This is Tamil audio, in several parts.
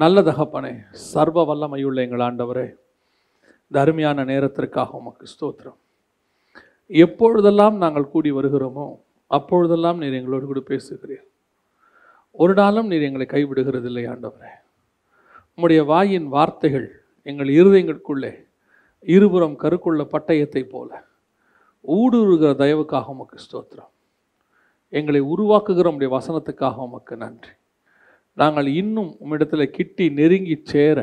நல்ல தகப்பனே சர்வ வல்லமையுள்ள எங்கள் ஆண்டவரே இந்த அருமையான நேரத்திற்காக உமக்கு ஸ்தோத்திரம். எப்பொழுதெல்லாம் நாங்கள் கூடி வருகிறோமோ அப்பொழுதெல்லாம் நீர் எங்களோடு கூட பேசுகிறீர். ஒரு நாளும் நீர் எங்களை கைவிடுகிறதில்லை ஆண்டவரே. உம்முடைய வாயின் வார்த்தைகள் எங்கள் இருதயங்களுக்குள்ளே இருபுறம் கருக்குள்ள பட்டயத்தை போல ஊடுருகிற தயவுக்காக உமக்கு ஸ்தோத்திரம். எங்களை உருவாக்குகிற உடைய வசனத்துக்காக உமக்கு நன்றி. நாங்கள் இன்னும் உம்மிடத்தில் கிட்டி நெருங்கி சேர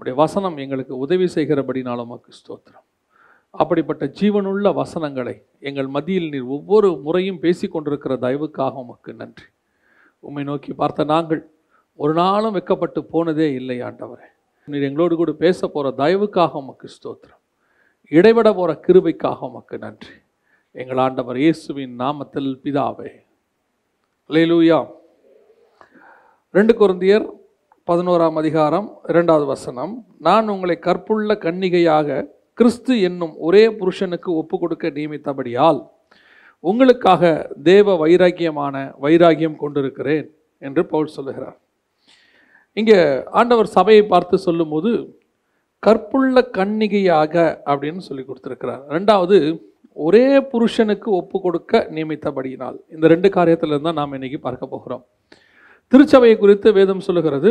உடைய வசனம் எங்களுக்கு உதவி செய்கிறபடினாலும் உமக்கு ஸ்தோத்திரம். அப்படிப்பட்ட ஜீவனுள்ள வசனங்களை எங்கள் மத்தியில் நீர் ஒவ்வொரு முறையும் பேசிக்கொண்டிருக்கிற தயவுக்காக உமக்கு நன்றி. உம்மை நோக்கி பார்த்த நாங்கள் ஒரு நாளும் வெக்கப்பட்டு போனதே இல்லை ஆண்டவரே. நீர் எங்களோடு கூட பேச போகிற தயவுக்காக உமக்கு ஸ்தோத்திரம். இடைவிட போகிற கிருபைக்காக உமக்கு நன்றி. எங்கள் ஆண்டவர் இயேசுவின் நாமத்தில் பிதாவே. லேலூயா ரெண்டு குருந்தியர் பதினோராம் அதிகாரம் இரண்டாவது வசனம். நான் உங்களை கற்புள்ள கன்னிகையாக கிறிஸ்து என்னும் ஒரே புருஷனுக்கு ஒப்பு கொடுக்க நியமித்தபடியால் உங்களுக்காக தேவ வைராக்கியமான வைராக்கியம் கொண்டிருக்கிறேன் என்று பவுல் சொல்லுகிறார். இங்கே ஆண்டவர் சபையை பார்த்து சொல்லும்போது கற்புள்ள கன்னிகையாக அப்படின்னு சொல்லி கொடுத்துருக்கிறார். ரெண்டாவது ஒரே புருஷனுக்கு ஒப்பு கொடுக்க நியமித்தபடியினால். இந்த ரெண்டு காரியத்தில் தான் நாம் இன்றைக்கி பார்க்க போகிறோம். திருச்சபையை குறித்து வேதம் சொல்லுகிறது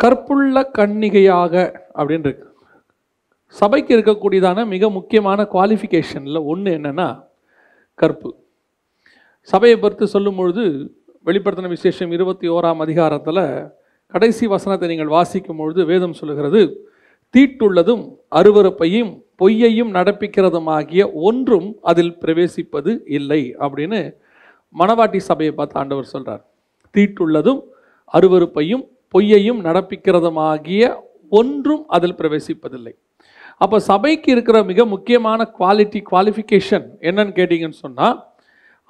கற்புள்ள கன்னிகையாக அப்படின்னு இருக்கு. சபைக்கு இருக்கக்கூடியதான மிக முக்கியமான குவாலிஃபிகேஷனில் ஒன்று என்னன்னா கற்பு. சபையை பொறுத்து சொல்லும் பொழுது வெளிப்படுத்தின விசேஷம் இருபத்தி ஓராம் அதிகாரத்தில் கடைசி வசனத்தை நீங்கள் வாசிக்கும் பொழுது வேதம் சொல்லுகிறது தீட்டுள்ளதும் அருவருப்பையும் பொய்யையும் நடப்பிக்கிறதுமாகிய ஒன்றும் அதில் பிரவேசிப்பது இல்லை அப்படின்னு மணவாட்டி சபையை பார்த்து ஆண்டவர் சொல்கிறார் தீட்டுள்ளதும் அருவருப்பையும் பொய்யையும் நடப்பிக்கிறதுமாகிய ஒன்றும் அதில் பிரவேசிப்பதில்லை. அப்போ சபைக்கு இருக்கிற மிக முக்கியமான குவாலிட்டி குவாலிஃபிகேஷன் என்னன்னு கேட்டிங்கன்னு சொன்னால்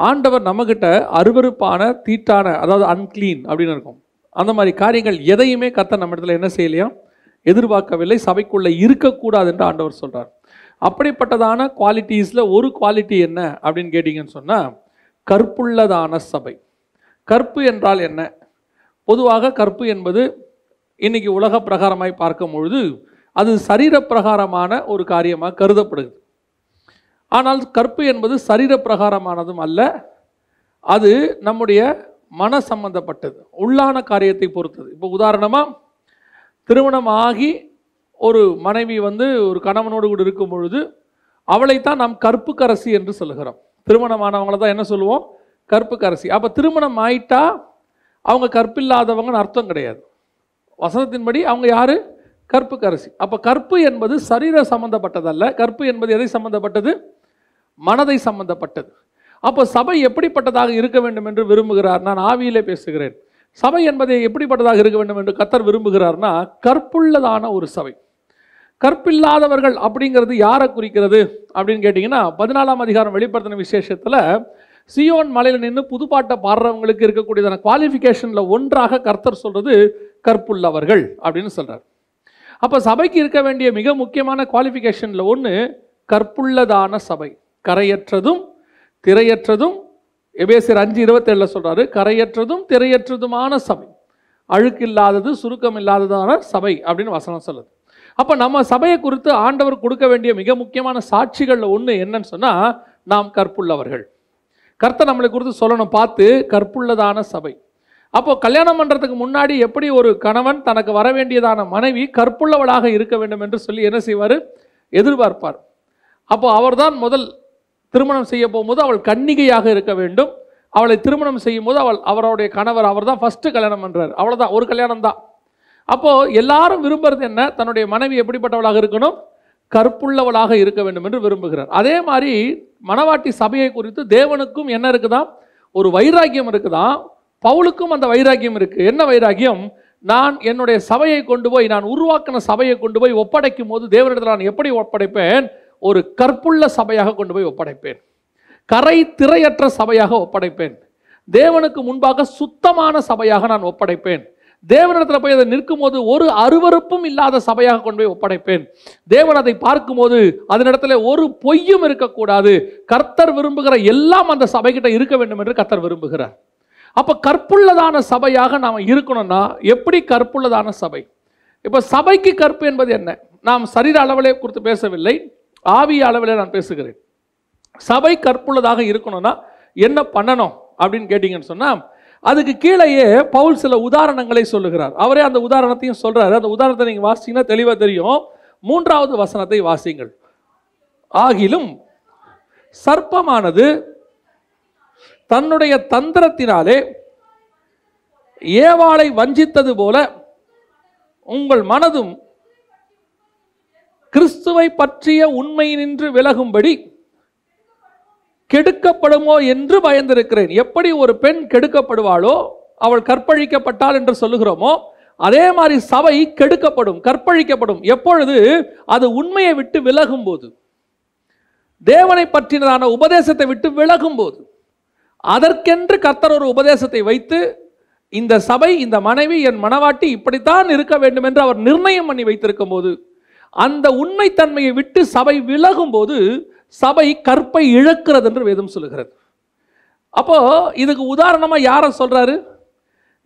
ஆண்டவர் நம்மக்கிட்ட அருவருப்பான தீட்டான அதாவது அன்க்ளீன் அப்படின்னு இருக்கும். அந்த மாதிரி காரியங்கள் எதையுமே கத்த நம்ம இடத்துல என்ன செய்யலையா? எதிர்பார்க்கவில்லை. சபைக்குள்ளே இருக்கக்கூடாது என்று ஆண்டவர் சொல்கிறார் அப்படிப்பட்டதான குவாலிட்டிஸில் ஒரு குவாலிட்டி என்ன அப்படின்னு கேட்டிங்கன்னு சொன்னால் கற்புள்ளதான சபை. கற்பு என்றால் என்ன? பொதுவாக கற்பு என்பது இன்னைக்கு உலக பிரகாரமாய் பார்க்கும் பொழுது அது சரீர பிரகாரமான ஒரு காரியமாக கருதப்படுது ஆனால் கற்பு என்பது சரீர பிரகாரமானதும் அல்ல அது நம்முடைய மன சம்பந்தப்பட்டது உள்ளான காரியத்தை பொறுத்தது. இப்போ உதாரணமாக திருமணம் ஆகி ஒரு மனைவி வந்து ஒரு கணவனோடு கூட இருக்கும் பொழுது அவளைத்தான் நாம் கற்பு கரசி என்று சொல்லுகிறோம். திருமணமானவங்கள தான் என்ன சொல்லுவோம்? கற்புக்கரசி. கரசி அப்போ திருமணம் ஆயிட்டா அவங்க கற்பில்லாதவங்கன்னு அர்த்தம் கிடையாது. வசனத்தின்படி அவங்க யார்? கற்பு கரசி அப்போ கற்பு என்பது சரீர சம்பந்தப்பட்டதல்ல. கற்பு என்பது எதை சம்பந்தப்பட்டது? மனதை சம்பந்தப்பட்டது. அப்போ சபை எப்படிப்பட்டதாக இருக்க வேண்டும் என்று விரும்புகிறார்? நான் ஆவியிலே பேசுகிறேன். சபை என்பதை எப்படிப்பட்டதாக இருக்க வேண்டும் என்று கத்தர் விரும்புகிறார்னா கற்புள்ளதான ஒரு சபை. கற்பில்லாதவர்கள் அப்படிங்கிறது யாரை குறிக்கிறது அப்படின்னு கேட்டிங்கன்னா பதினாலாம் அதிகாரம் வெளிப்படுத்தின விசேஷத்தில் சியோன் மலையில் நின்று புதுப்பாட்டை பாடுறவங்களுக்கு இருக்கக்கூடியதான குவாலிஃபிகேஷனில் ஒன்றாக கர்த்தர் சொல்கிறது கற்புள்ளவர்கள் அப்படின்னு சொல்கிறார் அப்போ சபைக்கு இருக்க வேண்டிய மிக முக்கியமான குவாலிஃபிகேஷனில் ஒன்று கற்புள்ளதான சபை. கரையற்றதும் திரையற்றதும் எபேசியர் அஞ்சு இருபத்தேழில் சொல்கிறாரு கரையற்றதும் திரையற்றதுமான சபை. அழுக்கில்லாதது சுருக்கம் இல்லாததான சபை அப்படின்னு வசனம் சொல்லுது. அப்போ நம்ம சபையை குறித்து ஆண்டவர் கொடுக்க வேண்டிய மிக முக்கியமான சாட்சிகளில் ஒன்று என்னன்னு சொன்னால் நாம் கற்புள்ளவர்கள். கர்த்தர் நம்மளை குறித்து சொல்லணும் பார்த்து கற்புள்ளதான சபை. அப்போ கல்யாணம் பண்ணுறதுக்கு முன்னாடி எப்படி ஒரு கணவன் தனக்கு வர வேண்டியதான மனைவி கற்புள்ளவளாக இருக்க வேண்டும் என்று சொல்லி என்ன செய்வார்? எதிர்பார்ப்பார். அப்போ அவர்தான் முதல் திருமணம் செய்ய போகும்போது அவள் கன்னிகையாக இருக்க வேண்டும். அவளை திருமணம் செய்யும் போது அவள் அவருடைய கணவர் அவர் தான் ஃபஸ்ட்டு கல்யாணம் பண்ணுறார் அவ்வளோதான் ஒரு கல்யாணம் தான் அப்போது எல்லாரும் விரும்புறது என்ன? தன்னுடைய மனைவி எப்படிப்பட்டவளாக இருக்கணும்? கற்புள்ளவளாக இருக்க வேண்டும் என்று விரும்புகிறார். அதே மாதிரி மணவாட்டி சபையை குறித்து தேவனுக்கும் என்ன இருக்குதான் ஒரு வைராக்கியம் இருக்குதான் பவுலுக்கும் அந்த வைராக்கியம் இருக்குது என்ன வைராக்கியம்? நான் என்னுடைய சபையை கொண்டு போய் நான் உருவாக்கின சபையை கொண்டு போய் ஒப்படைக்கும் போது தேவனிடத்தில் நான் எப்படி ஒப்படைப்பேன்? ஒரு கற்புள்ள சபையாக கொண்டு போய் ஒப்படைப்பேன். கரை திரையற்ற சபையாக ஒப்படைப்பேன். தேவனுக்கு முன்பாக சுத்தமான சபையாக நான் ஒப்படைப்பேன். தேவனிடத்தில் போய் அதை நிற்கும்போது ஒரு அருவருப்பும் இல்லாத சபையாக கொண்டு போய் ஒப்படைப்பேன். தேவன் அதை பார்க்கும்போது அதனிடத்துல ஒரு பொய்யும் இருக்கக்கூடாது. கர்த்தர் விரும்புகிற எல்லாம் அந்த சபைகிட்ட இருக்க வேண்டும் என்று கர்த்தர் விரும்புகிறார். அப்போ கற்புள்ளதான சபையாக நாம் இருக்கணும்னா எப்படி கற்புள்ளதான சபை? இப்போ சபைக்கு கற்பு என்பது என்ன? நாம் சரீர அளவிலே குறித்து பேசவில்லை ஆவிய அளவிலே நான் பேசுகிறேன். சபை கற்புள்ளதாக இருக்கணும்னா என்ன பண்ணணும் அப்படின்னு கேட்டிங்கன்னு சொன்னால் அதுக்கு கீழேயே பவுல் சில உதாரணங்களை சொல்லுகிறார். அவரே அந்த உதாரணத்தையும் சொல்கிறார் அந்த உதாரணத்தை நீங்கள் வாசிச்சீங்கன்னா தெளிவாக தெரியும். மூன்றாவது வசனத்தை வாசிங்கள். ஆகிலும் சர்ப்பமானது தன்னுடைய தந்திரத்தினாலே ஏவாளை வஞ்சித்தது போல உங்கள் மனதும் கிறிஸ்துவை பற்றிய உண்மை நின்று விலகும்படி கெடுக்கப்படுமோ என்று பயந்திருக்கிறேன். எப்படி ஒரு பெண் கெடுக்கப்படுவாளோ அவள் கற்பழிக்கப்பட்டாள் என்று சொல்லுகிறோமோ அதே மாதிரி சபை கெடுக்கப்படும் கற்பழிக்கப்படும். எப்பொழுது? அது உண்மையை விட்டு விலகும் போது தேவனை பற்றினதான உபதேசத்தை விட்டு விலகும் போது அதற்கென்று கர்த்தர் ஒரு உபதேசத்தை வைத்து இந்த சபை இந்த மனைவி என் மனவாட்டி இப்படித்தான் இருக்க வேண்டும் என்று அவர் நிர்ணயம் பண்ணி வைத்திருக்கும் போது அந்த உண்மைத்தன்மையை விட்டு சபை விலகும் போது சபை கற்பை இழக்கிறது என்று வேதம் சொல்லுகிறது. அப்போ இதுக்கு உதாரணமாக யாரை சொல்றாரு?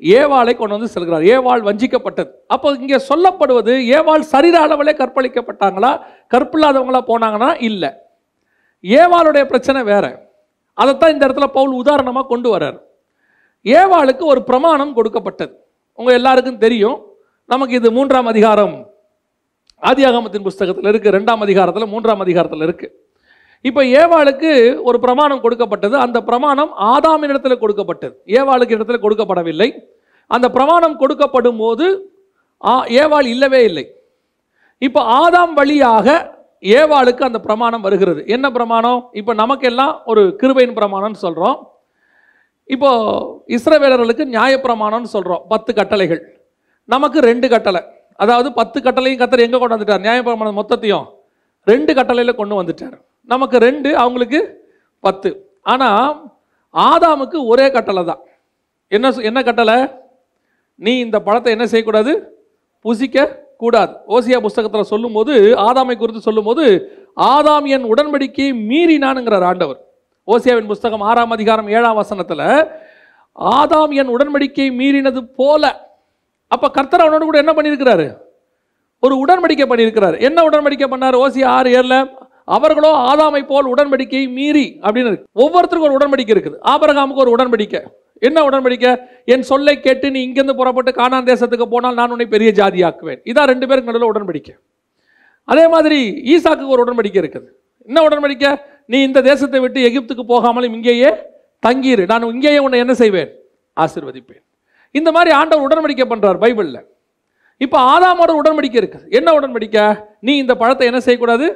ஏவாளை கொண்டு வந்து செல்கிறார். ஏவாள் வஞ்சிக்கப்பட்டது. அப்போ இங்கே சொல்லப்படுவது ஏவாள் சரீர அளவிலே கற்பழிக்கப்பட்டாங்களா? கற்பில்லாதவங்களா போனாங்கன்னா இல்லை. ஏவாளுடைய பிரச்சனை வேற. அதைத்தான் இந்த இடத்துல பவுல் உதாரணமாக கொண்டு வர்றார். ஏவாளுக்கு ஒரு பிரமாணம் கொடுக்கப்பட்டது. உங்கள் எல்லாருக்கும் தெரியும். நமக்கு இது மூன்றாம் அதிகாரம். ஆதியாகமத்தின் புஸ்தகத்தில் இருக்குது ரெண்டாம் அதிகாரத்தில் மூன்றாம் அதிகாரத்தில் இருக்குது இப்போ ஏவாளுக்கு ஒரு பிரமாணம் கொடுக்கப்பட்டது. அந்த பிரமாணம் ஆதாமின் இடத்துல கொடுக்கப்பட்டது. ஏவாளுக்கு இடத்துல கொடுக்கப்படவில்லை. அந்த பிரமாணம் கொடுக்கப்படும் போது ஆ- ஏவாள் இல்லவே இல்லை. இப்போ ஆதாம் வழியாக ஏவாளுக்கு அந்த பிரமாணம் வருகிறது. என்ன பிரமாணம்? இப்போ நமக்கெல்லாம் ஒரு கிருபையின் பிரமாணம்னு சொல்கிறோம் இப்போ இஸ்ரவேலர்களுக்கு நியாயப்பிரமாணம்னு சொல்கிறோம் பத்து கட்டளைகள். நமக்கு ரெண்டு கட்டளை. அதாவது பத்து கட்டளையும் கத்தர் எங்கே கொண்டு வந்துட்டார்? நியாயப்பிரமாணம் மொத்தத்தையும் ரெண்டு கட்டளையில் கொண்டு வந்துட்டார். நமக்கு ரெண்டு அவங்களுக்கு பத்து. ஆனால் ஆதாமுக்கு ஒரே கட்டளை தான். என்ன சொ- என்ன கட்டளை? நீ இந்த பழத்தை என்ன செய்யக்கூடாது? புசிக்க கூடாது. ஓசியா புஸ்தகத்தில் சொல்லும்போது ஆதாமை குறித்து சொல்லும்போது ஆதாம் என் உடன்படிக்கையை மீறினானுங்கிறார் ஆண்டவர். ஓசியாவின் புஸ்தகம் ஆறாம் அதிகாரம் ஏழாம் வசனத்தில் ஆதாம் என் உடன்படிக்கையை மீறினது போல அப்போ கர்த்தர் அவனோட கூட என்ன பண்ணியிருக்கிறாரு? ஒரு உடன்படிக்கை பண்ணியிருக்கிறார். என்ன உடன்படிக்கை பண்ணார்? ஓசி ஆறு ஏரில் அவர்களோ ஆதாமை போல் உடன்படிக்கை மீறி அப்படின்னு இருக்கு. ஒவ்வொருத்தருக்கும் ஒரு உடன்படிக்கை இருக்குது. ஆபரகாமுக்கு ஒரு உடன்படிக்கை. என்ன உடன்படிக்கை? என் சொல்லை கேட்டு நீ இங்கேருந்து புறப்பட்டு காணான் தேசத்துக்கு போனால் நான் உன்னை பெரிய ஜாதியாக்குவேன். இதான் ரெண்டு பேருக்கு நடுவில் உடன்படிக்கை. அதே மாதிரி ஈசாக்குக்கு ஒரு உடன்படிக்கை இருக்குது. என்ன உடன்படிக்கை? நீ இந்த தேசத்தை விட்டு எகிப்துக்கு போகாமலும் இங்கேயே தங்கியிரு. நான் இங்கேயே உன்னை என்ன செய்வேன்? ஆசீர்வதிப்பேன். இந்த மாதிரி ஆண்டவர் உடன்படிக்கை பண்ணுறார் பைபிளில். இப்போ ஆதாமோட உடன்படிக்கை இருக்கு. என்ன உடன்படிக்கை? நீ இந்த பழத்தை என்ன செய்யக்கூடாது?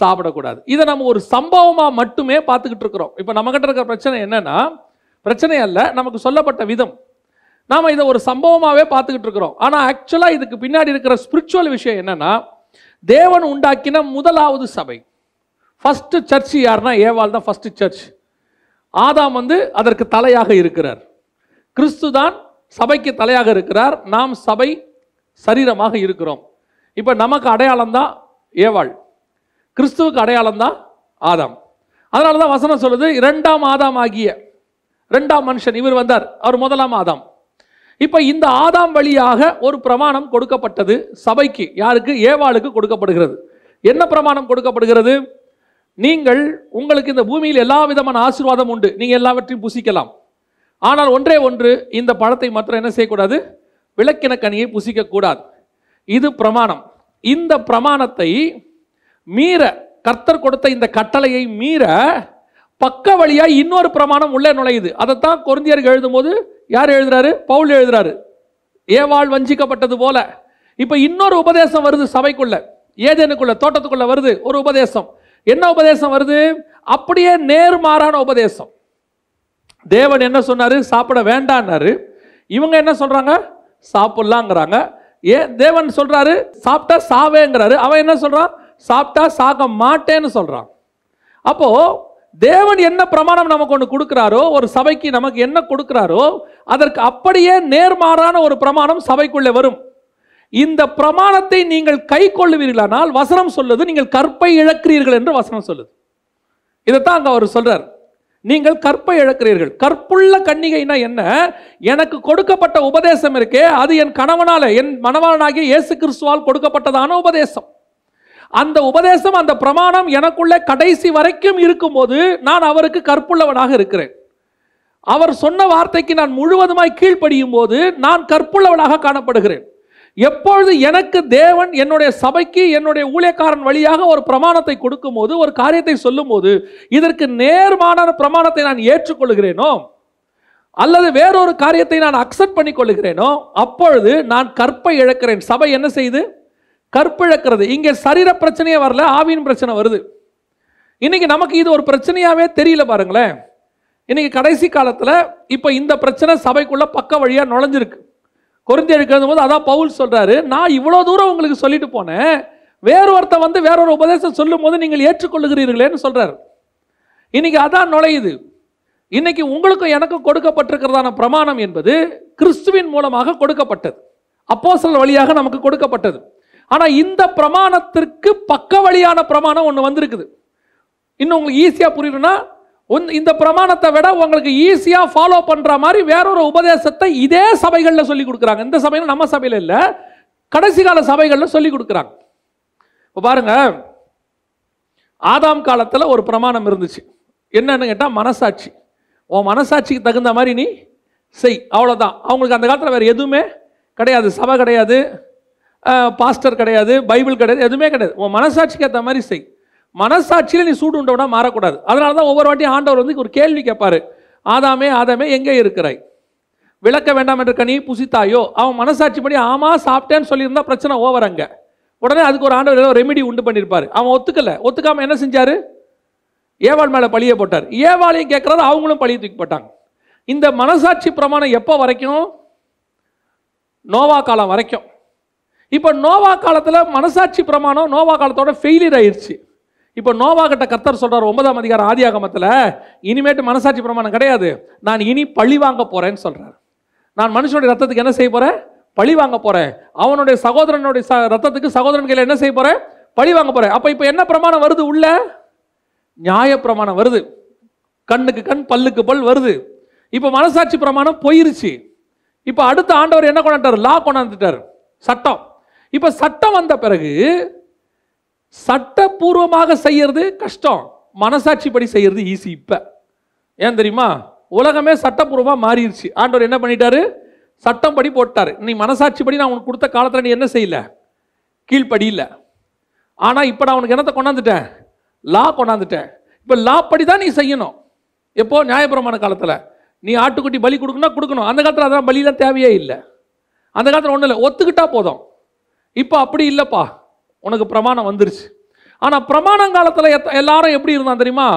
சாப்பிடக்கூடாது. இதை நம்ம ஒரு சம்பவமாக மட்டுமே பார்த்துக்கிட்டு இருக்கிறோம். இப்போ நம்மகிட்ட இருக்கிற பிரச்சனை என்னென்னா பிரச்சனை அல்ல நமக்கு சொல்லப்பட்ட விதம். நாம் இதை ஒரு சம்பவமாகவே பார்த்துக்கிட்டு இருக்கிறோம். ஆனால் ஆக்சுவலாக இதுக்கு பின்னாடி இருக்கிற ஸ்பிரிச்சுவல் விஷயம் என்னென்னா தேவன் உண்டாக்கின முதலாவது சபை. ஃபஸ்ட்டு சர்ச் யாருன்னா ஏவால் தான் ஃபஸ்ட்டு சர்ச் ஆதாம் வந்து அதற்கு தலையாக இருக்கிறார். கிறிஸ்து தான் சபைக்கு தலையாக இருக்கிறார். நாம் சபை சரீரமாக இருக்கிறோம். இப்போ நமக்கு அடையாளம் தான் ஏவாள். கிறிஸ்துவுக்கு அடையாளம் தான் ஆதாம். அதனால தான் வசனம் சொல்லுது இரண்டாம் ஆதாம் ஆகிய ரெண்டாம் மனுஷன் இவர் வந்தார். அவர் முதலாம் ஆதாம். இப்போ இந்த ஆதாம் வழியாக ஒரு பிரமாணம் கொடுக்கப்பட்டது சபைக்கு யாருக்கு? ஏவாளுக்கு கொடுக்கப்படுகிறது. என்ன பிரமாணம் கொடுக்கப்படுகிறது? நீங்கள் உங்களுக்கு இந்த பூமியில் எல்லா விதமான ஆசீர்வாதம் உண்டு. நீங்கள் எல்லாவற்றையும் புசிக்கலாம். ஆனால் ஒன்றே ஒன்று இந்த பழத்தை மாத்திரம் என்ன செய்யக்கூடாது? விளக்கின கனியை புசிக்கக்கூடாது. இது பிரமாணம். இந்த பிரமாணத்தை மீற கர்த்தர் கொடுத்த இந்த கட்டளையை மீற பக்க வழியாக இன்னொரு பிரமாணம் உள்ளே நுழையுது. அதைத்தான் கொரிந்தியருக்கு எழுதும்போது யார் எழுதுறாரு? பவுல் எழுதுறாரு. ஏவாள் வஞ்சிக்கப்பட்டது போல. இப்போ இன்னொரு உபதேசம் வருது சபைக்குள்ள. ஏதேனுக்குள்ள தோட்டத்துக்குள்ள வருது ஒரு உபதேசம். என்ன உபதேசம் வருது? அப்படியே நேர்மாறான உபதேசம். தேவன் என்ன சொன்னார்? சாப்பிட வேண்டான்னாரு. இவங்க என்ன சொல்கிறாங்க சாப்பிடலாங்கிறாங்க. ஏன் தேவன் சொல்கிறாரு சாப்பிட்டா சாவேங்கிறாரு. அவன் என்ன சொல்கிறான் சாப்பிட்டா சாக மாட்டேன்னு சொல்கிறான் அப்போது தேவன் என்ன பிரமாணம் நமக்கு ஒன்று கொடுக்குறாரோ ஒரு சபைக்கு நமக்கு என்ன கொடுக்குறாரோ அதற்கு அப்படியே நேர்மாறான ஒரு பிரமாணம் சபைக்குள்ளே வரும். இந்த பிரமாணத்தை நீங்கள் கை கொள்ளுவீர்களானால் வசனம் சொல்லுது நீங்கள் கற்பை இழக்கிறீர்கள் என்று வசனம் சொல்லுது. இதைத்தான் அங்கே அவர் சொல்கிறார் நீங்கள் கற்பை இழக்கிறீர்கள். கற்புள்ள கன்னிகைனா என்ன? எனக்கு கொடுக்கப்பட்ட உபதேசம் இருக்கே அது என் கணவனால என் மணவாளனாகிய இயேசு கிறிஸ்துவால் கொடுக்கப்பட்டதான உபதேசம். அந்த உபதேசம் அந்த பிரமாணம் எனக்குள்ள கடைசி வரைக்கும் இருக்கும்போது நான் அவருக்கு கற்புள்ளவனாக இருக்கிறேன். அவர் சொன்ன வார்த்தைக்கு நான் முழுவதுமாய் கீழ்ப்படியும் போது நான் கற்புள்ளவனாக காணப்படுகிறேன். எப்பொழுது எனக்கு தேவன் என்னுடைய சபைக்கு என்னுடைய ஊழியக்காரன் வழியாக ஒரு பிரமாணத்தை கொடுக்கும்போது ஒரு காரியத்தை சொல்லும்போது இதற்கு நேர்மான பிரமாணத்தை நான் ஏற்றுக்கொள்கிறேனோ அல்லது வேறொரு காரியத்தை நான் அக்செப்ட் பண்ணி கொள்கிறேனோ அப்பொழுது நான் கற்பை இழக்கிறேன். சபை என்ன செய்து? கற்பிழக்கிறது இங்கே சரீர பிரச்சனையே வரல ஆவியின் பிரச்சனை வருது. இன்னைக்கு நமக்கு இது ஒரு பிரச்சனையாவே தெரியல பாருங்களேன். இன்னைக்கு கடைசி காலத்தில் இப்போ இந்த பிரச்சனை சபைக்குள்ள பக்க வழியாக நுழைஞ்சிருக்கு. கொருந்தியருக்கு எழுதும் போது அதான் பவுல் சொல்கிறாரு நான் இவ்வளோ தூரம் உங்களுக்கு சொல்லிட்டு போனேன். வேற வந்து வேற ஒரு உபதேசம் சொல்லும் போது நீங்கள் ஏற்றுக்கொள்ளுகிறீர்களேன்னு சொல்கிறார் இன்னைக்கு அதான் நுழையுது. இன்னைக்கு உங்களுக்கும் எனக்கும் கொடுக்கப்பட்டிருக்கிறதான பிரமாணம் என்பது கிறிஸ்துவின் மூலமாக கொடுக்கப்பட்டது. அப்போசல் வழியாக நமக்கு கொடுக்கப்பட்டது. ஆனால் இந்த பிரமாணத்திற்கு பக்க வழியான பிரமாணம் ஒன்று வந்திருக்குது. இன்னும் உங்களுக்கு ஈஸியாக புரியணும்னா உன்- இந்த பிரமாணத்தை விட உங்களுக்கு ஈஸியாக ஃபாலோ பண்ணுற மாதிரி வேறொரு உபதேசத்தை இதே சபைகளில் சொல்லி கொடுக்குறாங்க. இந்த சபையில் நம்ம சபையில் இல்லை. கடைசி கால சபைகளில் சொல்லி கொடுக்குறாங்க. இப்போ பாருங்க. ஆதாம் காலத்தில் ஒரு பிரமாணம் இருந்துச்சு. என்னன்னு கேட்டால் மனசாட்சி. உன் மனசாட்சிக்கு தகுந்த மாதிரி நீ செய். அவ்வளோதான் அவங்களுக்கு அந்த காலத்தில் வேறு எதுவுமே கிடையாது. சபை கிடையாது. பாஸ்டர் கிடையாது. பைபிள் கிடையாது. எதுவுமே கிடையாது. உன் மனசாட்சிக்கு ஏற்ற மாதிரி செய். மனசாட்சியில் நீ சூடு உண்டவனா மாறக்கூடாது. அதனால தான் ஒவ்வொரு வாட்டியும் ஆண்டவர் வந்து ஒரு கேள்வி கேட்பாரு. ஆதாமே ஆதாமே எங்கே இருக்கிறாய்? விளக்க வேண்டாம் என்ற கனி புசித்தாயோ? அவன் மனசாட்சிப்படி ஆமாம் சாப்பிட்டேன்னு சொல்லியிருந்தா பிரச்சனை ஓவர் அங்கே. உடனே அதுக்கு ஒரு ஆண்டவர் ஏதோ ரெமிடி உண்டு பண்ணியிருப்பாரு. அவன் ஒத்துக்கல. ஒத்துக்காமல் என்ன செஞ்சார்? ஏவாள் மேலே பழிய போட்டார். ஏவாளையும் கேட்கறது அவங்களும் பழிய தூக்கி போட்டாங்க. இந்த மனசாட்சி பிரமாணம் எப்போ வரைக்கும்? நோவா காலம் வரைக்கும். இப்போ நோவா காலத்தில் மனசாட்சி பிரமாணம் நோவா காலத்தோட ஃபெயிலியர் ஆயிடுச்சு இப்போ நோவா கிட்ட கர்த்தர் சொல்கிறார் ஒன்பதாம் அதிகாரம் ஆதியாகமத்தில் இனிமேட்டு மனசாட்சி பிரமாணம் கிடையாது. நான் இனி பழி வாங்க போகிறேன்னு சொல்கிறார் நான் மனுஷனுடைய ரத்தத்துக்கு என்ன செய்ய போகிறேன் பழி வாங்க போகிறேன் அவனுடைய சகோதரனுடைய ச- ரத்தத்துக்கு சகோதரன் கையில் என்ன செய்ய போகிறேன் பழி வாங்க போகிறேன் அப்போ இப்போ என்ன பிரமாணம் வருது உள்ள? நியாயப்பிரமாணம் வருது. கண்ணுக்கு கண் பல்லுக்கு பல் வருது. இப்போ மனசாட்சி பிரமாணம் போயிருச்சு. இப்போ அடுத்த ஆண்டவர் என்ன கொண்டாட்டார் லா கொண்டாந்துட்டார். சட்டம். இப்போ சட்டம் வந்த பிறகு சட்டப்பூர்வமாக செய்யறது கஷ்டம். மனசாட்சிப்படி செய்யறது ஈஸி இப்போ. ஏன் தெரியுமா? உலகமே சட்டப்பூர்வமாக மாறிடுச்சு ஆண்டவர் என்ன பண்ணிட்டாரு? சட்டம் படி போட்டார். நீ மனசாட்சிப்படி நான் உனக்கு கொடுத்த காலத்தில் நீ என்ன செய்யல? கீழ்ப்படி இல்லை ஆனால் இப்போ நான் உனக்கு என்னத்தை கொண்டாந்துட்டேன்? லா கொண்டாந்துட்டேன். இப்போ லா படி தான் நீ செய்யணும். எப்போ? நியாயபுரமான காலத்தில். நீ ஆட்டுக்குட்டி பலி கொடுக்கணும்னா கொடுக்கணும். அந்த காலத்தில் அதெல்லாம் பலிலாம் தேவையே இல்லை. அந்த காலத்தில் ஒன்றும் இல்லை. ஒத்துக்கிட்டா போதும். இப்போ அப்படி இல்லைப்பா. உனக்கு பிரமாணம் வந்துருச்சு. ஆனால் பிரமாணம் காலத்தில் எத்த எல்லாரும் எப்படி இருந்தான் தெரியுமா?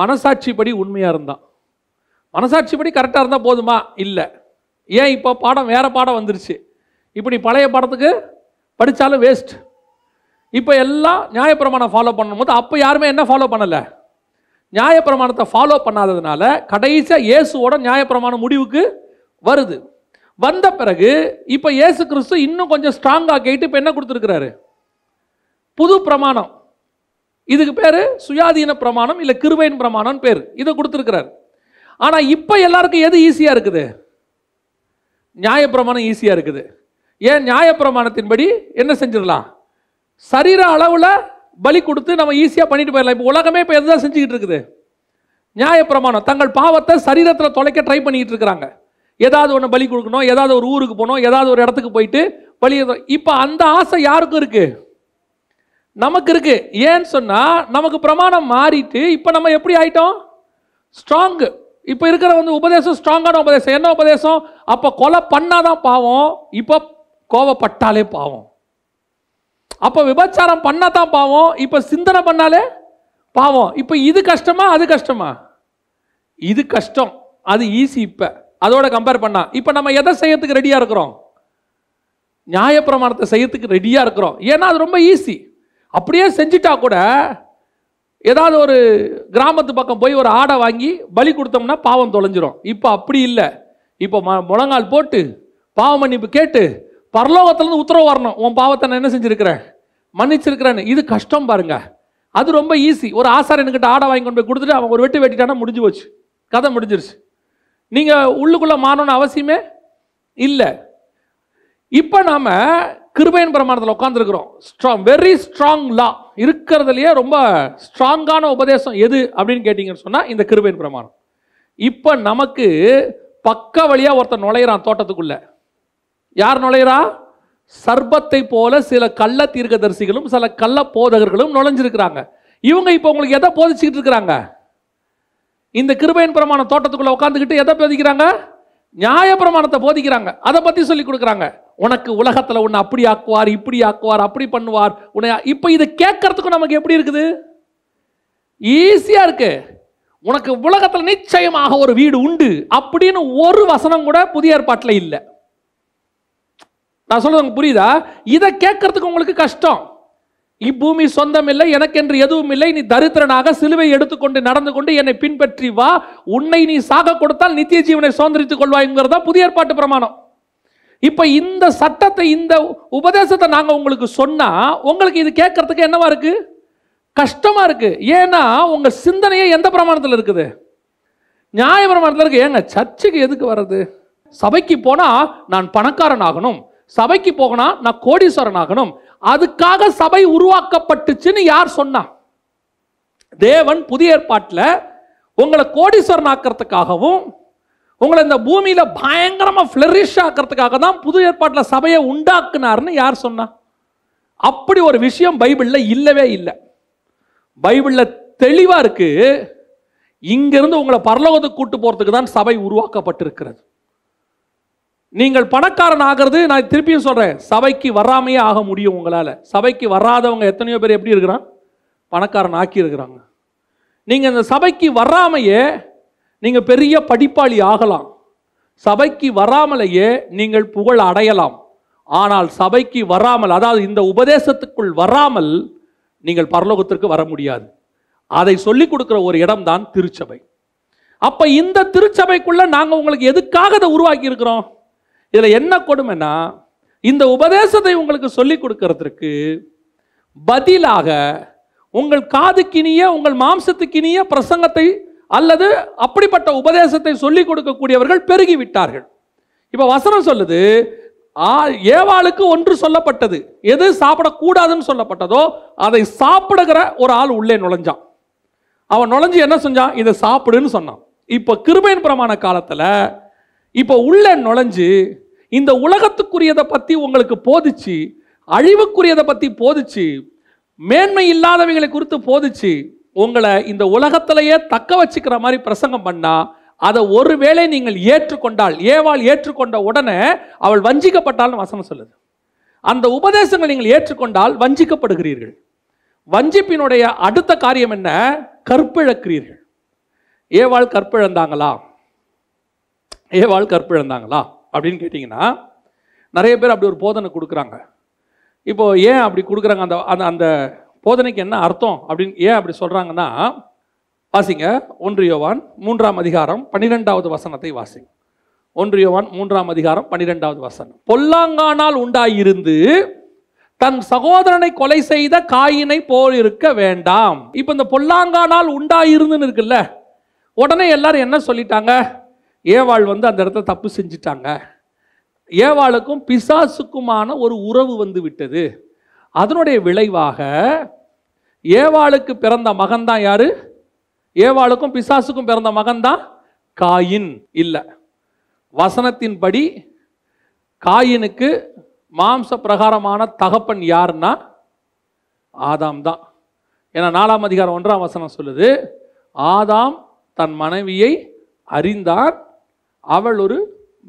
மனசாட்சிப்படி உண்மையாக இருந்தான். மனசாட்சிப்படி கரெக்டாக இருந்தால் போதுமா? இல்லை. ஏன் இப்போ பாடம் வேறு பாடம் வந்துருச்சு. இப்போ நீ பழைய பாடத்துக்கு படித்தாலும் வேஸ்ட் இப்போ எல்லாம் நியாயப்பிரமாணம் ஃபாலோ பண்ணும்போது அப்போ யாருமே என்ன ஃபாலோ பண்ணலை? நியாயப்பிரமாணத்தை ஃபாலோ பண்ணாததுனால கடைசியாக இயேசுவோட நியாயப்பிரமாணம் முடிவுக்கு வருது. வந்த பிறகு இப்போ இயேசு கிறிஸ்து இன்னும் கொஞ்சம் ஸ்ட்ராங்காக கேட்டு இப்போ என்ன கொடுத்துருக்கிறாரு? புது பிரமாணம். இதுக்கு பேர் சுயாதீன பிரமாணம் இல்லை கிருபையின் பிரமாணம் பேர். இதை கொடுத்துருக்கிறார். ஆனால் இப்போ எல்லாருக்கும் எது ஈஸியாக இருக்குது? நியாயப்பிரமாணம் ஈஸியாக இருக்குது. ஏன் நியாயப்பிரமாணத்தின்படி என்ன செஞ்சிடலாம்? சரீர அளவில் பலி கொடுத்து நம்ம ஈஸியாக பண்ணிட்டு போயிடலாம். இப்போ உலகமே இப்போ எதுதான் செஞ்சுக்கிட்டு இருக்குது? நியாயப்பிரமாணம். தங்கள் பாவத்தை சரீரத்தில் தொலைக்க ட்ரை பண்ணிக்கிட்டு இருக்கிறாங்க. ஏதாவது ஒன்று பலி கொடுக்கணும் ஏதாவது ஒரு ஊருக்கு போகணும் ஏதாவது ஒரு இடத்துக்கு போயிட்டு பலி இப்போ அந்த ஆசை யாருக்கும் இருக்குது நமக்கு இருக்கு. ஏன்னு சொன்னால் நமக்கு பிரமாணம் மாறிட்டு இப்போ நம்ம எப்படி ஆயிட்டோம்? ஸ்ட்ராங் இப்போ இருக்கிற வந்து உபதேசம் ஸ்ட்ராங்கான உபதேசம். என்ன உபதேசம்? அப்போ கொலை பண்ணாதான் பாவம். இப்போ கோவப்பட்டாலே பாவம். அப்போ விபச்சாரம் பண்ணாதான் பாவம். இப்போ சிந்தனை பண்ணாலே பாவம். இப்போ இது கஷ்டமா அது கஷ்டமா? இது கஷ்டம். அது ஈஸி இப்போ. அதோட கம்பேர் பண்ணா. இப்போ நம்ம எதை செய்யறதுக்கு ரெடியாக இருக்கிறோம்? நியாயப்பிரமாணத்தை செய்யறதுக்கு ரெடியாக இருக்கிறோம். ஏன்னா அது ரொம்ப ஈஸி அப்படியே செஞ்சுட்டா கூட ஏதாவது ஒரு கிராமத்து பக்கம் போய் ஒரு ஆடை வாங்கி பலி கொடுத்தோம்னா பாவம் தொலைஞ்சிரும். இப்போ அப்படி இல்லை. இப்போ ம முழங்கால் போட்டு பாவ மன்னிப்பு கேட்டு பரலோகத்துலேருந்து உத்தரவு வரணும். உன் பாவத்தை நான் என்ன செஞ்சுருக்கிறேன்? மன்னிச்சிருக்கிறேன்னு. இது கஷ்டம் பாருங்க. அது ரொம்ப ஈஸி ஒரு ஆசாரியனுக்கிட்ட ஆடை வாங்கி கொண்டு போய் கொடுத்துட்டு அவன் ஒரு வெட்டு வெட்டிட்டானா முடிஞ்சு போச்சு. கதை முடிஞ்சிருச்சு. நீங்கள் உள்ளுக்குள்ளே மாறணும்னு அவசியமே இல்லை. இப்போ நாம் கிருபையின் பிரமாணத்தில் உட்காந்துருக்கிறோம் ஸ்ட்ராங் வெரி ஸ்ட்ராங் லா இருக்கிறதுலையே ரொம்ப ஸ்ட்ராங்கான உபதேசம் எது அப்படின்னு கேட்டிங்கன்னு சொன்னால் இந்த கிருபையின் பிரமாணம். இப்போ நமக்கு பக்க வழியாக ஒருத்தன் நுழையிறான் தோட்டத்துக்குள்ளே. யார் நுழையிறா? சர்பத்தை போல சில கள்ள தீர்க்கதரிசிகளும் சில கள்ள போதகர்களும் நுழைஞ்சிருக்கிறாங்க. இவங்க இப்போ உங்களுக்கு எதை போதிச்சுக்கிட்டு இருக்கிறாங்க? இந்த கிருபையின் பிரமாண தோட்டத்துக்குள்ளே உட்காந்துக்கிட்டு எதை போதிக்கிறாங்க? நியாய பிரமாணத்தை போதிக்கிறாங்க. அதை பற்றி சொல்லி கொடுக்குறாங்க. உனக்கு உலகத்தில் உன்னை அப்படி ஆக்குவார் இப்படி ஆக்குவார் அப்படி பண்ணுவார். உன்னை இப்போ இதை கேட்கறதுக்கும் நமக்கு எப்படி இருக்குது? ஈஸியாக இருக்கு. உனக்கு உலகத்தில் நிச்சயமாக ஒரு வீடு உண்டு அப்படின்னு ஒரு வசனம் கூட புதிய ஏற்பாட்டில் இல்லை. நான் சொல்றது உங்களுக்கு புரியுதா? இதை கேட்கறதுக்கு உங்களுக்கு கஷ்டம். இப்பூமி சொந்தம் இல்லை எனக்கென்று எதுவும் இல்லை. நீ தரித்திரனாக சிலுவை எடுத்துக்கொண்டு நடந்து கொண்டு என்னை பின்பற்றி வா. உன்னை நீ சாக கொடுத்தால் நித்திய ஜீவனை சுதந்திரித்துக் கொள்வாய்ங்கிறதா புதிய ஏற்பாட்டு பிரமாணம். இப்போ இந்த சட்டத்தை இந்த உபதேசத்தை நாங்கள் உங்களுக்கு சொன்னால் உங்களுக்கு இது கேட்கறதுக்கு என்னவா இருக்குது கஷ்டமாக இருக்குது ஏன்னா உங்கள் சிந்தனையே எந்த பிரமாணத்தில் இருக்குது? நியாய பிரமாணத்தில் இருக்குது ஏங்க சர்ச்சுக்கு எதுக்கு வர்றது? சபைக்கு போனால் நான் பணக்காரன் ஆகணும். சபைக்கு போகனா நான் கோடீஸ்வரன் ஆகணும். அதுக்காக சபை உருவாக்கப்பட்டுச்சுன்னு யார் சொன்னா? தேவன் புதிய ஏற்பாட்டில் உங்களை கோடீஸ்வரன் ஆக்கிறதுக்காகவும் உங்களை இந்த பூமியில பயங்கரமா ஃப்ளரிஷ் ஆக்கிறதுக்காக தான் புது ஏற்பாட்டில் சபையை உண்டாக்குனார்னு யார் சொன்னா? அப்படி ஒரு விஷயம் பைபிளில் இல்லவே இல்லை. பைபிளில் தெளிவா இருக்கு. இங்கிருந்து உங்களை பரலோகத்துக்கு கூட்டு போறதுக்கு தான் சபை உருவாக்கப்பட்டிருக்கிறது. நீங்கள் பணக்காரன் ஆகிறது நான் திருப்பியும் சொல்றேன் சபைக்கு வராமையே ஆக முடியும் உங்களால். சபைக்கு வராதவங்க எத்தனையோ பேர் எப்படி இருக்கிறான்? பணக்காரன் ஆக்கி இருக்கிறாங்க. நீங்க இந்த சபைக்கு வராமையே நீங்கள் பெரிய படிப்பாளி ஆகலாம். சபைக்கு வராமலேயே நீங்கள் புகழ் அடையலாம். ஆனால் சபைக்கு வராமல் அதாவது இந்த உபதேசத்துக்குள் வராமல் நீங்கள் பரலோகத்திற்கு வர முடியாது. அதை சொல்லிக் கொடுக்குற ஒரு இடம்தான் திருச்சபை. அப்ப இந்த திருச்சபைக்குள்ள நாங்கள் உங்களுக்கு எதுக்காக அதை உருவாக்கி இருக்கிறோம்? இதில் என்ன கொடுமைன்னா இந்த உபதேசத்தை உங்களுக்கு சொல்லிக் கொடுக்கறதுக்கு பதிலாக உங்கள் காதுக்கினிய உங்கள் மாம்சத்துக்கினிய பிரசங்கத்தை அல்லது அப்படிப்பட்ட உபதேசத்தை சொல்லிக் கொடுக்கக்கூடியவர்கள் பெருகிவிட்டார்கள். இப்போ வசனம் சொல்லுது ஆ ஏவாளுக்கு ஒன்று சொல்லப்பட்டது. எது சாப்பிடக்கூடாதுன்னு சொல்லப்பட்டதோ அதை சாப்பிடுகிற ஒரு ஆள் உள்ளே நுழைஞ்சான். அவன் நுழைஞ்சு என்ன செஞ்சான்? இதை சாப்பிடுன்னு சொன்னான். இப்போ கிருபையின் பிரமாண காலத்தில் இப்போ உள்ள நுழைஞ்சு இந்த உலகத்துக்குரியதை பற்றி உங்களுக்கு போதிச்சு அழிவுக்குரியதை பற்றி போதிச்சு மேன்மை இல்லாதவைகளை குறித்து போதிச்சு உங்களை இந்த உலகத்திலேயே தக்க வச்சுக்கிற மாதிரி பிரசங்கம் பண்ணால் அதை ஒருவேளை நீங்கள் ஏற்றுக்கொண்டால் ஏவாள் ஏற்றுக்கொண்ட உடனே அவள் வஞ்சிக்கப்பட்டால்னு வசனம் சொல்லுது. அந்த உபதேசங்களை நீங்கள் ஏற்றுக்கொண்டால் வஞ்சிக்கப்படுகிறீர்கள். வஞ்சிப்பினுடைய அடுத்த காரியம் என்ன? கற்பிழக்கிறீர்கள். ஏவாள் கற்பிழந்தாங்களா? ஏவாள் கற்பிழந்தாங்களா? அப்படின்னு கேட்டிங்கன்னா நிறைய பேர் அப்படி ஒரு போதனை கொடுக்குறாங்க. இப்போ ஏன் அப்படி கொடுக்குறாங்க? அந்த அந்த அந்த போதனைக்கு என்ன அர்த்தம் அப்படின்னு ஏன் அப்படி சொல்கிறாங்கன்னா வாசிங்க. ஒன்று யோவான் மூன்றாம் அதிகாரம் பன்னிரெண்டாவது வசனத்தை வாசிங்க. ஒன்று யோவான் மூன்றாம் அதிகாரம் பன்னிரெண்டாவது வசனம். பொல்லாங்கானால் உண்டாயிருந்து தன் சகோதரனை கொலை செய்த காயினை போல் இருக்க வேண்டாம். இப்போ இந்த பொல்லாங்கானால் உண்டாயிருந்துன்னு இருக்குல்ல உடனே எல்லாரும் என்ன சொல்லிட்டாங்க? ஏவாள் வந்து அந்த இடத்த தப்பு செஞ்சிட்டாங்க. ஏவாளுக்கும் பிசாசுக்குமான ஒரு உறவு வந்து விட்டது. அதனுடைய விளைவாக ஏவாளுக்கு பிறந்த மகன்தான் யாரு? ஏவாளுக்கும் பிசாசுக்கும் பிறந்த மகன்தான் காயின். இல்லை. வசனத்தின்படி காயினுக்கு மாம்ச பிரகாரமான தகப்பன் யாருன்னா? ஆதாம் தான். ஏன்னா நாலாம் அதிகாரம் ஒன்றாம் வசனம் சொல்லுது ஆதாம் தன் மனைவியை அறிந்தார் அவள் ஒரு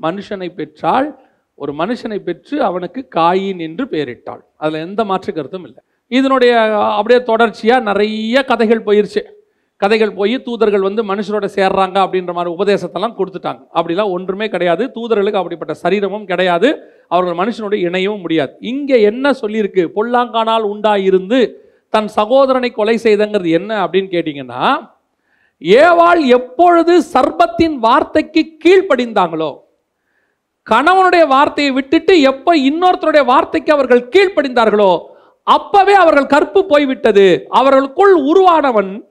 மனுஷனை பெற்றாள். ஒரு மனுஷனை பெற்று அவனுக்கு காயின் என்று பெயரிட்டாள். அதில் எந்த மாற்று கருத்தும் இல்லை. இதனுடைய அப்படியே தொடர்ச்சியாக நிறைய கதைகள் போயிருச்சு. கதைகள் போய் தூதர்கள் வந்து மனுஷரோட சேர்றாங்க அப்படின்ற மாதிரி உபதேசத்தெல்லாம் கொடுத்துட்டாங்க. அப்படிலாம் ஒன்றுமே கிடையாது. தூதர்களுக்கு அப்படிப்பட்ட சரீரமும் கிடையாது. அவர்கள் மனுஷனோட இணையவும் முடியாது. இங்கே என்ன சொல்லியிருக்கு? பொல்லாங்கானால் உண்டாயிருந்து தன் சகோதரனை கொலை செய்தங்கிறது என்ன அப்படின்னு கேட்டிங்கன்னா ஏவாள் எப்பொழுது சர்பத்தின் வார்த்தைக்கு கீழ்ப்படிந்தாங்களோ கணவனுடைய வார்த்தையை விட்டுட்டு எப்போ இன்னொருத்தருடைய வார்த்தைக்கு அவர்கள் கீழ்ப்படிந்தார்களோ அப்பவே அவர்கள் கற்பு போய்விட்டது. அவர்களுக்குள் உருவானவன்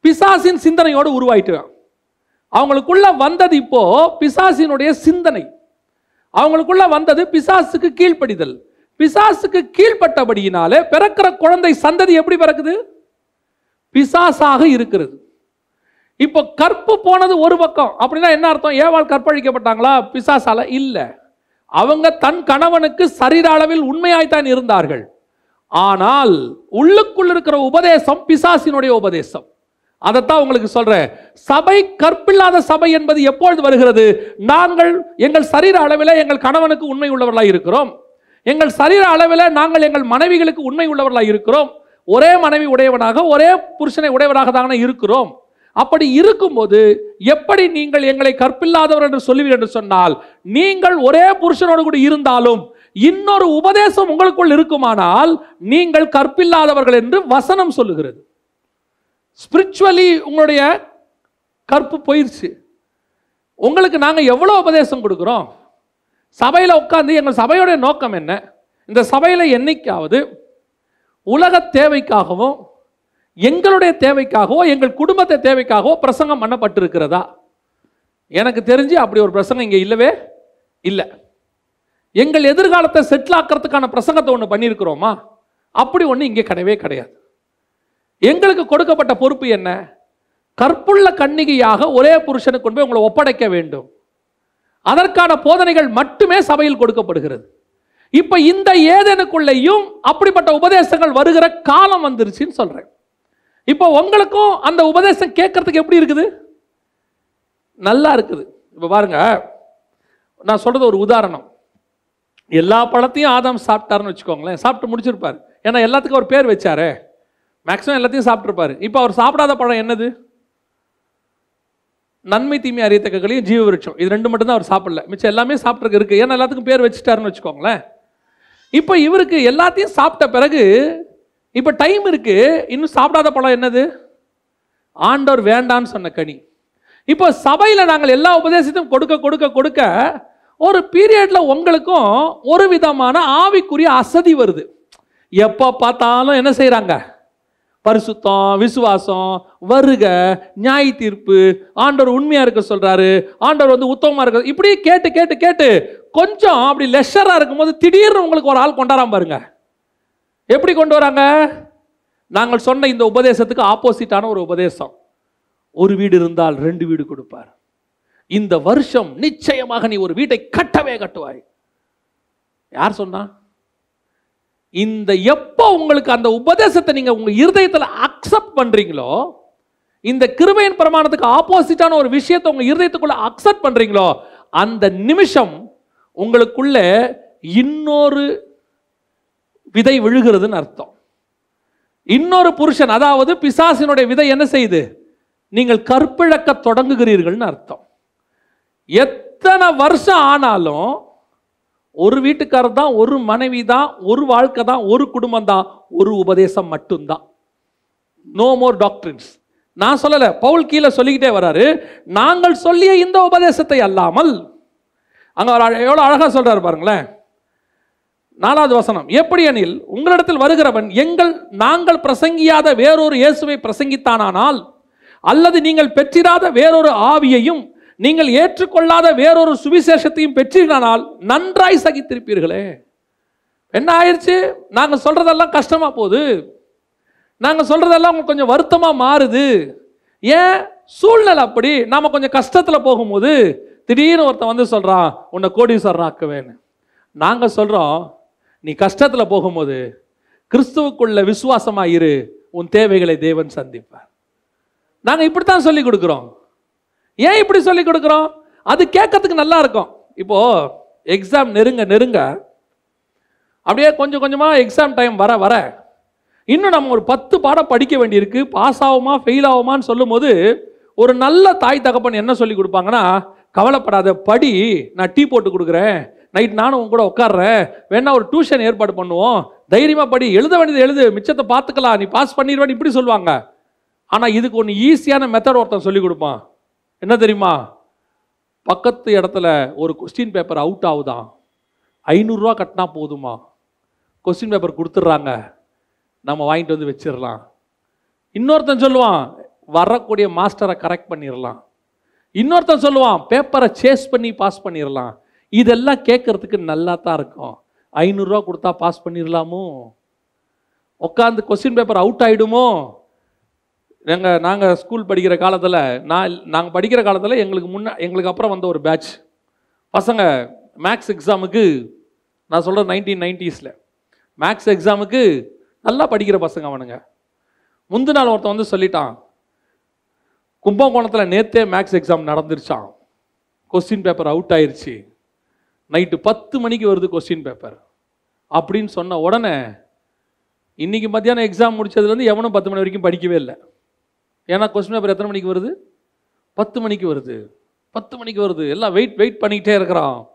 பிசாசின் சிந்தனையோடு உருவாயிட்டான். அவங்களுக்குள்ள வந்தது இப்போ பிசாசினுடைய சிந்தனை. அவங்களுக்குள்ள வந்தது பிசாசுக்கு கீழ்ப்படிதல். பிசாசுக்கு கீழ்ப்பட்டபடியினாலே பிறக்கிற குழந்தை சந்ததி எப்படி பிறக்குது? பிசாசாக இருக்கிறது. இப்போ கற்பு போனது ஒரு பக்கம். அப்படின்னா என்ன அர்த்தம்? ஏவாள் கற்பழிக்கப்பட்டாங்களா? பிசாசால இல்லை. அவங்க தன் கணவனுக்கு சரீர அளவில் உண்மையாய்த்தான் இருந்தார்கள். ஆனால் உள்ளுக்குள்ள இருக்கிற உபதேசம் பிசாசினுடைய உபதேசம். அதைத்தான் உங்களுக்கு சொல்றேன். சபை கற்பில்லாத சபை என்பது எப்பொழுது வருகிறது? நாங்கள் எங்கள் சரீர அளவில் எங்கள் கணவனுக்கு உண்மை உள்ளவர்களாக இருக்கிறோம். எங்கள் சரீர அளவில் நாங்கள் எங்கள் மனைவிகளுக்கு உண்மை உள்ளவர்களாக இருக்கிறோம். ஒரே மனைவி உடையவனாக ஒரே புருஷனை உடையவனாக தானே இருக்கிறோம். அப்படி இருக்கும்போது எப்படி நீங்கள் எங்களை கற்பில்லாதவர் என்று சொல்லுவீர் என்று சொன்னால் நீங்கள் ஒரே புருஷனோடு கூட இருந்தாலும் இன்னொரு உபதேசம் உங்களுக்குள் இருக்குமானால் நீங்கள் கற்பில்லாதவர்கள் என்று வசனம் சொல்லுகிறது. ஸ்பிரிச்சுவலி உங்களுடைய கற்பு போயிருச்சு. உங்களுக்கு நாங்கள் எவ்வளோ உபதேசம் கொடுக்குறோம்? சபையில் உட்காந்து எங்கள் சபையோடைய நோக்கம் என்ன? இந்த சபையில் என்னைக்காவது உலக தேவைக்காகவும் எங்களுடைய தேவைக்காகவோ எங்கள் குடும்பத்தை தேவைக்காகவோ பிரசங்கம் பண்ணப்பட்டிருக்கிறதா? எனக்கு தெரிஞ்சு அப்படி ஒரு பிரசங்கம் இங்கே இல்லவே இல்லை. எங்கள் எதிர்காலத்தை செட்டில் ஆக்கிறதுக்கான பிரசங்கத்தை ஒன்று பண்ணியிருக்கிறோமா? அப்படி ஒன்று இங்கே கிடையவே கிடையாது. எங்களுக்கு கொடுக்கப்பட்ட பொறுப்பு என்ன? கற்புள்ள கன்னிகையாக ஒரே புருஷனுக்கு கொண்டு போய் உங்களை ஒப்படைக்க வேண்டும். அதற்கான போதனைகள் மட்டுமே சபையில் கொடுக்கப்படுகிறது. இப்ப இந்த ஏதேனுக்குள்ளேயும் அப்படிப்பட்ட உபதேசங்கள் வருகிற காலம் வந்துருச்சுன்னு சொல்றேன். இப்போ உங்களுக்கும் அந்த உபதேசம் கேட்கறதுக்கு எப்படி இருக்குது? நல்லா இருக்குது. இப்போ பாருங்க நான் சொல்றது ஒரு உதாரணம். எல்லா பழத்தையும் ஆதாம் சாப்பிட்டாருன்னு வச்சுக்கோங்களேன். சாப்பிட்டு முடிச்சிருப்பார். ஏன்னா எல்லாத்துக்கும் ஒரு பேர் வச்சாரே. மேக்ஸிமம் எல்லாத்தையும் சாப்பிட்ருப்பாரு இப்போ அவர் சாப்பிடாத பழம் என்னது? நன்மை தீமை அறியத்தக்களையும் ஜீவ விருட்சம் இது ரெண்டு மட்டும்தான் அவர் சாப்பிடல. மிச்சம் எல்லாமே சாப்பிட்ருக்கு இருக்குது ஏன்னா எல்லாத்துக்கும் பேர் வச்சுட்டாருன்னு வச்சுக்கோங்களேன். இப்போ இவருக்கு எல்லாத்தையும் சாப்பிட்ட பிறகு இப்போ டைம் இருக்கு. இன்னும் சாப்பிடாத பழம் என்னது? ஆண்டவர் வேண்டான்னு சொன்ன கனி. இப்போ சபையில் நாங்கள் எல்லா உபதேசத்தையும் கொடுக்க கொடுக்க கொடுக்க ஒரு பீரியட்ல உங்களுக்கும் ஒரு விதமான ஆவிக்குரிய அசதி வருது. எப்போ பார்த்தாலும் என்ன செய்கிறாங்க பரிசுத்தம் விசுவாசம் வருக நியாய தீர்ப்பு ஆண்டவர் உண்மையாக இருக்க சொல்கிறாரு ஆண்டவர் வந்து உத்தமமாக இருக்க இப்படி கேட்டு கேட்டு கேட்டு கொஞ்சம் அப்படி லெஷராக இருக்கும்போது திடீர்னு உங்களுக்கு ஒரு ஆள் கொண்டாராம பாருங்க. எப்படி கொண்டு வராங்க? நாங்கள் சொன்ன இந்த உபதேசத்துக்கு ஆப்போசிட்டான ஒரு உபதேசம். ஒரு வீடு இருந்தால் ரெண்டு வீடு கொடுப்பார். இந்த வருஷம் நிச்சயமாக நீ ஒரு வீட்டை கட்டவே கட்டுவாய். யார் சொன்னா? இந்த எப்போ உங்களுக்கு அந்த உபதேசத்தை நீங்க உங்க இருதயத்தில் அக்செப்ட் பண்றீங்களோ இந்த கிருபையின் பிரமாணத்துக்கு ஆப்போசிட்டான ஒரு விஷயத்தை உங்க இருதயத்துக்குள்ள அக்செப்ட் பண்றீங்களோ அந்த நிமிஷம் உங்களுக்குள்ள இன்னொரு விதை விழுகிறதுன்னு அர்த்தம். இன்னொரு புருஷன் அதாவது பிசாசினுடைய விதை என்ன செய்யுது? நீங்கள் கற்பிழக்க தொடங்குகிறீர்கள்னு அர்த்தம். எத்தனை வருஷம் ஆனாலும் ஒரு வீட்டுக்காரர் தான் ஒரு மனைவி தான் ஒரு வாழ்க்கை தான் ஒரு குடும்பம் தான் ஒரு உபதேசம் மட்டும்தான். நோ மோர் டாக்டரின்ஸ் நான் சொல்லலை பவுல் கீழே சொல்லிக்கிட்டே வராரு நாங்கள் சொல்லிய இந்த உபதேசத்தை அல்லாமல் அங்கே அவர் எவ்வளோ அழகாக சொல்கிறார் பாருங்களேன். நாலாவது வசனம் எப்படி எனில் உங்களிடத்தில் வருகிறவன் எங்கள் நாங்கள் பிரசங்கியாத வேறொரு இயேசுவை பிரசங்கித்தானானால் அல்லது நீங்கள் பெற்றிராத வேறொரு ஆவியையும் நீங்கள் ஏற்றுக்கொள்ளாத வேறொரு சுவிசேஷத்தையும் பெற்றீர்களானால் நன்றாய் சகித்திருப்பீர்களே. என்ன ஆயிடுச்சு? நாங்கள் சொல்கிறதெல்லாம் கஷ்டமாக போகுது. நாங்கள் சொல்கிறதெல்லாம் உங்களுக்கு கொஞ்சம் வருத்தமாக மாறுது. ஏன்? சூழ்நிலை அப்படி. நாம் கொஞ்சம் கஷ்டத்தில் போகும்போது திடீர்னு ஒருத்தன் வந்து சொல்கிறான் உன்னை கோடீஸ்வரன் ஆக்குவேன்னு. நாங்கள் சொல்கிறோம் நீ கஷ்டத்தில் போகும்போது கிறிஸ்துவுக்குள்ள விசுவாசமாக இரு. உன் தேவைகளை தேவன் சந்திப்பார். நாங்கள் இப்படித்தான் சொல்லி கொடுக்குறோம். ஏன் இப்படி சொல்லி கொடுக்குறோம்? அது கேட்கறதுக்கு நல்லா இருக்கும். இப்போ எக்ஸாம் நெருங்க நெருங்க. அப்படியே கொஞ்சம் கொஞ்சமாக எக்ஸாம் டைம் வர வர. இன்னும் நம்ம ஒரு பத்து பாடம் படிக்க வேண்டியிருக்கு. பாஸ் ஆகுமா ஃபெயில் ஆகுமான்னு சொல்லும்போது ஒரு நல்ல தாய் தகப்பன் என்ன சொல்லி கொடுப்பாங்கன்னா கவலைப்படாத படி. நான் டீ போட்டு கொடுக்குறேன். நைட் நானும் உங்க கூட உட்கார்றேன். வேணா ஒரு டியூஷன் ஏற்பாடு பண்ணுவோம். தைரியமாக படி. எழுத வேண்டியது எழுது. மிச்சத்தை பார்த்துக்கலாம். நீ பாஸ் பண்ணிடுவேன்னு இப்படி சொல்லுவாங்க. ஆனால் இதுக்கு ஒன்று ஈஸியான மெத்தட் ஒருத்தன் சொல்லி கொடுப்பான். என்ன தெரியுமா? பக்கத்து இடத்துல ஒரு கொஸ்டின் பேப்பர் அவுட் ஆகுதான் ஐநூறுரூவா கட்டினா போதுமா? கொஸ்டின் பேப்பர் கொடுத்துட்றாங்க. நம்ம வாங்கிட்டு வந்து வச்சிடலாம். இன்னொருத்தன் சொல்லுவான் வரக்கூடிய மாஸ்டரை கரெக்ட் பண்ணிடலாம். இன்னொருத்தன் சொல்லுவான் பேப்பரை சேஸ் பண்ணி பாஸ் பண்ணிடலாம். இதெல்லாம் கேட்குறதுக்கு நல்லா தான் இருக்கும். ஐநூறுரூவா கொடுத்தா பாஸ் பண்ணிடலாமோ? உட்காந்து கொஸ்டின் பேப்பர் அவுட் ஆகிடுமோ எங்கள் நாங்கள் ஸ்கூல் படிக்கிற காலத்தில் நான் நாங்கள் படிக்கிற காலத்தில் எங்களுக்கு முன்ன எங்களுக்கு அப்புறம் வந்த ஒரு பேட்ச் பசங்க மேக்ஸ் எக்ஸாமுக்கு நான் சொல்கிறேன் நைன்டீன் நைன்டிஸில் மேக்ஸ் எக்ஸாமுக்கு நல்லா படிக்கிற பசங்க அவனுங்க. முந்தின நாள் ஒருத்தன் வந்து சொல்லிட்டான் கும்பகோணத்தில் நேத்தே மேக்ஸ் எக்ஸாம் நடந்துருச்சான் கொஸ்டின் பேப்பர் அவுட் ஆயிருச்சு. நைட்டு பத்து மணிக்கு வருது கொஸ்டின் பேப்பர் அப்படின்னு சொன்ன உடனே இன்னைக்கு மத்தியானம் எக்ஸாம் முடிச்சதுலேருந்து எவனும் பத்து மணி வரைக்கும் படிக்கவே இல்லை. ஏன்னா கொஸ்டின் பேப்பர் எத்தனை மணிக்கு வருது? பத்து மணிக்கு வருது. பத்து மணிக்கு வருது. எல்லாம் வெயிட் வெயிட் பண்ணிக்கிட்டே இருக்கிறான்.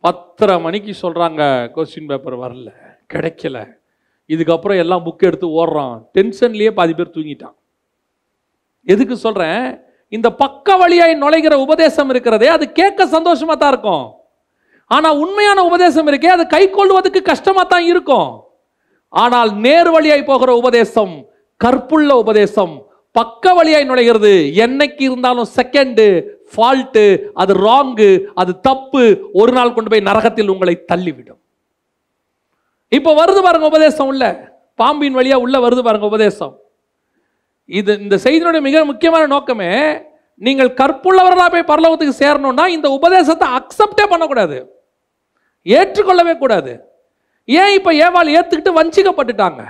பத்தரை மணிக்கு சொல்கிறாங்க கொஸ்டின் பேப்பர் வரல. கிடைக்கல. இதுக்கப்புறம் எல்லாம் புக் எடுத்து ஓடுறான். டென்ஷன்லேயே பாதி பேர் தூங்கிட்டான். எதுக்கு சொல்கிறேன் இந்த பக்க வழியாய் நுழைகிற உபதேசம் இருக்கிறதே அது கேட்க சந்தோஷமாக தான் இருக்கும். ஆனால் உண்மையான உபதேசம் இருக்கே அது கை கொள்வதற்கு கஷ்டமாக தான் இருக்கும். ஆனால் நேர் வழியாய் போகிற உபதேசம் கற்புள்ள உபதேசம் பக்க வழியாய் நுழைகிறது. என்னைக்கு இருந்தாலும் செகண்டு ஃபால்ட்டு அது ராங்கு அது தப்பு ஒரு நாள் கொண்டு போய் நரகத்தில் உங்களை தள்ளிவிடும். இப்போ வருது பாருங்க உபதேசம் உள்ள. பாம்பின் வழியா உள்ள வருது பாருங்க உபதேசம். இது இந்த செய்தியினுடைய மிக முக்கியமான நோக்கமே நீங்கள் கற்புள்ளவர்களாக போய் பரலோகத்துக்கு சேரணும்னா இந்த உபதேசத்தை அக்செப்டே பண்ணக்கூடாது. ஏற்றுக்கொள்ளவே கூடாது. ஏன் இப்போ ஏவாள் ஏற்றுக்கிட்டு வஞ்சிக்கப்பட்டுட்டாங்க?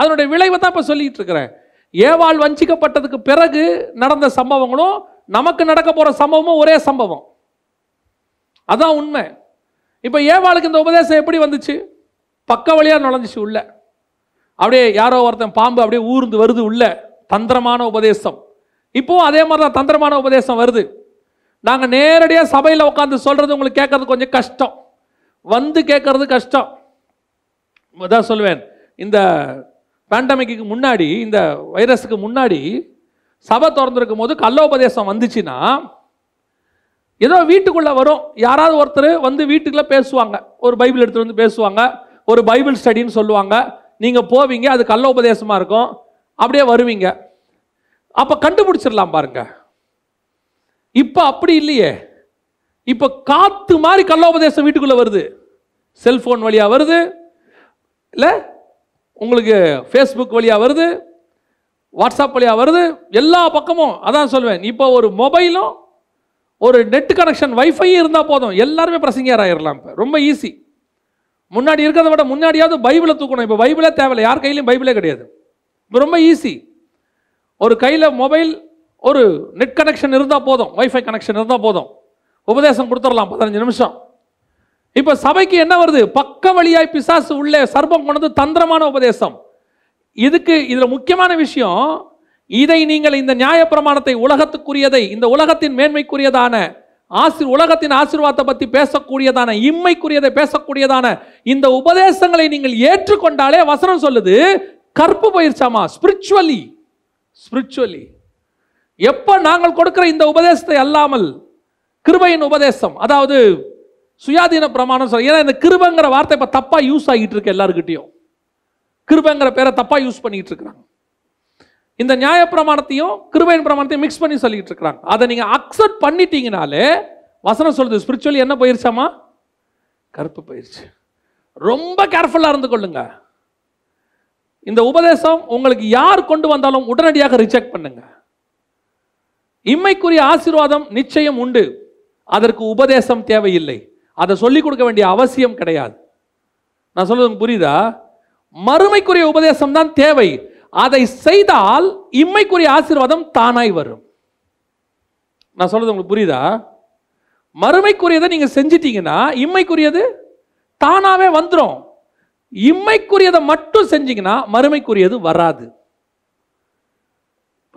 அதனுடைய விளைவை தான் இப்போ சொல்லிட்டு இருக்கிறேன். ஏவாள் வஞ்சிக்கப்பட்டதுக்கு பிறகு நடந்த சம்பவங்களும் நமக்கு நடக்க போகிற சம்பவமும் ஒரே சம்பவம். அதான் உண்மை. இப்போ ஏவாளுக்கு இந்த உபதேசம் எப்படி வந்துச்சு? பக்க வழியாக நுழைஞ்சிச்சு உள்ள. அப்படியே யாரோ ஒருத்தன் பாம்பு அப்படியே ஊர்ந்து வருது உள்ள. தந்திரமான உபதேசம். இப்போவும் அதே மாதிரி தான் தந்திரமான உபதேசம் வருது. நாங்கள் நேரடியாக சபையில் உட்காந்து சொல்கிறது உங்களுக்கு கேட்கறது கொஞ்சம் கஷ்டம். வந்து கேட்கறது கஷ்டம். தான் சொல்லுவேன். இந்த பேண்டமிக்கு முன்னாடி இந்த வைரஸுக்கு முன்னாடி சபை திறந்துருக்கும் போது கள்ளோபதேசம் வந்துச்சுன்னா ஏதோ வீட்டுக்குள்ளே வரும். யாராவது ஒருத்தர் வந்து வீட்டுக்குள்ளே பேசுவாங்க. ஒரு பைபிள் எடுத்துகிட்டு வந்து பேசுவாங்க. ஒரு பைபிள் ஸ்டடின்னு சொல்லுவாங்க. நீங்கள் போவீங்க அது கள்ள உபதேசமாக இருக்கும். அப்படியே வருவீங்க. அப்போ கண்டுபிடிச்சிடலாம் பாருங்க. இப்போ அப்படி இல்லையே. இப்போ காற்று மாதிரி கள்ளோபதேசம் வீட்டுக்குள்ளே வருது. செல்ஃபோன் வழியாக வருது. இல்லை உங்களுக்கு ஃபேஸ்புக் வழியாக வருது வாட்ஸ்அப் வழியாக வருது எல்லா பக்கமும் அதான் சொல்லுவேன் இப்போ ஒரு மொபைலும் ஒரு நெட் கனெக்ஷன் வைஃபையும் இருந்தால் போதும். எல்லாருமே பிரசங்கியார் ஆயிடலாம் இப்போ. ரொம்ப ஈஸி முன்னாடி இருக்கிறத விட முன்னாடியாவது பைபிளை தூக்கணும். இப்போ பைபிளே தேவையில்லை. யார் கையிலையும் பைபிளே கிடையாது. இப்போ ரொம்ப ஈஸி ஒரு கையில் மொபைல் ஒரு நெட் கனெக்ஷன் இருந்தால் போதும். வைஃபை கனெக்ஷன் இருந்தால் போதும். உபதேசம் கொடுத்துடலாம். பதினஞ்சு நிமிஷம். இப்போ சபைக்கு என்ன வருது? பக்க வழியாய் பிசாசு உள்ளே சர்பம் கொண்டது தந்திரமான உபதேசம். இதுக்கு இதில் முக்கியமான விஷயம் இதை நீங்கள் இந்த நியாயப்பிரமாணத்தை உலகத்துக்குரியதை இந்த உலகத்தின் மேன்மைக்குரியதான ஆசி உலகத்தின் ஆசீர்வாதத்தை பற்றி பேசக்கூடியதான இம்மைக்குரியதை பேசக்கூடியதான இந்த உபதேசங்களை நீங்கள் ஏற்றுக்கொண்டாலே வசனம் சொல்லுது கற்பு பயிற்சாமா? ஸ்பிரிச்சுவலி ஸ்பிரிச்சுவலி எப்போ நாங்கள் கொடுக்கிற இந்த உபதேசத்தை அல்லாமல் கிருபையின் உபதேசம் அதாவது சுயாதீன பிரமாணம் சொல்ல ஏன்னா இந்த கிருபங்கிற வார்த்தை இப்போ தப்பாக யூஸ் ஆகிட்டு இருக்கு எல்லாருக்கிட்டையும் கிருபங்கிற பேரை தப்பாக யூஸ் பண்ணிட்டு இருக்கிறாங்க. இந்த நியாயப்பிரமாணத்தையும் கிருபையின் பிரமாணத்தையும் மிக்ஸ் பண்ணி சொல்லிட்டு இருக்கிறாங்க. அதை நீங்கள் அக்செப்ட் பண்ணிட்டீங்கனாலே வசனம் சொல்லுது ஸ்பிரிச்சுவலி என்ன போயிருச்சாமா கருப்பு போயிருச்சு. ரொம்ப கேர்ஃபுல்லாக இருந்து கொள்ளுங்க. இந்த உபதேசம் உங்களுக்கு யார் கொண்டு வந்தாலும் உடனடியாக ரிஜெக்ட் பண்ணுங்க. இம்மைக்குரிய ஆசீர்வாதம் நிச்சயம் உண்டு. அதற்கு உபதேசம் தேவையில்லை. அதை சொல்லிக் கொடுக்க வேண்டிய அவசியம் கிடையாது. நான் சொல்றது புரியுதா? மறுமைக்குரிய உபதேசம் தான் தேவை. அதை செய்தால் இம்மைக்குரிய ஆசீர்வாதம் தானாய் வரும். நான் சொல்றது உங்களுக்கு புரியுதா? மறுமைக்குரியதை நீங்க செஞ்சிட்டீங்கன்னா இம்மைக்குரியது தானாவே வந்துடும் இம்மைக்குரியதை மட்டும் செஞ்சீங்கன்னா மறுமைக்குரியது வராது.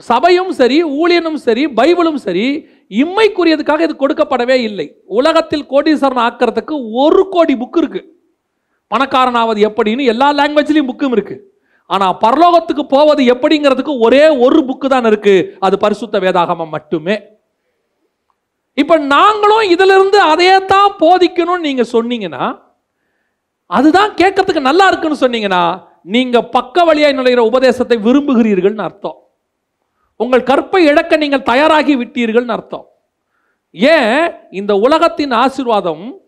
சபையும் சரி ஊழியனும் சரி பைபிளும் சரி இம்மைக்குரியதுக்காக இது கொடுக்கப்படவே இல்லை. உலகத்தில் கோடீஸ்வரன் ஆக்கிறதுக்கு ஒரு கோடி புக் இருக்கு. பணக்காரனாவது எப்படின்னு எல்லா லாங்குவேஜ்லையும் புக்கும் இருக்கு. ஆனால் பரலோகத்துக்கு போவது எப்படிங்கிறதுக்கு ஒரே ஒரு புக்கு தான் இருக்கு. அது பரிசுத்த வேதாகமம் மட்டுமே. இப்போ நாங்களும் இதிலிருந்து அதையே தான் போதிக்கணும்னு நீங்கள் சொன்னீங்கன்னா அதுதான் கேட்கறதுக்கு நல்லா இருக்குன்னு சொன்னீங்கன்னா நீங்கள் பக்க வழியாக நுழைகிற உபதேசத்தை விரும்புகிறீர்கள்னு அர்த்தம். உங்கள் கற்பை இழக்க நீங்கள் தயாராகி விட்டீர்கள்னு அர்த்தம். ஏன்? இந்த உலகத்தின் ஆசீர்வாதம்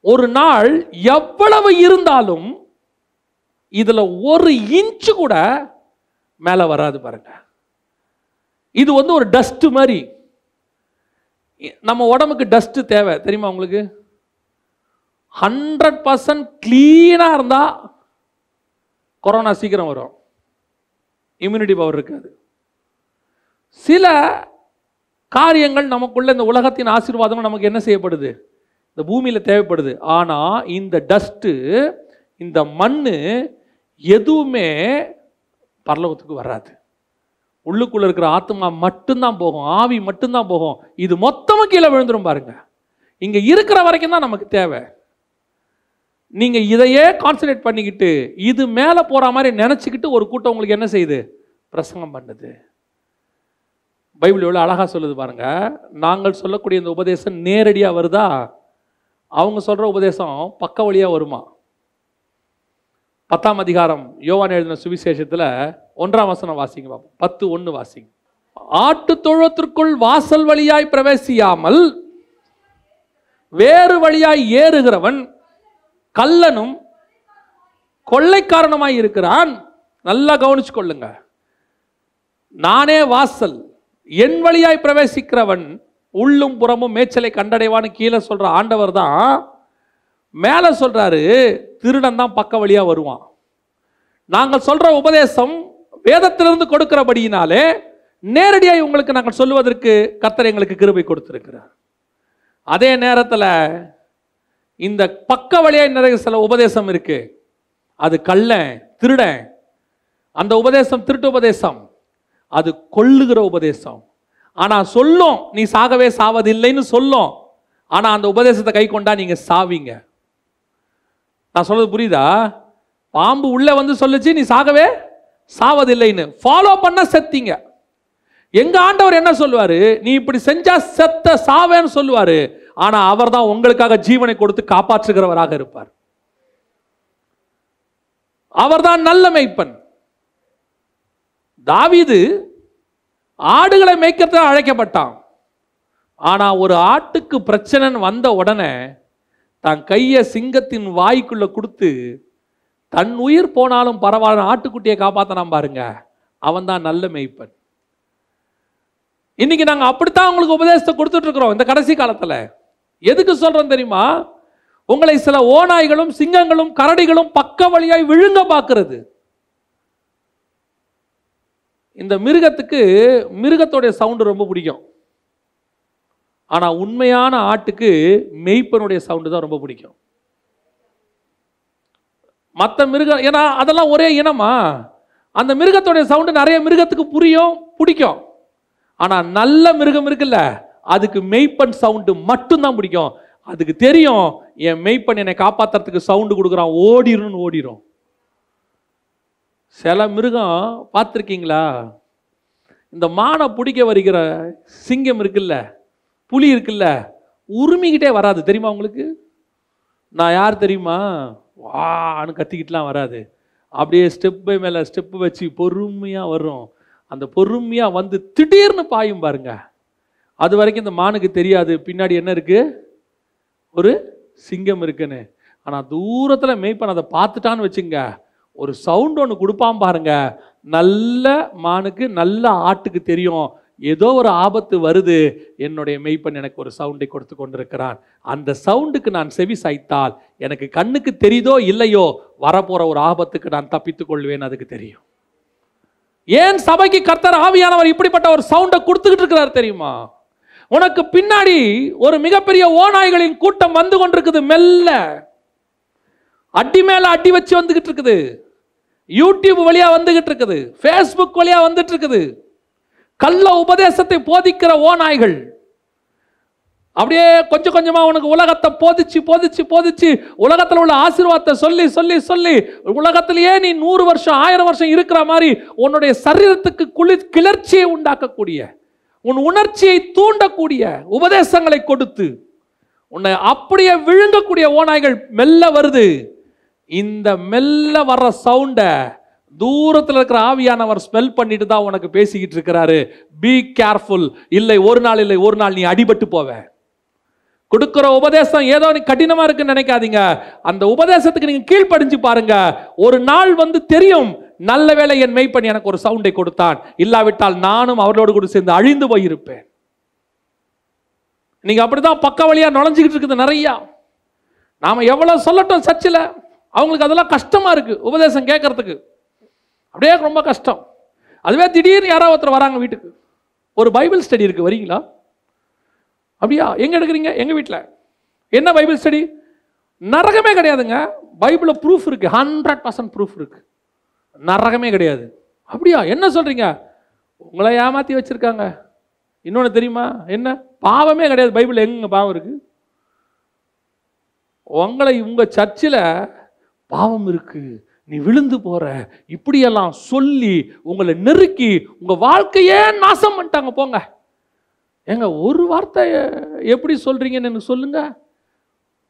ஒரு நாள் எவ்வளவு இருந்தாலும் இதில் ஒரு இன்ச்சு கூட மேலே வராது பாருங்க. இது வந்து ஒரு டஸ்ட் மாதிரி நம்ம உடம்புக்கு டஸ்ட்டு தேவை. தெரியுமா உங்களுக்கு? ஹண்ட்ரட் பர்சன்ட் கிளீனாக இருந்தால் கொரோனா சீக்கிரம் வரும். இம்யூனிட்டி பவர் இருக்காது. சில காரியங்கள் நமக்குள்ள இந்த உலகத்தின் ஆசீர்வாதம் நமக்கு என்ன செய்யப்படுது? இந்த பூமியில் தேவைப்படுது. ஆனால் இந்த டஸ்ட்டு இந்த மண் எதுவுமே பரலோகத்துக்கு வராது. உள்ளுக்குள்ள இருக்கிற ஆத்மா மட்டும்தான் போகும். ஆவி மட்டும்தான் போகும். இது மொத்தமும் கீழே விழுந்துரும் பாருங்க. இங்கே இருக்கிற வரைக்கும் தான் நமக்கு தேவை. நீங்கள் இதையே கான்சன்ட்ரேட் பண்ணிக்கிட்டு இது மேலே போகிற மாதிரி நினச்சிக்கிட்டு ஒரு கூட்டம் உங்களுக்கு என்ன செய்யுது? பிரசங்கம் பண்ணுது. பைபிள் எவ்வளோ அழகாக சொல்லுது பாருங்க. நாங்கள் சொல்லக்கூடிய இந்த உபதேசம் நேரடியாக வருதா? அவங்க சொல்கிற உபதேசம் பக்க வழியாக வருமா? பத்தாம் அதிகாரம் யோவான் எழுதின சுவிசேஷத்தில் ஒன்றாம் வசனம் வாசிங்க பார்ப்போம் பத்து ஒன்று வாசிங்க. ஆட்டு தொழுவத்திற்குள் வாசல் வழியாய் பிரவேசியாமல் வேறு வழியாய் ஏறுகிறவன் கல்லனும் கொள்ளைக்காரனுமாய் இருக்கிறான். நல்லா கவனிச்சு கொள்ளுங்க நானே வாசல் என் வழியாய் பிரவேசிக்கிறவன் உள்ளும் புறமும் மேய்ச்சலை கண்டடைவான்னு கீழே சொல்கிற ஆண்டவர் தான் மேலே சொல்கிறாரு திருடன் தான் பக்க வழியாக வருவான். நாங்கள் சொல்கிற உபதேசம் வேதத்திலிருந்து கொடுக்கிறபடியினாலே நேரடியாக உங்களுக்கு நாங்கள் சொல்லுவதற்கு கர்த்தர் எங்களுக்கு கிருபை கொடுத்துருக்கிறார். அதே நேரத்தில் இந்த பக்க வழியாக நிறைய சில உபதேசம் இருக்குது அது கள்ளன் திருடன். அந்த உபதேசம் திருட்டு உபதேசம். அது கொள்ளுகிற உபதேசம். ஆனால் சொல்லும் நீ சாகவே சாவதில்லைன்னு சொல்லும். ஆனால் அந்த உபதேசத்தை கை கொண்டா நீங்கள் சாவீங்க. நான் சொல்றது புரியுதா? பாம்பு உள்ளே வந்து சொல்லுச்சு நீ சாகவே சாவதில்லைன்னு. ஃபாலோ பண்ண செத்தீங்க. எங்க ஆண்டவர் என்ன சொல்லுவாரு? நீ இப்படி செஞ்சா செத்த சாவேன்னு சொல்லுவாரு. ஆனா அவர் தான் உங்களுக்காக ஜீவனை கொடுத்து காப்பாற்றுகிறவராக இருப்பார். அவர்தான் நல்ல மெய்ப்பன். தாவிது ஆடுகளை மேய்க்கிறது அழைக்கப்பட்டான். ஆனால் ஒரு ஆட்டுக்கு பிரச்சனைன்னு வந்த உடனே தன் கையை சிங்கத்தின் வாய்க்குள்ளே கொடுத்து தன் உயிர் போனாலும் பரவாயில்ல ஆட்டுக்குட்டியை காப்பாத்தனாம் பாருங்க. அவன் தான் நல்ல மேய்ப்பன். இன்னைக்கு நாங்கள் அப்படித்தான் உங்களுக்கு உபதேசத்தை கொடுத்துட்ருக்குறோம் இந்த கடைசி காலத்தில். எதுக்கு சொல்கிறோம் தெரியுமா? உங்களை சில ஓநாய்களும் சிங்கங்களும் கரடிகளும் பக்க வழியாய் விழுங்க பார்க்கறது. இந்த மிருகத்துக்கு மிருகத்தோடைய சவுண்டு ரொம்ப பிடிக்கும். ஆனால் உண்மையான ஆட்டுக்கு மெய்ப்பனுடைய சவுண்டு தான் ரொம்ப பிடிக்கும். மற்ற மிருகம் ஏன்னா அதெல்லாம் ஒரே இனமா? அந்த மிருகத்தோடைய சவுண்டு நிறைய மிருகத்துக்கு புரியும் பிடிக்கும். ஆனால் நல்ல மிருகம் இருக்குல்ல அதுக்கு மெய்ப்பன் சவுண்டு மட்டும்தான் பிடிக்கும். அதுக்கு தெரியும் என் மெய்ப்பன் என்னை காப்பாத்துறதுக்கு சவுண்டு கொடுக்குறான் ஓடிருன்னு ஓடிரும். சில மிருகம் பார்த்துருக்கீங்களா? இந்த மானை பிடிக்க வருகிற சிங்கம் இருக்குல்ல புலி இருக்குல்ல உரிமிக்கிட்டே வராது. தெரியுமா உங்களுக்கு? நான் யார் தெரியுமா? வான்னு கத்திக்கிட்டுலாம் வராது. அப்படியே ஸ்டெப்பு மேலே ஸ்டெப்பு வச்சு பொறுமையாக வரும் அந்த பொறுமையாக வந்து திடீர்னு பாயும் பாருங்க. அது வரைக்கும் இந்த மானுக்கு தெரியாது. பின்னாடி என்ன இருக்குது ஒரு சிங்கம் இருக்குன்னு. ஆனால் தூரத்தில் மேய்ப்பன் அதை பார்த்துட்டான்னு வச்சுங்க. ஒரு சவுண்ட் ஒன்று கொடுப்பான் பாருங்க. நல்ல மானுக்கு நல்ல ஆட்டுக்கு தெரியும். ஏதோ ஒரு ஆபத்து வருது. என்னுடைய மெய்ப்பன் எனக்கு ஒரு சவுண்டை கொடுத்து கொண்டிருக்கிறான். அந்த சவுண்டுக்கு நான் செவி சாய்த்தால் எனக்கு கண்ணுக்கு தெரியுதோ இல்லையோ வரப்போற ஒரு ஆபத்துக்கு நான் தப்பித்துக் கொள்வேன் அதுக்கு தெரியும். ஏன் சபைக்கு கர்த்தர் ஆவியானவர் இப்படிப்பட்ட ஒரு சவுண்டை கொடுத்துக்கிட்டு இருக்கிறார் தெரியுமா? உனக்கு பின்னாடி ஒரு மிகப்பெரிய ஓநாய்களின் கூட்டம் வந்து கொண்டிருக்குது மெல்ல. அடி மேல அடி வச்சு வந்துகிட்டு இருக்குது. யூடியூப் வழியா வந்துகிட்டு இருக்குது. ஃபேஸ்புக் வழியா வந்துட்டு இருக்குது. கள்ள உபதேசத்தை போதிக்கிற ஓநாய்கள். அப்படியே கொஞ்சம் கொஞ்சமா உனக்கு உலகத்தை போதிச்சு போதிச்சு போதிச்சு உலகத்தில் உள்ள ஆசீர்வாதத்தை சொல்லி சொல்லி சொல்லி உலகத்திலேயே நீ நூறு வருஷம் ஆயிரம் வருஷம் இருக்கிற மாதிரி உன்னுடைய சரீரத்துக்கு குளிர் கிளர்ச்சியை உண்டாக்கக்கூடிய உன் உணர்ச்சியை தூண்டக்கூடிய உபதேசங்களை கொடுத்து உன்னை அப்படியே விழுங்கக்கூடிய ஓநாய்கள் மெல்ல வருது. இந்த மெல்ல வர்ற சவுண்டை தூரத்தில் இருக்கிற ஆவியானவர் ஸ்மெல் பண்ணிட்டு தான் உனக்கு பேசிக்கிட்டு இருக்கிறாரு. பி கேர்ஃபுல் இல்லை ஒரு நாள் இல்லை ஒரு நாள் நீ அடிபட்டு போவேன் கொடுக்குற உபதேசம் ஏதோ நீ கடினமா இருக்குன்னு நினைக்காதீங்க. அந்த உபதேசத்துக்கு நீங்க கீழ்ப்படிஞ்சு பாருங்க. ஒரு நாள் வந்து தெரியும். நல்ல வேலை என் மெய்ப்பன் எனக்கு ஒரு சவுண்டை கொடுத்தான். இல்லாவிட்டால் நானும் அவர்களோடு கூட சேர்ந்து அழிந்து போயிருப்பேன். நீங்க அப்படிதான் பக்க வழியா நுழைஞ்சுக்கிட்டு இருக்குது நிறையா. நாம எவ்வளவு சொல்லட்டும் சர்ச்சில். அவங்களுக்கு அதெல்லாம் கஷ்டமாக இருக்குது உபதேசம் கேட்கறதுக்கு. அப்படியே ரொம்ப கஷ்டம். அதுவே திடீர்னு யாராவது ஒருத்தர் வராங்க வீட்டுக்கு. ஒரு பைபிள் ஸ்டடி இருக்குது வரீங்களா? அப்படியா? எங்கே எடுக்கிறீங்க? எங்கள் வீட்டில் என்ன பைபிள் ஸ்டடி? நரகமே கிடையாதுங்க. பைபிளில் ப்ரூஃப் இருக்குது ஹண்ட்ரட் பர்சன்ட் ப்ரூஃப் இருக்குது நரகமே கிடையாது. அப்படியா? என்ன சொல்கிறீங்க உங்களை ஏமாற்றி வச்சுருக்காங்க. இன்னொன்று தெரியுமா? என்ன? பாவமே கிடையாது. பைபிள் எங்கே பாவம் இருக்குது உங்களை உங்கள் சர்ச்சில் பாவம் இருக்கு. நீ விழுந்து போகிற இப்படியெல்லாம் சொல்லி உங்களை நெருக்கி உங்கள் வாழ்க்கையே நாசம் பண்ணிட்டாங்க போங்க. ஏங்க ஒரு வார்த்தை எப்படி சொல்கிறீங்கன்னு எனக்கு சொல்லுங்க.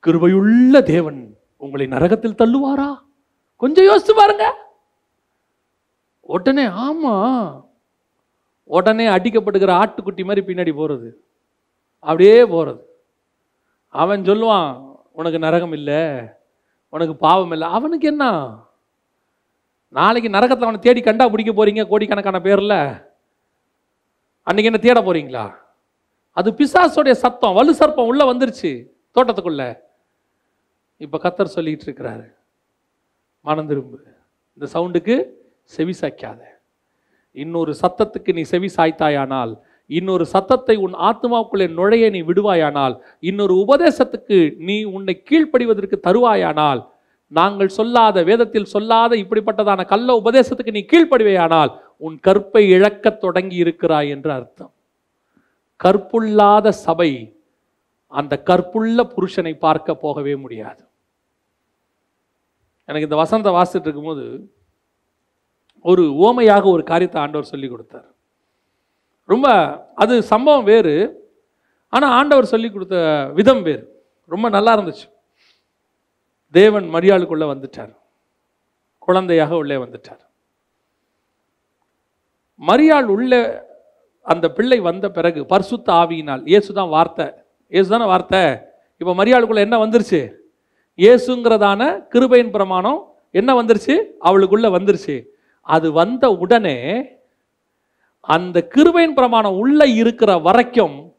கிருபையுள்ள தேவன் உங்களை நரகத்தில் தள்ளுவாரா? கொஞ்சம் யோசித்து பாருங்க. உடனே ஆமாம் உடனே அடிக்கப்படுகிற ஆட்டுக்குட்டி மாதிரி பின்னாடி போகிறது அப்படியே போகிறது அவன் சொல்லுவான் உனக்கு நரகம் இல்லை. உனக்கு பாவம் இல்லை. அவனுக்கு என்ன? நாளைக்கு நரகத்தில் அவனை தேடி கண்டா பிடிக்க போறீங்க கோடிக்கணக்கான பேர்ல? அன்னைக்கு என்ன தேட போறீங்களா? அது பிசாசுடைய சத்தம் வலு சர்ப்பம் உள்ள வந்துருச்சு தோட்டத்துக்குள்ள. இப்ப கத்தர் சொல்லிட்டு இருக்கிறாரு. மனம் திரும்பு. இந்த சவுண்டுக்கு செவி சாய்க்காத. இன்னொரு சத்தத்துக்கு நீ செவி சாய்த்தாயானால் இன்னொரு சத்தத்தை உன் ஆத்மாவுக்குள்ளே நுழைய நீ விடுவாயானால் இன்னொரு உபதேசத்துக்கு நீ உன்னை கீழ்ப்படிவதற்கு தருவாயானால் நாங்கள் சொல்லாத வேதத்தில் சொல்லாத இப்படிப்பட்டதான கள்ள உபதேசத்துக்கு நீ கீழ்ப்படுவேயானால் உன் கற்பை இழக்கத் தொடங்கி இருக்கிறாய் என்று அர்த்தம். கற்புள்ளாத சபை அந்த கற்புள்ள புருஷனை பார்க்க போகவே முடியாது. எனக்கு இந்த வசந்த வாசிட்டு இருக்கும்போது ஒரு ஓமையாக ஒரு காரியத்தை ஆண்டவர் சொல்லி கொடுத்தார். ரொம்ப அது சம்பவம் வேறு. ஆனால் ஆண்டவர் சொல்லி கொடுத்த விதம் வேறு. ரொம்ப நல்லா இருந்துச்சு. தேவன் மரியாளுக்குள்ளே வந்துட்டார். குழந்தையாக உள்ளே வந்துட்டார். மரியாள் உள்ளே அந்த பிள்ளை வந்த பிறகு பர்சுத்த ஆவியினால் இயேசு தான் வார்த்தை. இயேசு தானே வார்த்தை? இப்போ மரியாளுக்குள்ளே என்ன வந்துருச்சு? இயேசுங்கிறதான கிருபையின் பிரமாணம் என்ன வந்துருச்சு? அவளுக்குள்ளே வந்துருச்சு. அது வந்த உடனே அந்த கிருபையின் பிரமாணம் உள்ள இருக்கிற வரைக்கும்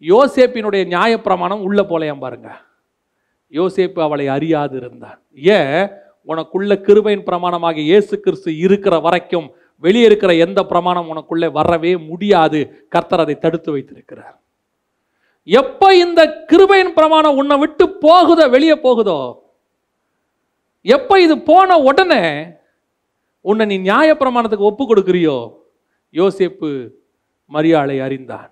யோசேப்பினுடைய நியாயப்பிரமாணம் உள்ள போலையாம் பாருங்க. யோசேப்பு அவளை அறியாது இருந்தான். ஏன்? உனக்குள்ள கிருபையின் பிரமாணமாக இயேசு கிறிஸ்து இருக்கிற வரைக்கும் வெளியே இருக்கிற எந்த பிரமாணம் உனக்குள்ளே வரவே முடியாது. கர்த்தர் அதை தடுத்து வைத்திருக்கிறார். எப்ப இந்த கிருபையின் பிரமாணம் உன்னை விட்டு போகுதோ வெளியே போகுதோ? எப்ப இது போன உடனே உன்னை நீ நியாய பிரமாணத்துக்கு ஒப்பு கொடுக்குறியோ? யோசேப்பு மரியாளை அறிந்தான்.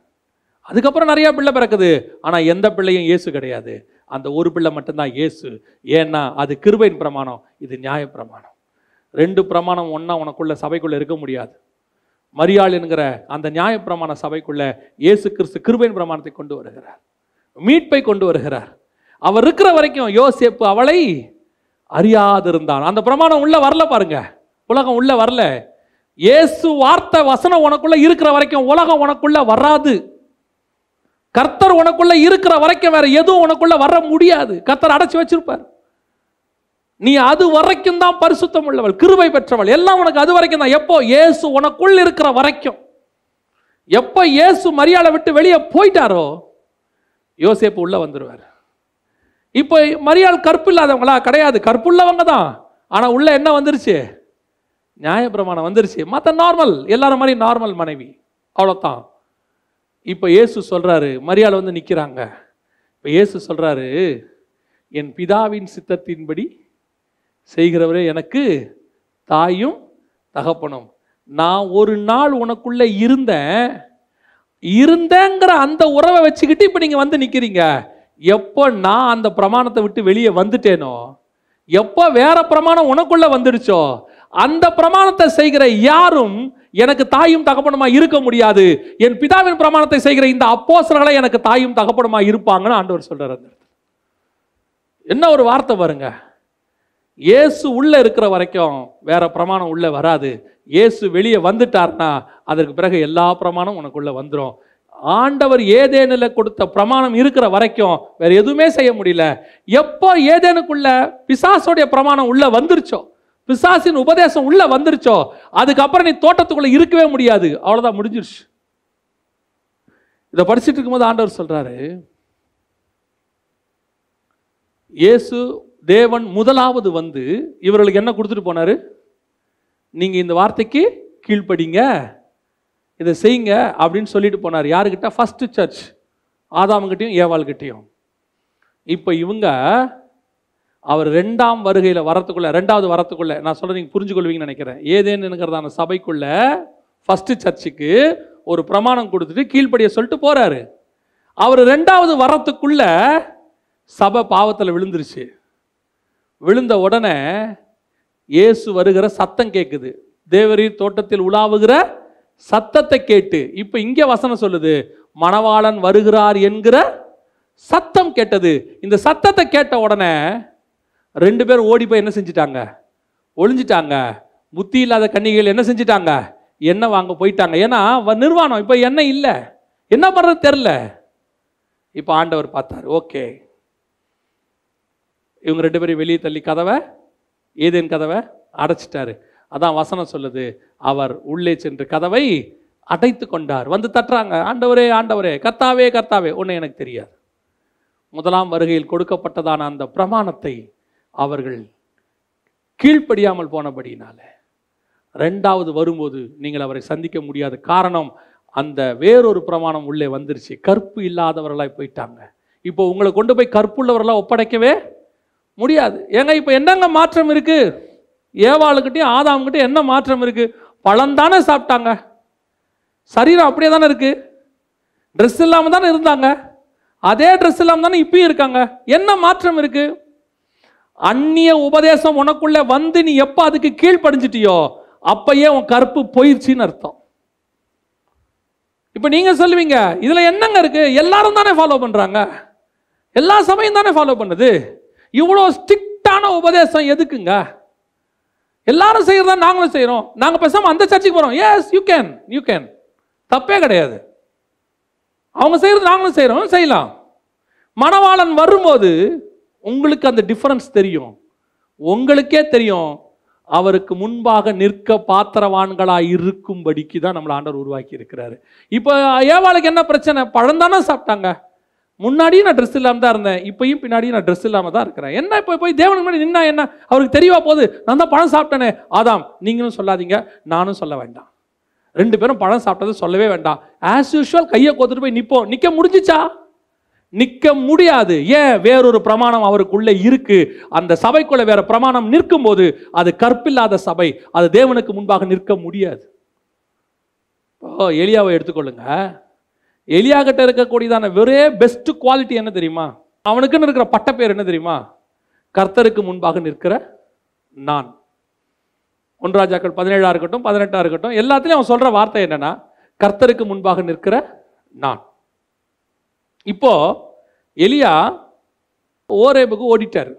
அதுக்கப்புறம் நிறையா பிள்ளை பிறக்குது. ஆனால் எந்த பிள்ளையும் இயேசு கிடையாது. அந்த ஒரு பிள்ளை மட்டும்தான் இயேசு. ஏன்னா அது கிருபையின் பிரமாணம் இது நியாய பிரமாணம். ரெண்டு பிரமாணம் ஒன்றா உனக்குள்ள சபைக்குள்ளே இருக்க முடியாது. மரியாள் என்கிற அந்த நியாய பிரமாண சபைக்குள்ள இயேசு கிறிஸ்து கிருபையின் பிரமாணத்தை கொண்டு வருகிறார். மீட்பை கொண்டு வருகிறார். அவர் இருக்கிற வரைக்கும் யோசேப்பு அவளை அறியாதிருந்தான். அந்த பிரமாணம் உள்ளே வரல பாருங்க. உலகம் உள்ளே வரல. இயேசு வார்த்தை வசனம் உனக்குள்ள இருக்கிற வரைக்கும் உலகம் உனக்குள்ள வராது. கர்த்தர் உனக்குள்ள இருக்கிற வரைக்கும் வேற எதுவும் உனக்குள்ள வர முடியாது. கர்த்தர் அடைச்சி வச்சிருப்பார். நீ அது வரைக்கும் தான் பரிசுத்தம் உள்ளவள் கிருபை பெற்றவள். எல்லாம் உனக்கு அது வரைக்கும் தான். எப்போ? இயேசு உனக்குள் இருக்கிற வரைக்கும். எப்போ இயேசு மரியாதை விட்டு வெளியே போயிட்டாரோ யோசேப்பு உள்ள வந்துடுவார் இப்போ மரியாள் கற்பு இல்லாதவங்களா? கிடையாது. கற்புள்ளவங்க தான். ஆனால் உள்ள என்ன வந்துருச்சு? நியாயப்பிரமாணம் வந்துருச்சு. மற்ற நார்மல் எல்லாரும் மாதிரி நார்மல் மனைவி. அவ்வளோதான் இப்போ இயேசு சொல்கிறாரு மரியாதை வந்து நிற்கிறாங்க இப்போ இயேசு சொல்கிறாரு என் பிதாவின் சித்தத்தின்படி செய்கிறவரே எனக்கு தாயும் தகப்பனும். நான் ஒரு நாள் உனக்குள்ளே இருந்தேன். இருந்தேங்கிற அந்த உறவை வச்சுக்கிட்டு இப்போ நீங்கள் வந்து நிற்கிறீங்க எப்போ நான் அந்த பிரமாணத்தை விட்டு வெளியே வந்துட்டேனோ? எப்போ வேற பிரமாணம் உனக்குள்ளே வந்துடுச்சோ அந்த பிரமாணத்தை செய்கிற யாரும் எனக்கு தாயும் தகப்பனுமா இருக்க முடியாது. என் பிதாவின் பிரமாணத்தை செய்கிற இந்த அப்போசர்களை எனக்கு தாயும் தகப்பனுமா இருப்பாங்கன்னு ஆண்டவர் சொல்றாரு அந்த என்ன ஒரு வார்த்தை பாருங்க. இயேசு உள்ள இருக்கிற வரைக்கும் வேற பிரமாணம் உள்ள வராது. இயேசு வெளியே வந்துட்டார்னா அதற்கு பிறகு எல்லா பிரமாணம் உனக்குள்ள வந்துடும் ஆண்டவர் ஏதேனில் கொடுத்த பிரமாணம் இருக்கிற வரைக்கும் வேற எதுவுமே செய்ய முடியல. எப்போ ஏதேனுக்குள்ள பிசாசோடைய பிரமாணம் உள்ள வந்துருச்சோ பிசாசின் உபதேசம் உள்ள வந்துருச்சோ? அதுக்கப்புறம் நீ தோட்டத்துக்குள்ள இருக்கவே முடியாது. அவ்வளோதான் முடிஞ்சிருச்சு. இதை படிச்சுட்டு இருக்கும்போது ஆண்டவர் சொல்றாரு இயேசு தேவன் முதலாவது வந்து இவர்களுக்கு என்ன கொடுத்துட்டு போனாரு? நீங்க இந்த வார்த்தைக்கு கீழ்ப்படிங்க இதை செய்யுங்க அப்படின்னு சொல்லிட்டு போனார். யாருக்கிட்ட? ஃபஸ்ட்டு சர்ச் ஆதாமங்கிட்டையும் ஏவாள்கிட்டையும். இப்போ இவங்க அவர் ரெண்டாம் வருகையில் வரத்துக்குள்ள ரெண்டாவது வரத்துக்குள்ள நான் சொல்கிறேன் நீங்கள் புரிஞ்சுக்கொள்வீங்கன்னு நினைக்கிறேன். ஏதேனுங்கிறதான சபைக்குள்ள ஃபஸ்ட்டு சர்ச்சுக்கு ஒரு பிரமாணம் கொடுத்துட்டு கீழ்ப்படிய சொல்லிட்டு போகிறாரு அவர் ரெண்டாவது வரத்துக்குள்ள சபை பாவத்தில் விழுந்துருச்சு. விழுந்த உடனே இயேசு வருகிற சத்தம் கேட்குது தேவரீர் தோட்டத்தில் உலாவுகிற சத்தத்தை கேட்டு இப்போ இங்கே வசனம் சொல்லுது மணவாளன் வருகிறார் என்கிற சத்தம் கேட்டது. இந்த சத்தத்தை கேட்ட உடனே ரெண்டு பேரும் ஓடி போய் என்ன செஞ்சிட்டாங்க? ஒளிஞ்சிட்டாங்க. புத்தி இல்லாத கன்னிகைகள் என்ன செஞ்சிட்டாங்க? எண்ணெய் வாங்க போயிட்டாங்க. ஏன்னா வ- நிர்வாணம். இப்போ எண்ணெய் இல்லை. என்ன பண்ணுறது தெரில இப்போ ஆண்டவர் பார்த்தாரு. ஓகே. இவங்க ரெண்டு பேரும் வெளியே தள்ளி கதவை ஏதேன் கதவை அடைச்சிட்டாரு. அதான் வசனம் சொல்லுது. அவர் உள்ளே சென்று கதவை அடைத்து கொண்டார். வந்து தட்டுறாங்க. ஆண்டவரே ஆண்டவரே கர்த்தாவே கர்த்தாவே. ஒன்று எனக்கு தெரியாது. முதலாம் வருகையில் கொடுக்கப்பட்டதான அந்த பிரமாணத்தை அவர்கள் கீழ்ப்படியாமல் போனபடியினால ரெண்டாவது வரும்போது நீங்கள் அவரை சந்திக்க முடியாத காரணம் அந்த வேறொரு பிரமாணம் உள்ளே வந்துருச்சு. கற்பு இல்லாதவர்களாய் போயிட்டாங்க. இப்போ உங்களை கொண்டு போய் கற்புள்ளவர்களாக ஒப்படைக்கவே முடியாது. ஏங்க இப்போ என்னங்க மாற்றம் இருக்குது ஏவாளுக்கிட்டையும் ஆதாம்கிட்டையும் என்ன மாற்றம் இருக்குது பழம் தானே சாப்பிட்டாங்க. சரீரம் அப்படியே தானே இருக்குது ட்ரெஸ் இல்லாமல் தானே இருந்தாங்க. அதே ட்ரெஸ் இல்லாமல் தானே இப்பயும் இருக்காங்க. என்ன மாற்றம் இருக்குது அந்நிய உபதேசம் உனக்குள்ள வந்து நீ எப்போ அதுக்கு கீழ்ப்படிஞ்சிட்டியோ அப்பயே உன் கருப்பு போயிருச்சுன்னு அர்த்தம். இப்போ நீங்கள் சொல்லுவீங்க இதில் என்னங்க இருக்குது? எல்லாரும் தானே ஃபாலோ பண்ணுறாங்க. எல்லா சமயம் தானே ஃபாலோ பண்ணுது. இவ்வளோ ஸ்ட்ரிக்டான உபதேசம் எதுக்குங்க? எல்லாரும் செய்கிறதா நாங்களும் செய்கிறோம். நாங்கள் பேசாமல் அந்த சர்ச்சுக்கு போகிறோம். Yes you can you can தப்பே கிடையாது. அவங்க செய்கிறது நாங்களும் செய்கிறோம் செய்யலாம். மணவாளன் வரும்போது உங்களுக்கு அந்த டிஃபரன்ஸ் தெரியும். உங்களுக்கே தெரியும். அவருக்கு முன்பாக நிற்க பாத்திரவான்களாக இருக்கும்படிக்கு தான் நம்மளை ஆண்டவர் உருவாக்கி இருக்கிறாரு. இப்போ ஏவாளுக்கு என்ன பிரச்சனை? பழந்தானே சாப்பிட்டாங்க. முன்னாடியும் நான் ட்ரெஸ் இல்லாமல் தான் இருந்தேன். இப்பயும் பின்னாடியும் நான் ட்ரெஸ் இல்லாமல் தான் இருக்கிறேன். என்ன இப்போ போய் தேவனுக்கு முன்னாடி நின்னா என்ன? அவருக்கு தெரியவா போகுது? நான் தான் பழம் சாப்பிட்டேனே. ஆதாம் நீங்களும் சொல்லாதீங்க. நானும் சொல்ல வேண்டாம். ரெண்டு பேரும் பழம் சாப்பிட்டது சொல்லவே வேண்டாம். ஆஸ் யூஷுவல் கையை கோத்துட்டு போய் நிற்போம் நிற்க முடிஞ்சிச்சா? நிற்க முடியாது. ஏன்? வேறொரு பிரமாணம் அவருக்குள்ளே இருக்கு. அந்த சபைக்குள்ள வேற பிரமாணம் நிற்கும் போது அது கற்பில்லாத சபை. அது தேவனுக்கு முன்பாக நிற்க முடியாது. ஓ எலியாவை எடுத்துக்கொள்ளுங்க. எலியா கிட்ட இருக்கக்கூடியதான ஒரே பெஸ்ட் குவாலிட்டி என்ன தெரியுமா? அவனுக்குன்னு இருக்கிற பட்டப்பேர் என்ன தெரியுமா? கர்த்தருக்கு முன்பாக நிற்கிற நான். ஒன்றாஜாக்கள் பதினேழா இருக்கட்டும் பதினெட்டா இருக்கட்டும் எல்லாத்துலேயும் அவன் சொல்ற வார்த்தை என்னன்னா கர்த்தருக்கு முன்பாக நிற்கிற நான். இப்போ எலியா ஓரேபுக்கு ஓடிட்டார்.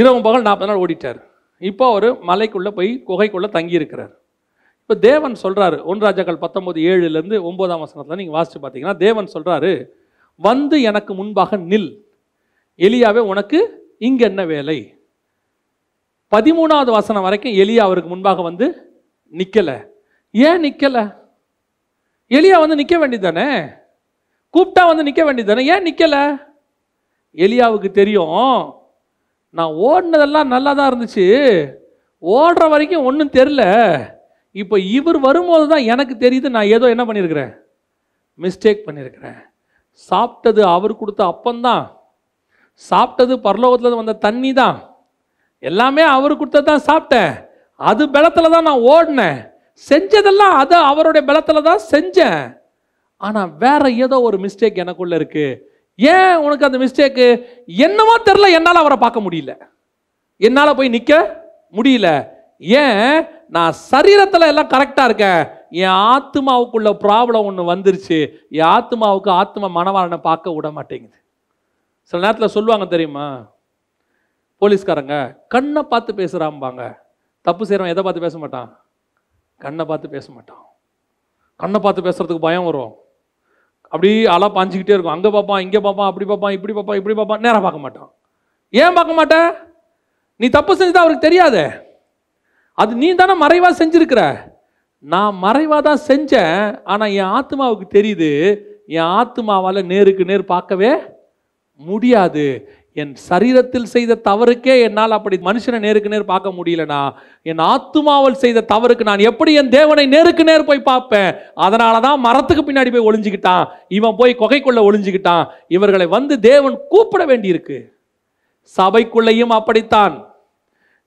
இரவு பகல் நாற்பது நாள் ஓடிட்டார். இப்போ அவர் மலைக்குள்ளே போய் குகைக்குள்ளே தங்கியிருக்கிறார். இப்போ தேவன் சொல்கிறாரு ஒன் ராஜாக்கள் பத்தொன்பது ஏழுலேருந்து ஒன்பதாம் வசனத்தில் நீங்கள் வாசித்து பார்த்தீங்கன்னா தேவன் சொல்கிறாரு வந்து எனக்கு முன்பாக நில். எலியாவே உனக்கு இங்கே என்ன வேலை? பதிமூணாவது வசனம் வரைக்கும் எலியா அவருக்கு முன்பாக வந்து நிற்கலை ஏன் நிற்கலை எலியா வந்து நிக்க வேண்டியதானே கூப்பிட்டா வந்து நிற்க வேண்டியது தானே ஏன் நிற்கலை எலியாவுக்கு தெரியும். நான் ஓடினதெல்லாம் நல்லா தான் இருந்துச்சு. ஓடுற வரைக்கும் ஒன்றும் தெரில இப்போ இவர் வரும்போது தான் எனக்கு தெரியுது நான் ஏதோ என்ன பண்ணியிருக்கிறேன் மிஸ்டேக் பண்ணியிருக்கிறேன் சாப்பிட்டது அவர் கொடுத்த அப்பந்தான் சாப்பிட்டது பரலோகத்தில் வந்த தண்ணி தான் எல்லாமே அவர் கொடுத்தது தான் சாப்பிட்டேன். அது பலத்தில் தான் நான் ஓடினேன். செஞ்சதெல்லாம் அதை அவருடைய பலத்தில் தான் செஞ்சேன். ஆனால் வேற ஏதோ ஒரு மிஸ்டேக் எனக்குள்ள இருக்கு. ஏன் உனக்கு அந்த மிஸ்டேக்கு என்னமோ தெரில என்னால் அவரை பார்க்க முடியல. என்னால் போய் நிற்க முடியல. ஏன்? நான் சரீரத்தில் எல்லாம் கரெக்டாக இருக்கேன். என் ஆத்மாவுக்குள்ள ப்ராப்ளம் ஒன்று வந்துருச்சு. என் ஆத்மாவுக்கு ஆத்மா மனவாளனை பார்க்க விட மாட்டேங்குது. சில நேரத்தில் சொல்லுவாங்க தெரியுமா? போலீஸ்காரங்க கண்ணை பார்த்து பேசுகிறாம்பாங்க தப்பு செய்கிறவன் எதை பார்த்து பேச மாட்டான்? கண்ணை பார்த்து பேச மாட்டான். கண்ணை பார்த்து பேசுகிறதுக்கு பயம் வரும். அப்படி அலா பாஞ்சிக்கிட்டே இருக்கும். அங்கே பார்ப்பான் இங்கே பார்ப்பான் அப்படி பார்ப்பான் இப்படி பார்ப்பான் இப்படி பார்ப்பான் நேராக பார்க்க மாட்டான். ஏன் பார்க்க மாட்ட? நீ தப்பு செஞ்சதா அவருக்கு தெரியாதே. அது நீ தானே மறைவாக செஞ்சிருக்கிற. நான் மறைவாக தான் செஞ்சேன் ஆனால் என் ஆத்மாவுக்கு தெரியுது. என் ஆத்மாவால் நேருக்கு நேர் பார்க்கவே முடியாது. என் சரீரத்தில் செய்த தவறுக்கே என்னால் அப்படி மனுஷனை நேருக்கு நேர் பார்க்க முடியலனா? என் ஆத்துமாவல் செய்த தவறுக்கு நான் எப்படி என் தேவனை நேருக்கு நேர் போய் பார்ப்பேன்? அதனால தான் மரத்துக்கு பின்னாடி போய் ஒளிஞ்சுக்கிட்டான். இவன் போய் கொகைக்குள்ள ஒளிஞ்சுக்கிட்டான். இவர்களை வந்து தேவன் கூப்பிட வேண்டியிருக்கு. சபைக்குள்ளேயும் அப்படித்தான்.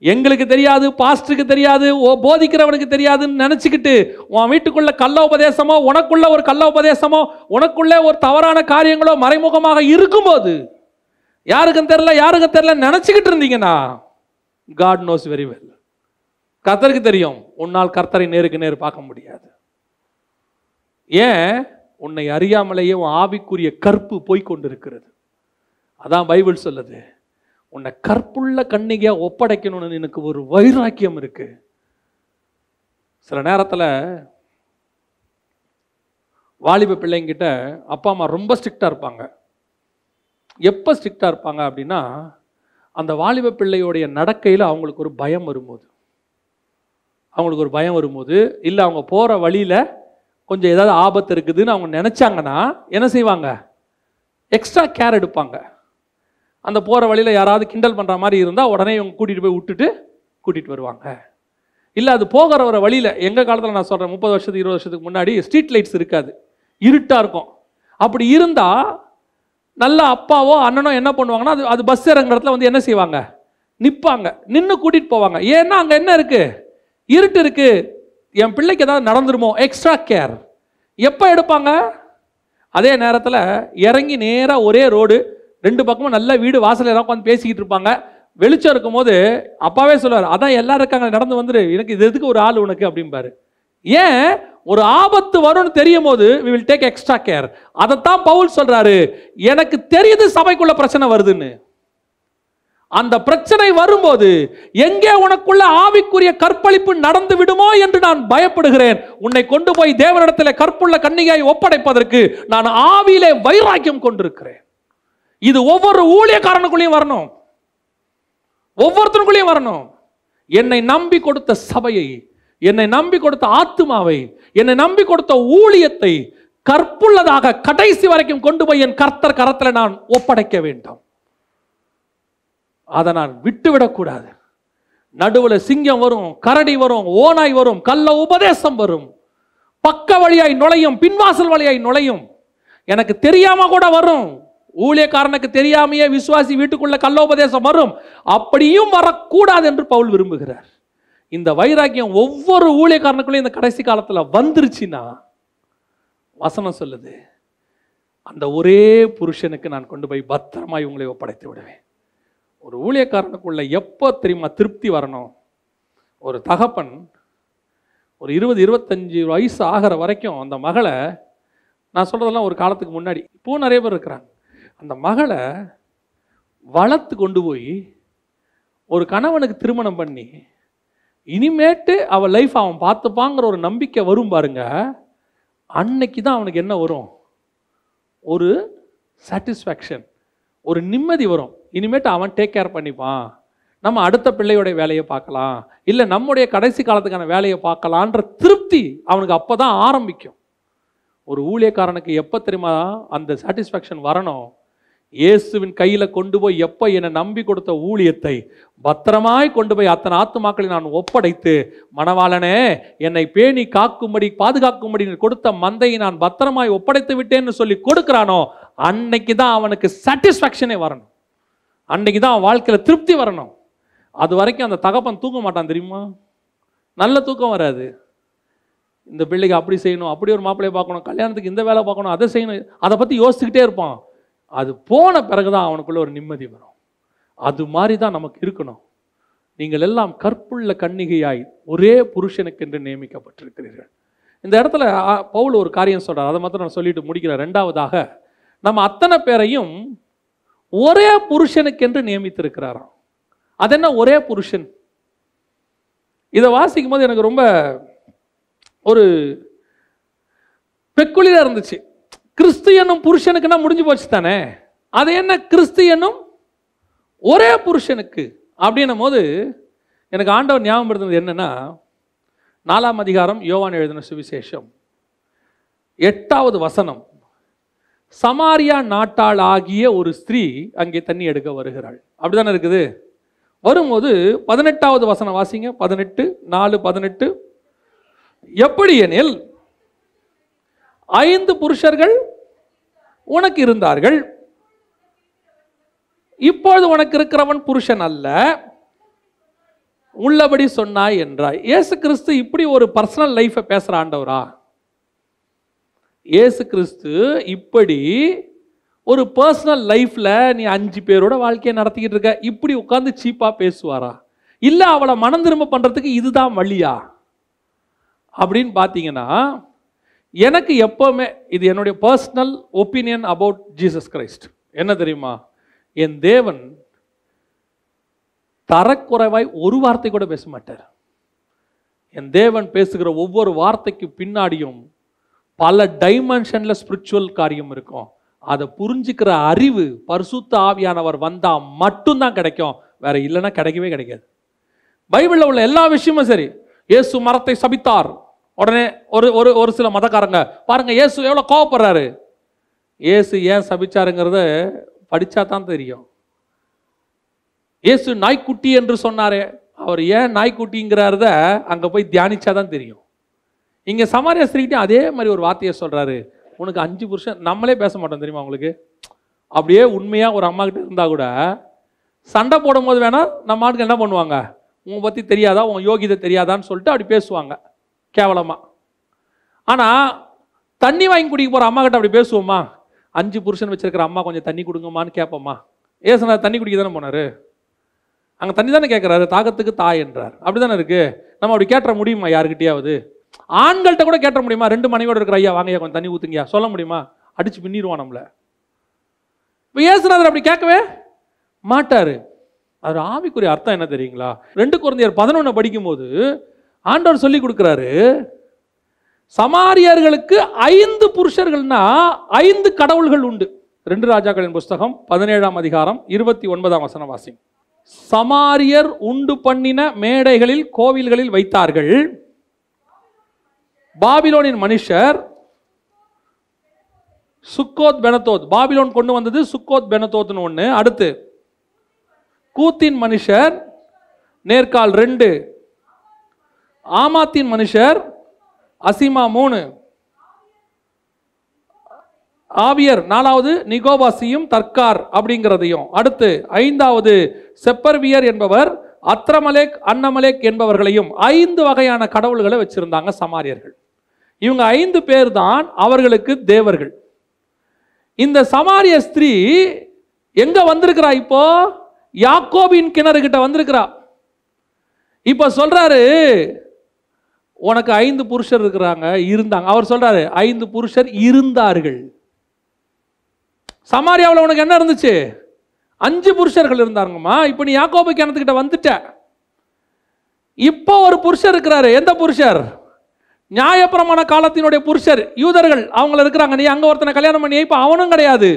எங்களுக்கு தெரியாது பாஸ்டருக்கு தெரியாது ஓ போதிக்கிறவனுக்கு தெரியாதுன்னு நினச்சிக்கிட்டு உன் வீட்டுக்குள்ள கள்ள உபதேசமோ உனக்குள்ள ஒரு கள்ள உபதேசமோ உனக்குள்ளே ஒரு தவறான காரியங்களோ மறைமுகமாக இருக்கும்போது யாருக்கும் தெரில யாருக்கும் தெரில நினச்சிக்கிட்டு இருந்தீங்கன்னா காட் நோஸ் வெரி வெல் கர்த்தருக்கு தெரியும் உன்னால் கர்த்தரை நேருக்கு நேர் பார்க்க முடியாது. ஏன்? உன்னை அறியாமலேயே உன் ஆவிக்குரிய கற்பு போய்கொண்டிருக்கிறது அதான் பைபிள் சொல்லுது உன்னை கற்புள்ள கண்ணிகையாக ஒப்படைக்கணும்னு எனக்கு ஒரு வைராக்கியம் இருக்கு. சில நேரத்தில் வாலிப பிள்ளைங்கிட்ட அப்பா அம்மா ரொம்ப ஸ்ட்ரிக்டாக இருப்பாங்க. எப்போ ஸ்ட்ரிக்டாக இருப்பாங்க அப்படின்னா அந்த வாலிப பிள்ளையோடைய நடக்கையில் அவங்களுக்கு ஒரு பயம் வரும்போது. அவங்களுக்கு ஒரு பயம் வரும்போது இல்லை அவங்க போகிற வழியில் கொஞ்சம் ஏதாவது ஆபத்து இருக்குதுன்னு அவங்க நினச்சாங்கன்னா என்ன செய்வாங்க? எக்ஸ்ட்ரா கேர் எடுப்பாங்க. அந்த போகிற வழியில் யாராவது கிண்டல் பண்ணுற மாதிரி இருந்தால் உடனே இவங்க கூட்டிகிட்டு போய் விட்டுட்டு கூட்டிகிட்டு வருவாங்க. இல்லை அது போகிற வர வழியில் எங்கள் காலத்தில் நான் சொல்கிறேன் முப்பது வருஷத்துக்கு இருபது வருஷத்துக்கு முன்னாடி ஸ்ட்ரீட் லைட்ஸ் இருக்காது. இருட்டாக இருக்கும். அப்படி இருந்தால் நல்ல அப்பாவோ அண்ணனோ என்ன பண்ணுவாங்கன்னா அது அது பஸ் இறங்குற இடத்துல வந்து என்ன செய்வாங்க? நிற்பாங்க நின்று கூட்டிகிட்டு போவாங்க. ஏன்னா அங்கே என்ன இருக்குது இருட்டு இருக்குது என் பிள்ளைக்கு ஏதாவது நடந்துருமோ? எக்ஸ்ட்ரா கேர் எப்போ எடுப்பாங்க? அதே நேரத்தில் இறங்கி நேராக ஒரே ரோடு ரெண்டு பக்கமும் நல்ல வீடு வாசல் எல்லாம் உட்காந்து பேசிக்கிட்டு இருப்பாங்க. வெளிச்சம் இருக்கும்போது அப்பாவே சொல்லுவார் அதான் எல்லாரும் இருக்காங்க நடந்து வந்துரு. எனக்கு இது எதுக்கு ஒரு ஆள் உனக்கு? அப்படிம்பாரு. ஏன் ஒரு ஆபத்து வரும்னு தெரியும் போது we will take extra care அதைத்தான் பவுல் சொல்றாரு. எனக்கு தெரியுது சபைக்குள்ள பிரச்சனை வருதுன்னு. அந்த பிரச்சனை வரும்போது எங்கே உனக்குள்ள ஆவிக்குரிய கற்பழிப்பு நடந்து விடுமோ என்று நான் பயப்படுகிறேன். உன்னை கொண்டு போய் தேவனிடத்தில் கற்புள்ள கன்னிகையை ஒப்படைப்பதற்கு நான் ஆவியிலே வைராக்கியம் கொண்டிருக்கிறேன். இது ஒவ்வொரு ஊழியக்காரனுக்குள்ளேயும் வரணும். ஒவ்வொருத்தனுக்குள்ளேயும் வரணும். என்னை நம்பி கொடுத்த சபையை என்னை நம்பி கொடுத்த ஆத்துமாவை என்னை நம்பி கொடுத்த ஊழியத்தை கற்புள்ளதாக கடைசி வரைக்கும் கொண்டு போய் என் கர்த்தர் கரத்தில் நான் ஒப்படைக்க வேண்டும். அதை நான் விட்டுவிடக்கூடாது நடுவில் சிங்கம் வரும் கரடி வரும் ஓனாய் வரும் கள்ள உபதேசம் வரும். பக்க வழியாய் நுழையும் பின்வாசல் வழியாய் நுழையும். எனக்கு தெரியாம கூட வரும். ஊழியக்காரனுக்கு தெரியாமையே விசுவாசி வீட்டுக்குள்ள கள்ளோபதேசம் வரும். அப்படியும் வரக்கூடாது என்று பவுல் விரும்புகிறார். இந்த வைராக்கியம் ஒவ்வொரு ஊழியக்காரனுக்குள்ளேயும் இந்த கடைசி காலத்தில் வந்துருச்சுன்னா வசனம் சொல்லுது அந்த ஒரே புருஷனுக்கு நான் கொண்டு போய் பத்திரமாய் உங்களை ஒப்படைத்து விடுவேன். ஒரு ஊழியக்காரனுக்குள்ள எப்போ தெரியுமா திருப்தி வரணும்? ஒரு தகப்பன் ஒரு இருபது இருபத்தஞ்சி வயசு ஆகிற வரைக்கும் அந்த மகளை நான் சொல்கிறதெல்லாம் ஒரு காலத்துக்கு முன்னாடி இப்போ நிறைய பேர் இருக்கிறாங்க. அந்த மகளை வளர்த்து கொண்டு போய் ஒரு கணவனுக்கு திருமணம் பண்ணி இனிமேட்டு அவள் லைஃப் அவன் பார்த்துப்பாங்கிற ஒரு நம்பிக்கை வரும் பாருங்க. அன்னைக்கு தான் அவனுக்கு என்ன வரும்? ஒரு சாட்டிஸ்ஃபேக்ஷன் ஒரு நிம்மதி வரும். இனிமேட்டு அவன் டேக் கேர் பண்ணிப்பான். நம்ம அடுத்த பிள்ளையோடைய வேலையை பார்க்கலாம். இல்லை நம்முடைய கடைசி காலத்துக்கான வேலையை பார்க்கலான்ற திருப்தி அவனுக்கு அப்போ தான் ஆரம்பிக்கும். ஒரு ஊழியக்காரனுக்கு எப்போ தெரியுமா அந்த சாட்டிஸ்ஃபேக்ஷன் வரணும்? இயேசுவின் கையில் கொண்டு போய் எப்போ என்னை நம்பி கொடுத்த ஊழியத்தை பத்திரமாய் கொண்டு போய் அத்தனை ஆத்துமாக்களை நான் ஒப்படைத்து மணவாளனே என்னை பேணி காக்கும்படி பாதுகாக்கும்படி கொடுத்த மந்தையை நான் பத்திரமாய் ஒப்படைத்து விட்டேன்னு சொல்லி கொடுக்குறானோ அன்னைக்கு தான் அவனுக்கு சாட்டிஸ்ஃபேக்ஷனே வரணும். அன்னைக்கு தான் அவன் வாழ்க்கையில் திருப்தி வரணும். அது வரைக்கும் அந்த தகப்பன் தூங்க மாட்டான் தெரியுமா? நல்ல தூக்கம் வராது. இந்த பிள்ளைக்கு அப்படி செய்யணும் அப்படி ஒரு மாப்பிள்ளையை பார்க்கணும் கல்யாணத்துக்கு இந்த வேலை பார்க்கணும் அதை செய்யணும் அதை பற்றி யோசிச்சுக்கிட்டே இருப்பான். அது போன பிறகு தான் அவனுக்குள்ள ஒரு நிம்மதி வரும். அது மாதிரி தான் நமக்கு இருக்கணும். நீங்கள் எல்லாம் கற்புள்ள கண்ணிகையாய் ஒரே புருஷனுக்கென்று நியமிக்கப்பட்டிருக்கிறீர்கள். இந்த இடத்துல பவுல் ஒரு காரியம் சொல்றார். அதை மாத்திரம் நான் சொல்லிட்டு முடிக்கிறேன். ரெண்டாவதாக நம்ம அத்தனை பேரையும் ஒரே புருஷனுக்கென்று நியமித்திருக்கிறாராம். அது என்ன? ஒரே புருஷன். இதை வாசிக்கும் போது எனக்கு ரொம்ப ஒரு பெக்குலியாக இருந்துச்சு. கிறிஸ்து என்னும் புருஷனுக்குன்னா முடிஞ்சு போச்சு தானே? அது என்ன கிறிஸ்து என்னும் ஒரே புருஷனுக்கு அப்படின்னும் போது எனக்கு ஆண்டவர் ஞாபகப்படுத்துனது என்னன்னா நாலாம் அதிகாரம் யோவான் எழுதின சுவிசேஷம். எட்டாவது வசனம். சமாரியா நாட்டாள் ஆகிய ஒரு ஸ்திரீ அங்கே தண்ணி எடுக்க வருகிறாள். அப்படிதானே இருக்குது? வரும்போது பதினெட்டாவது வசனம் வாசிங்க. பதினெட்டு நாலு பதினெட்டு. எப்படி எனில் ஐந்து புருஷர்கள் உனக்கு இருந்தார்கள். இப்பொழுது உனக்கு இருக்கிறவன் புருஷன் அல்ல. உள்ளபடி சொன்னாய் என்றாய். இயேசு கிறிஸ்து இப்படி ஒரு பர்சனல் லைஃப்பை பேசுகிற ஆண்டவரா? இயேசு கிறிஸ்து இப்படி ஒரு பர்சனல் லைஃப்ல நீ அஞ்சு பேரோட வாழ்க்கையை நடத்திக்கிட்டு இருக்க. இப்படி உட்காந்து சீப்பா பேசுவாரா? இல்லை அவளை மனம் திரும்ப பண்றதுக்கு இதுதான் வழியா? அப்படின்னு பார்த்தீங்கன்னா எனக்கு எப்போவுமே இது என்னுடைய personal opinion about Jesus Christ என்ன தெரியுமா? என் தேவன் தரக்குறைவாய் ஒரு வார்த்தை கூட பேச மாட்டார். என் தேவன் பேசுகிற ஒவ்வொரு வார்த்தைக்கு பின்னாடியும் பல டைமென்ஷனில் ஸ்பிரிச்சுவல் காரியம் இருக்கும். அதை புரிஞ்சுக்கிற அறிவு பரிசுத்த ஆவியானவர் வந்தால் மட்டும்தான் கிடைக்கும். வேற இல்லைன்னா கிடைக்கவே கிடைக்காது. பைபிளில் உள்ள எல்லா விஷயமும் சரி. இயேசு மரத்தை சபித்தார். உடனே ஒரு ஒரு ஒரு சில மதக்காரங்க பாருங்க இயேசு எவ்வளோ கோவப்படுறாரு. இயேசு ஏன் சபிச்சாருங்கிறத படித்தா தான் தெரியும். இயேசு நாய்க்குட்டி என்று சொன்னாரே. அவர் ஏன் நாய்க்குட்டிங்கிறத அங்கே போய் தியானிச்சா தான் தெரியும். இங்கே சமாரிய ஸ்திரீகிட்டையும் அதே மாதிரி ஒரு வார்த்தையை சொல்கிறாரு உனக்கு அஞ்சு புருஷன் நம்மளே பேச மாட்டோம் தெரியுமா உங்களுக்கு? அப்படியே உண்மையாக ஒரு அம்மா கிட்ட இருந்தால் கூட சண்டை போடும்போது வேணால் நம்ம ஆட்கள் என்ன பண்ணுவாங்க? உங்களை பற்றி தெரியாதா? உன் யோகிதை தெரியாதான்னு சொல்லிட்டு அப்படி பேசுவாங்க. கேவலமாக ஆனால் தண்ணி வாங்கி குடிக்க போகிற அம்மா கிட்ட அப்படி பேசுவோமா? அஞ்சு புருஷன் வச்சிருக்கிற அம்மா கொஞ்சம் தண்ணி கொடுங்கம்மான்னு கேட்போம்மா ஏசுனா தண்ணி குடிக்க தானே போனாரு? அங்கே தண்ணி தானே கேட்குறாரு தாகத்துக்கு தாய் என்றார். அப்படி தானே இருக்குது நம்ம அப்படி கேட்ட முடியுமா யாருக்கிட்டேயாவது? ஆண்கள்கிட்ட கூட கேட்ட முடியுமா? ரெண்டு மனைவியோட இருக்கிற ஐயா வாங்கய்யா கொஞ்சம் தண்ணி ஊற்றுங்கயா சொல்ல முடியுமா? அடிச்சு பின்னிடுவான் நம்மளை. இப்போ ஏசுநாதர் அப்படி கேட்கவே மாட்டார். அவர் ஆவிக்குரிய அர்த்தம் என்ன தெரியுங்களா? ரெண்டு குழந்தையர் பதினொன்று படிக்கும்போது ஆண்டவர் சொல்லி கொடுக்குறாரு சமாரியர்களுக்கு ஐந்து புருஷர்கள்னா ஐந்து கடவுள்கள் உண்டு. ரெண்டு ராஜாக்களின் புஸ்தகம் பதினேழாம் அதிகாரம் இருபத்தி ஒன்பதாம் வசன வாசி சமாரியர் உண்டு பண்ணின மேடைகளில் கோவில்களில் வைத்தார்கள். பாபிலோனின் மனுஷர் சுக்கோத் பெனத்தோத் பாபிலோன் கொண்டு வந்தது சுக்கோத் பெனத்தோத்னு ஒன்று அடுத்து கூத்தின் மனுஷர் நேர்கால் ரெண்டு ஆமாத்தின் மனுஷர் அசிமா மூணு. ஆவியர் நாலாவது நிகோபாசியும் தர்கார் அப்படிங்கிறதையும். அடுத்து ஐந்தாவது செப்பர்வியர் என்பவர் அத்ரமலேக் அன்னமலேக் என்பவர்களையும் ஐந்து வகையான கடவுள்களை வச்சிருந்தாங்க சமாரியர்கள். இவங்க ஐந்து பேர் தான் அவர்களுக்கு தேவர்கள். இந்த சமாரிய ஸ்திரீ எங்க வந்திருக்கிறா இப்போ? யாக்கோபின் கிணறு கிட்ட வந்திருக்கிறா. இப்போ சொல்றாரு உனக்கு ஐந்து புருஷர் இருக்கிறாங்க இருந்தாங்க. அவர் சொல்றாரு ஐந்து புருஷர் இருந்தார்கள். சமாரியாவில் உனக்கு என்ன இருந்துச்சு? அஞ்சு புருஷர்கள் இருந்தாங்கம்மா. இப்போ நீ யாக்கோபு கிணத்துக்கிட்ட வந்துட்ட. இப்போ ஒரு புருஷர் இருக்கிறாரு. எந்த புருஷர்? நியாயப்பிரமான காலத்தினுடைய புருஷர் யூதர்கள். அவங்கள இருக்கிறாங்க. நீ அங்கே ஒருத்தனை கல்யாணம் பண்ணி இப்போ அவனும் கிடையாது.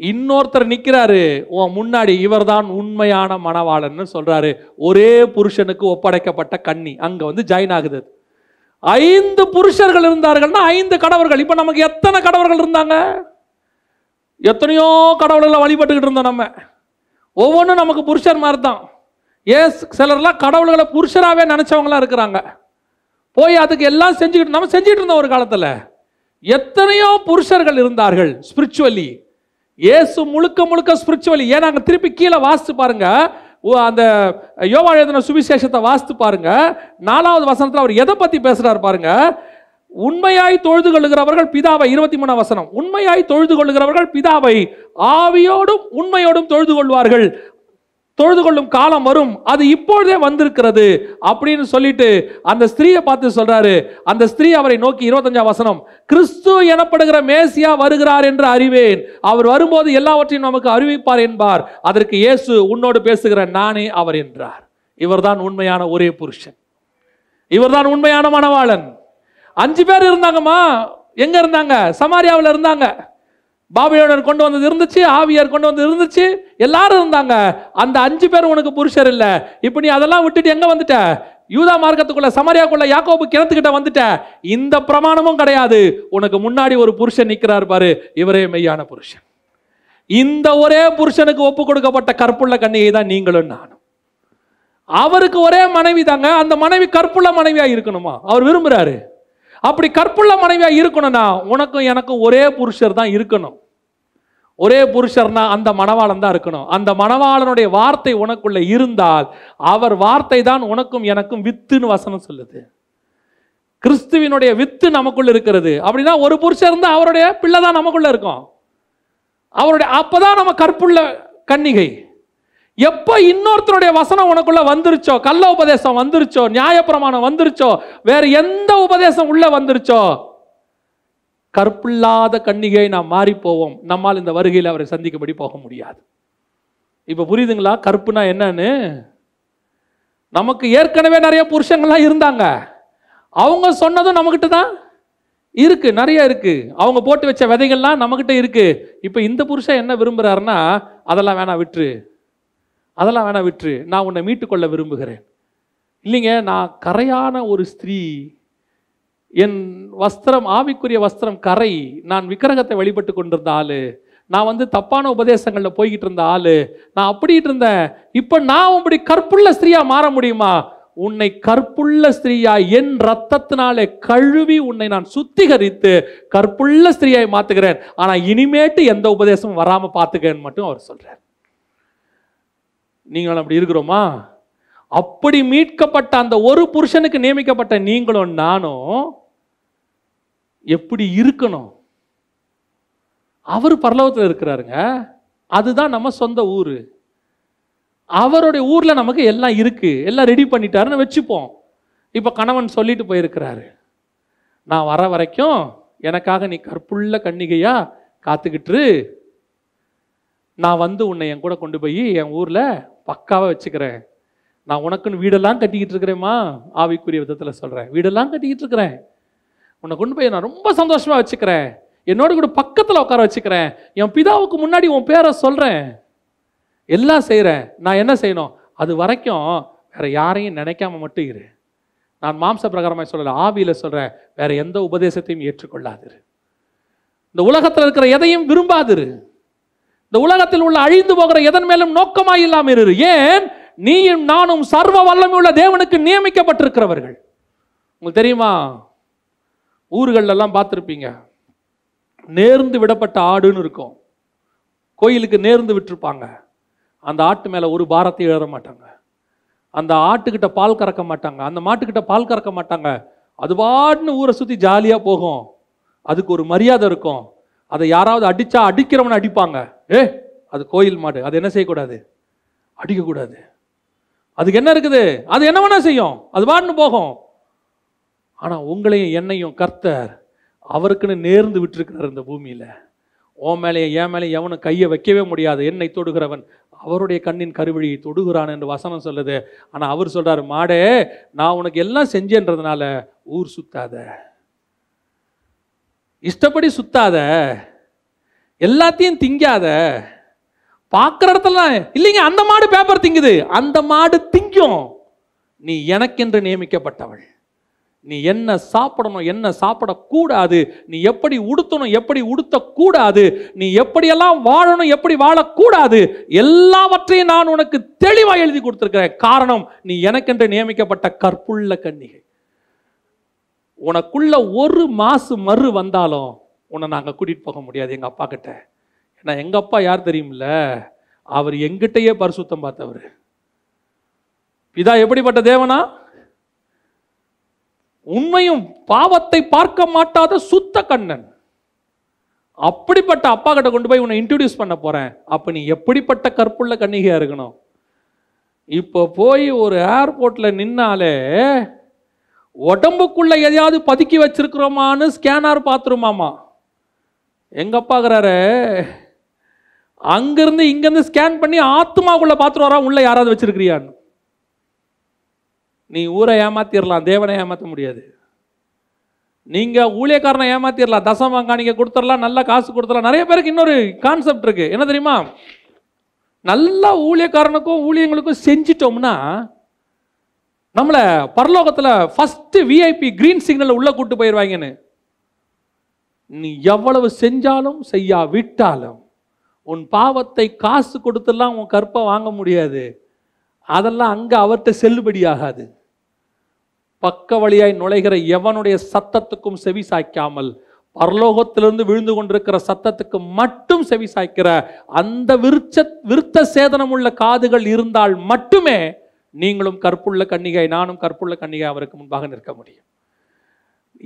இன்னொருத்தர் நிற்கிறாரு உன் முன்னாடி இவர்தான் உண்மையான மணவாளன்னு சொல்றாரு. ஒரே புருஷனுக்கு ஒப்படைக்கப்பட்ட கன்னி. அங்க வந்து ஜாயின் ஆகுது ஐந்து புருஷர்கள் இருந்தார்கள்னா ஐந்து கடவர்கள் இப்போ நமக்கு எத்தனை கடவர்கள் இருந்தாங்க? எத்தனையோ கடவுள்களை வழிபட்டுக்கிட்டு இருந்தோம் நம்ம. ஒவ்வொன்றும் நமக்கு புருஷர் மாதிரி தான் ஏன் சிலர்லாம் கடவுள்களை புருஷராகவே நினச்சவங்களாம் இருக்கிறாங்க. போய் அதுக்கு எல்லாம் செஞ்சுக்கிட்டு நம்ம செஞ்சுக்கிட்டு இருந்தோம் ஒரு காலத்தில். எத்தனையோ புருஷர்கள் இருந்தார்கள் ஸ்பிரிச்சுவலி இயேசு முழுக்க முழுக்க ஸ்பிரிச்சுவலி ஏன்னா அங்கே திருப்பி கீழே வாசித்து பாருங்க. ஓ, அந்த யோவா எழுதின சுவிசேஷத்தை வாசித்து பாருங்க. நாலாவது வசனத்தில் அவர் எதை பற்றி பேசுகிறார் பாருங்க. உண்மையாய் தொழுது கொள்ளுகிறவர்கள் பிதாவை இருபத்தி மூணாம் வசனம். உண்மையாய் தொழுது கொள்ளுகிறவர்கள் பிதாவை ஆவியோடும் உண்மையோடும் தொழுது கொள்வார்கள். தொழுது கொள்ளும் காலம் வரும். அது இப்பொழுதே வந்திருக்கிறது அப்படின்னு சொல்லிட்டு அந்த ஸ்திரீயை பார்த்து சொல்றாரு. அந்த ஸ்திரீ அவரை நோக்கி இருபத்தஞ்சாம் வசனம் கிறிஸ்து எனப்படுகிற மேசியா வருகிறார் என்று அறிவேன். அவர் வரும்போது எல்லாவற்றையும் நமக்கு அறிவிப்பார் என்பார். அதற்கு இயேசு உன்னோடு பேசுகிற நானே அவர் என்றார். இவர்தான் உண்மையான ஒரே புருஷன். இவர்தான் உண்மையான மணவாளன். அஞ்சு பேர் இருந்தாங்கம்மா. எங்க இருந்தாங்க? சமாரியாவில் இருந்தாங்க. பாபிலோனர் கொண்டு வந்தது இருந்துச்சு ஆவியார் கொண்டு வந்தது இருந்துச்சு எல்லாரும் இருந்தாங்க. அந்த அஞ்சு பேர் உனக்கு புருஷர் இல்லை. இப்போ நீ அதெல்லாம் விட்டுட்டு எங்கே வந்துட்ட? யூதா மார்க்கத்துக்குள்ள சமரியாக்குள்ள யாக்கோபு கிணத்துக்கிட்ட வந்துட்ட. இந்த பிரமாணமும் கிடையாது. உனக்கு முன்னாடி ஒரு புருஷன் நிற்கிறார் பாரு இவரே மெய்யான புருஷன். இந்த ஒரே புருஷனுக்கு ஒப்பு கொடுக்கப்பட்ட கற்புள்ள கண்ணியை தான் நீங்களும் நானும். அவருக்கு ஒரே மனைவி தாங்க அந்த மனைவி கற்புள்ள மனைவியா இருக்கணுமா? அவர் விரும்புறாரு. அப்படி கற்புள்ள மனைவியாக இருக்கணும்னா உனக்கும் எனக்கும் ஒரே புருஷர் தான் இருக்கணும். ஒரே புருஷர்னா அந்த மணவாளன் தான் இருக்கணும். அந்த மணவாளனுடைய வார்த்தை உனக்குள்ள இருந்தால் அவர் வார்த்தை தான் உனக்கும் எனக்கும் வித்துன்னு வசனம் சொல்லுது. கிறிஸ்துவினுடைய வித்து நமக்குள்ள இருக்கிறது. அப்படின்னா ஒரு புருஷன் இருந்தால் அவருடைய பிள்ளை தான் நமக்குள்ள இருக்கும். அவருடைய அப்பதான் நம்ம கற்புள்ள கன்னிகை. எப்போ இன்னொருத்தருடைய வசனம் உனக்குள்ள வந்துருச்சோ கள்ள உபதேசம் வந்துருச்சோ நியாயப்பிரமாணம் வந்துருச்சோ வேற எந்த உபதேசம் உள்ள வந்துருச்சோ கற்பில்லாத கன்னிகை நாம் மாறி போவோம் நம்மால் இந்த வருகையில் அவரை சந்திக்கும்படி போக முடியாது. இப்போ புரியுதுங்களா? கற்புனா என்னன்னு? நமக்கு ஏற்கனவே நிறைய புருஷங்கள்லாம் இருந்தாங்க. அவங்க சொன்னதும் நம்மக்கிட்ட தான் இருக்கு நிறைய இருக்கு. அவங்க போட்டு வச்ச விதைகள்லாம் நம்மக்கிட்ட இருக்கு. இப்போ இந்த புருஷன் என்ன விரும்புகிறாருன்னா அதெல்லாம் வேணாம் விட்டுரு. அதெல்லாம் வேணாம் விற்று நான் உன்னை மீட்டுக்கொள்ள விரும்புகிறேன். இல்லைங்க நான் கரையான ஒரு ஸ்திரீ. என் வஸ்திரம் ஆவிக்குரிய வஸ்திரம் கரை நான் விக்கிரகத்தை வழிபட்டு கொண்டிருந்த ஆள். நான் வந்து தப்பான உபதேசங்களில் போய்கிட்டு இருந்த ஆள். நான் அப்படிட்டு இருந்தேன். இப்போ நான் அப்படி கற்புள்ள ஸ்திரீயாக மாற முடியுமா? உன்னை கற்புள்ள ஸ்திரீயா என் ரத்தத்தினாலே கழுவி உன்னை நான் சுத்திகரித்து கற்புள்ள ஸ்திரீயாய் மாத்துகிறேன். ஆனால் இனிமேட்டு எந்த உபதேசமும் வராமல் பார்த்துக்கன்னு மட்டும் அவர் சொல்கிறார் நீங்கள் அப்படி இருக்கிறோமா? அப்படி மீட்கப்பட்ட அந்த ஒரு புருஷனுக்கு நியமிக்கப்பட்ட நீங்களும் நானும் எப்படி இருக்கணும்? அவர் பரலோகத்தில் இருக்கிறாருங்க. அதுதான் நம்ம சொந்த ஊர். அவருடைய ஊரில் நமக்கு எல்லாம் இருக்குது எல்லாம் ரெடி பண்ணிட்டாருன்னு வச்சுப்போம். இப்போ கணவன் சொல்லிட்டு போயிருக்கிறாரு. நான் வர வரைக்கும் எனக்காக நீ கற்புள்ள கன்னிகையா காத்துக்கிட்டு நான் வந்து உன்னை என் கூட கொண்டு போய் என் ஊரில் பக்காவாக வச்சுக்கிறேன். நான் உனக்குன்னு வீடெல்லாம் கட்டிக்கிட்டு இருக்கிறேம்மா ஆவிக்குரிய விதத்தில் சொல்கிறேன் வீடெல்லாம் கட்டிக்கிட்டு இருக்கிறேன். உன்னை கொண்டு போய் நான் ரொம்ப சந்தோஷமாக வச்சுக்கிறேன். என்னோட கூட பக்கத்தில் உட்கார வச்சுக்கிறேன். என் பிதாவுக்கு முன்னாடி உன் பேரை சொல்கிறேன் எல்லாம் செய்கிறேன் நான் என்ன செய்யணும்? அது வரைக்கும் வேற யாரையும் நினைக்காம மட்டும் இரு. நான் மாம்ச பிரகாரமாக சொல்லலை ஆவியில் சொல்கிறேன் வேற எந்த உபதேசத்தையும் ஏற்றுக்கொள்ளாதிரு. இந்த உலகத்தில் இருக்கிற எதையும் விரும்பாதிரு. இந்த உலகத்தில் உள்ள அழிந்து போகிற எதன் மேலும் நோக்கமாய் இல்லாமல் இரு ஏன்? நீயும் நானும் சர்வ வல்லமை உள்ள தேவனுக்கு நியமிக்கப்பட்டிருக்கிறவர்கள். உங்களுக்கு தெரியுமா? ஊர்களெல்லாம் பார்த்துருப்பீங்க. நேர்ந்து விடப்பட்ட ஆடுன்னு இருக்கும். கோயிலுக்கு நேர்ந்து விட்டுருப்பாங்க. அந்த ஆட்டு மேலே ஒரு பாரத்தை எழுத மாட்டாங்க. அந்த ஆட்டுக்கிட்ட பால் கறக்க மாட்டாங்க. அந்த மாட்டுக்கிட்ட பால் கறக்க மாட்டாங்க. அது பாட்டுன்னு ஊரை சுற்றி ஜாலியாக போகும். அதுக்கு ஒரு மரியாதை இருக்கும். அதை யாராவது அடித்தா அடிக்கிறவனை அடிப்பாங்க. ஏ அது கோயில் மாடு அது என்ன செய்யக்கூடாது? அடிக்கக்கூடாது. அதுக்கு என்ன இருக்குது? அது என்ன வேணா செய்யும். அது பாட்டுன்னு போகும். ஆனால் உங்களையும் என்னையும் கர்த்தர் அவருக்குன்னு நேர்ந்து விட்டுருக்கிறார் இந்த பூமியில். ஓ மேலேயே என் மேலே எவனும் கையை வைக்கவே முடியாது. என்னை தொடுகிறவன் அவருடைய கண்ணின் கருவழியை தொடுகிறான் என்று வசனம் சொல்லுது. ஆனால் அவர் சொல்கிறார் மாடே நான் உனக்கு எல்லாம் செஞ்சேன்றதுனால ஊர் சுத்தாத. இஷ்டப்படி சுத்தாத. எல்லாத்தையும் திங்காத. பார்க்குற இடத்துலலாம் இல்லைங்க அந்த மாடு பேப்பர் திங்குது. அந்த மாடு திங்கும். நீ எனக்கென்று நியமிக்கப்பட்டவள். நீ என்ன சாப்பிடணும் என்ன சாப்பிடக்கூடாது நீ எப்படி உடுத்தணும் எப்படி உடுத்தக்கூடாது நீ எப்படியெல்லாம் வாழணும் எப்படி வாழக்கூடாது எல்லாவற்றையும் நான் உனக்கு தெளிவாக எழுதி கொடுத்துருக்கிறேன். காரணம் நீ எனக்கென்று நியமிக்கப்பட்ட கற்புள்ள கன்னிகை. உனக்குள்ள ஒரு மாசு மறு வந்தாலும் உன்னை நாங்கள் கூட்டிகிட்டு போக முடியாது எங்கள் அப்பா கிட்ட. ஏன்னா எங்கள் அப்பா யார் தெரியுமில்ல? அவர் எங்கிட்டயே பரிசுத்தம் பார்த்தவர். பிதா எப்படிப்பட்ட தேவனா? உண்மையும் பாவத்தை பார்க்க மாட்டாத சுத்த கண்ணன். அப்படிப்பட்ட அப்பா கிட்ட கொண்டு போய் உன்னை இன்ட்ரடியூஸ் பண்ண போறேன். அப்ப நீ எப்படிப்பட்ட கற்புள்ள கன்னிகையாக இருக்கணும்? இப்போ போய் ஒரு ஏர்போர்ட்ல நின்னாலே உடம்புக்குள்ள எதையாவது பதுக்கி வச்சிருக்கிறோமான்னு ஸ்கேனர் பார்த்துருமாமா? எங்கள் அப்பாக்குறாரு அங்கேருந்து இங்கேருந்து ஸ்கேன் பண்ணி ஆத்மாக்குள்ள பார்த்துருவாரா உள்ளே யாராவது வச்சுருக்கிறியான்னு. நீ ஊரை ஏமாத்திடலாம் தேவனை ஏமாற்ற முடியாது. நீங்கள் ஊழியக்காரனை ஏமாத்திடலாம் தசமங்கா நீங்க கொடுத்துடலாம் நல்ல காசு கொடுத்துடலாம். நிறைய பேருக்கு இன்னொரு கான்செப்ட் இருக்குது என்ன தெரியுமா? நல்லா ஊழியக்காரனுக்கும் ஊழியங்களுக்கும் செஞ்சிட்டோம்னா நம்மளை பரலோகத்தில் ஃபஸ்ட்டு விஐபி க்ரீன் சிக்னலில் உள்ளே கூட்டு போயிடுவாங்கன்னு நீ எவ்வளவு செஞ்சாலும் செய்யா விட்டாலும் உன் பாவத்தை காசு கொடுத்தெல்லாம் உன் கற்பை வாங்க முடியாது. அதெல்லாம் அங்கே அவர்கிட்ட செல்லுபடியாகாது. பக்க வழியாய் நுழைகிற எவனுடைய சத்தத்துக்கும் செவி சாய்க்காமல் பரலோகத்திலிருந்து விழுந்து கொண்டிருக்கிற சத்தத்துக்கு மட்டும் செவி சாய்க்கிற அந்த விருச்ச விருத்த சேதனம் உள்ள காதுகள் இருந்தால் மட்டுமே நீங்களும் கற்புள்ள கன்னிகை நானும் கற்புள்ள கன்னிகை அவருக்கு முன்பாக நிற்க முடியும்.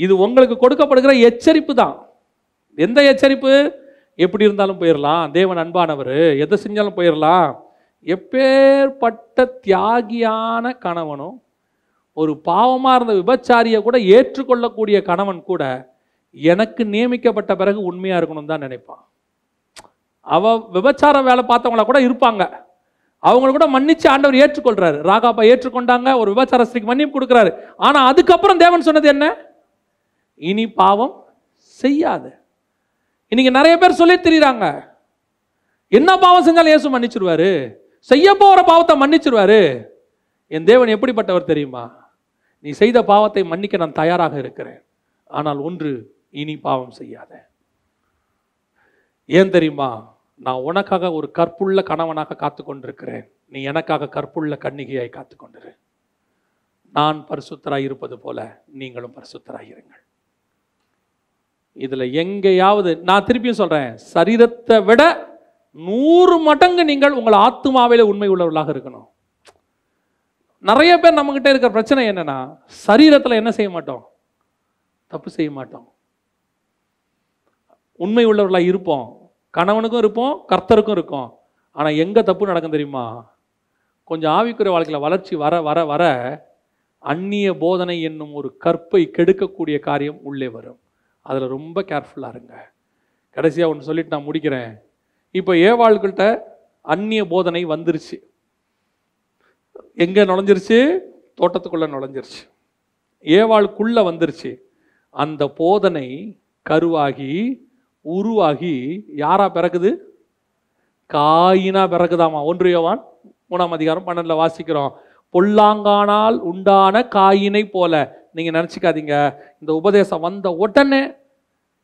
இது உங்களுக்கு கொடுக்கப்படுகிற எச்சரிப்பு தான். எந்த எச்சரிப்பு? எப்படி இருந்தாலும் போயிடலாம் தேவன் அன்பானவர் எதை செஞ்சாலும் போயிடலாம் எப்பேற்பட்ட தியாகியான கணவனும் ஒரு பாவமாக இருந்த விபச்சாரியை கூட ஏற்றுக்கொள்ளக்கூடிய கணவன் கூட எனக்கு நியமிக்கப்பட்ட பிறகு உண்மையாக இருக்கணும் தான் நினைப்பான். அவ விபச்சார வேலை பார்த்தவங்கள கூட இருப்பாங்க. அவங்கள கூட மன்னிச்சு ஆண்டவர் ஏற்றுக்கொள்றாரு. ராகாப்பா ஏற்றுக்கொண்டாங்க ஒரு விபச்சார ஸ்திரிக்கு மன்னிப்பு கொடுக்குறாரு. ஆனால் அதுக்கப்புறம் தேவன் சொன்னது என்ன? இனி பாவம் செய்யாது. இன்னைக்கு நிறைய பேர் சொல்லி தெரியுறாங்க. என்ன பாவம் செஞ்சாலும் இயேசு மன்னிச்சிருவாரு. செய்ய போகிற பாவத்தை மன்னிச்சிருவாரு. என் தேவன் எப்படிப்பட்டவர் தெரியுமா? நீ செய்த பாவத்தை மன்னிக்க நான் தயாராக இருக்கிறேன். ஆனால் ஒன்று இனி பாவம் செய்யாத. ஏன் தெரியுமா? நான் உனக்காக ஒரு கற்புள்ள கணவனாக காத்து கொண்டிருக்கிறேன் நீ எனக்காக கற்புள்ள கண்ணிகையாய் காத்து கொண்டிரு நான் பரிசுத்தராய் இருப்பது போல நீங்களும் பரிசுத்தராய் இருங்கள். இதில் எங்கேயாவது நான் திருப்பியும் சொல்கிறேன் சரீரத்தை விட நூறு மடங்கு நீங்கள் உங்கள் ஆத்மாவில் உண்மை உள்ளவர்களாக இருக்கணும். நிறைய பேர் நம்மகிட்ட இருக்கிற பிரச்சனை என்னன்னா சரீரத்தில் என்ன செய்ய மாட்டோம்? தப்பு செய்ய மாட்டோம். உண்மை உள்ளவர்களாக இருப்போம். கணவனுக்கும் இருப்போம் கர்த்தருக்கும் இருக்கும். ஆனால் எங்கே தப்பு நடக்கும் தெரியுமா? கொஞ்சம் ஆவிக்குரிய வாழ்க்கையில் வளர்ச்சி வர வர வர அந்நிய போதனை என்னும் ஒரு கற்பை கெடுக்கக்கூடிய காரியம் உள்ளே வரும். அதில் ரொம்ப கேர்ஃபுல்லாக இருங்க. கடைசியாக ஒன்று சொல்லிட்டு நான் முடிக்கிறேன். இப்போ ஏவாள்கிட்ட அந்நிய போதனை வந்துருச்சு. எங்கே நுழைஞ்சிருச்சு? தோட்டத்துக்குள்ளே நுழைஞ்சிருச்சு. ஏவாளுக்குள்ளே வந்துருச்சு. அந்த போதனை கருவாகி உருவாகி யாராக பிறக்குது? காயினா பிறகுதாமா ஒன்று யோவான் மூணாம் அதிகாரம் பன்னெண்டில் வாசிக்கிறோம். பொல்லாங்கானால் உண்டான காயினை போல. நீங்கள் நினச்சிக்காதீங்க. இந்த உபதேசம் வந்த உடனே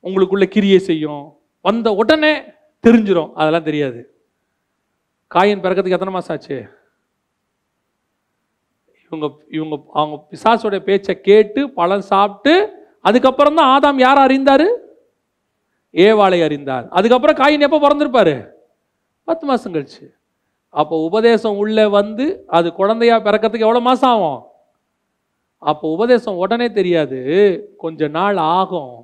உங்களுக்குள்ள கிரியை செய்யும். வந்த உடனே தெரிஞ்சிடும் அதெல்லாம் தெரியாது. காயின் பிறக்கிறதுக்கு எத்தனை மாதம் ஆச்சு? இவங்க இவங்க அவங்க பிசாசோட பேச்சை கேட்டு பழம் சாப்பிட்டு அதுக்கப்புறம் தான் ஆதாம் யாரை அறிந்தார்? ஏவாளை அறிந்தார். அதுக்கப்புறம் காயின் எப்போ பிறந்திருப்பாரு? பத்து மாதம் கழிச்சு. அப்போ உபதேசம் உள்ளே வந்து அது குழந்தையா பிறக்கிறதுக்கு எவ்வளோ மாதம் ஆகும்? அப்போ உபதேசம் உடனே தெரியாது. கொஞ்ச நாள் ஆகும்.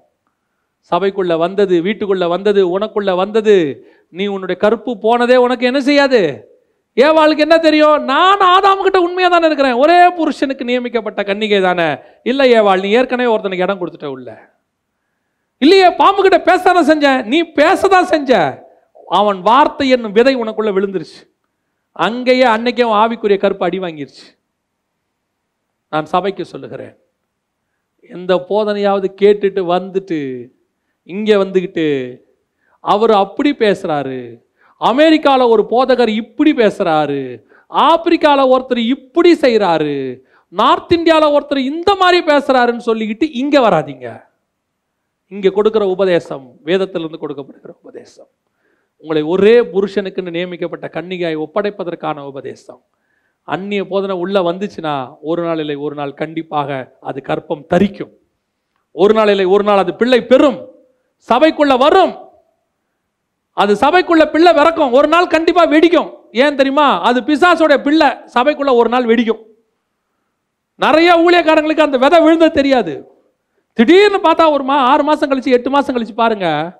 சபைக்குள்ள வந்தது வீட்டுக்குள்ள வந்தது உனக்குள்ள வந்தது. நீ உன்னுடைய கருப்பு போனதே உனக்கு என்ன செய்யாது? ஏவாளுக்கு என்ன தெரியும்? நான் ஆதாம் கிட்ட உண்மையாக தானே இருக்கிறேன். ஒரே புருஷனுக்கு நியமிக்கப்பட்ட கன்னிகை தானே. இல்லை ஏவாள் நீ ஏற்கனவே ஒருத்தனுக்கு இடம் கொடுத்துட்ட உள்ள. இல்லையே பாம்பு கிட்ட பேசதானே செஞ்சேன் நீ பேசதான் செஞ்ச. அவன் வார்த்தை என்னும் விதை உனக்குள்ள விழுந்துருச்சு. அங்கேயே அன்னைக்கே அவன் ஆவிக்குரிய கருப்பு அடி வாங்கிருச்சு. நான் சபைக்கு சொல்லுகிறேன். எந்த போதனையாவது கேட்டுட்டு வந்துட்டு இங்கே வந்துக்கிட்டு அவர் அப்படி பேசுகிறாரு அமெரிக்காவில் ஒரு போதகர் இப்படி பேசுகிறாரு ஆப்பிரிக்காவில் ஒருத்தர் இப்படி செய்கிறாரு நார்த் இந்தியாவில் ஒருத்தர் இந்த மாதிரி பேசுகிறாருன்னு சொல்லிக்கிட்டு இங்கே வராதீங்க. இங்கே கொடுக்குற உபதேசம் வேதத்திலிருந்து கொடுக்கப்படுகிற உபதேசம். உங்களை ஒரே புருஷனுக்குன்னு நியமிக்கப்பட்ட கன்னிகாய் ஒப்படைப்பதற்கான உபதேசம். அந்நிய போதனை உள்ளே வந்துச்சுன்னா ஒரு நாள் இல்லை ஒரு நாள் கண்டிப்பாக அது கற்பம் தரிக்கும். ஒரு நாள் இல்லை ஒரு நாள் அது பிள்ளை பெறும். சபைக்குள்ள வரும். அது சபைக்குள்ள பிள்ளை பிறக்கும். ஒரு நாள் கண்டிப்பா வெடிக்கும். ஏன் தெரியுமா? அது பிசாசோட பிள்ளை சபைக்குள்ள ஒரு நாள் வெடிக்கும். நிறைய ஊழியக்காரங்களுக்கு அந்த விதை விழுந்தது தெரியாது. திடீர்னு பார்த்தா ஒரு மா ஆறு மாதம் கழிச்சு எட்டு மாதம் கழிச்சு பாருங்க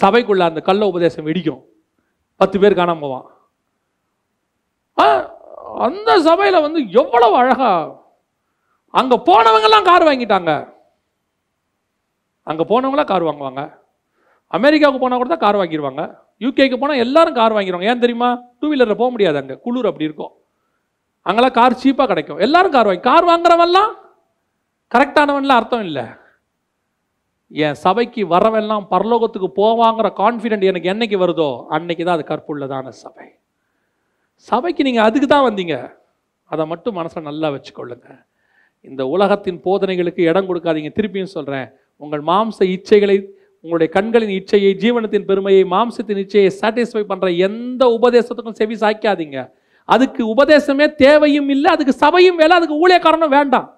சபைக்குள்ள அந்த கள்ள உபதேசம் வெடிக்கும். பத்து பேர் காணாம போவான். ஆ, அந்த சபையில் வந்து எவ்வளவு அழகா அங்கே போனவங்கெல்லாம் கார் வாங்கிட்டாங்க. அங்கே போனவங்களாம் கார் வாங்குவாங்க. அமெரிக்காவுக்கு போனால் கூட தான் கார் வாங்கிடுவாங்க யூகேக்கு போனால் எல்லாரும் கார் வாங்கிடுவாங்க ஏன் தெரியுமா? டூ வீலரில் போக முடியாது அங்கே. குளிர் அப்படி இருக்கும். அங்கெல்லாம் கார் சீப்பாக கிடைக்கும். எல்லாரும் கார் வாங்கி கார் வாங்குறவன்லாம் கரெக்டானவன்லாம் அர்த்தம் இல்லை. என் சபைக்கு வரவெல்லாம் பரலோகத்துக்கு போவாங்கிற கான்ஃபிடென்ட் எனக்கு என்னைக்கு வருதோ அன்னைக்கு தான் அது கற்புள்ளதான சபை. சபைக்கு நீங்கள் அதுக்கு தான் வந்தீங்க. அதை மட்டும் மனசில் நல்லா வச்சுக்கொள்ளுங்க. இந்த உலகத்தின் போதனைகளுக்கு இடம் கொடுக்காதீங்க. திருப்பியும் சொல்கிறேன் உங்கள் மாம்ச இச்சைகளை உங்களுடைய கண்களின் இச்சையை ஜீவனத்தின் பெருமையை மாம்சத்தின் இச்சையை சாட்டிஸ்ஃபை பண்ணுற எந்த உபதேசத்துக்கும் செவி சாய்க்காதீங்க. அதுக்கு உபதேசமே தேவையும் இல்லை அதுக்கு சபையும் வேலை அதுக்கு ஊழியக்காரனும் வேண்டாம்.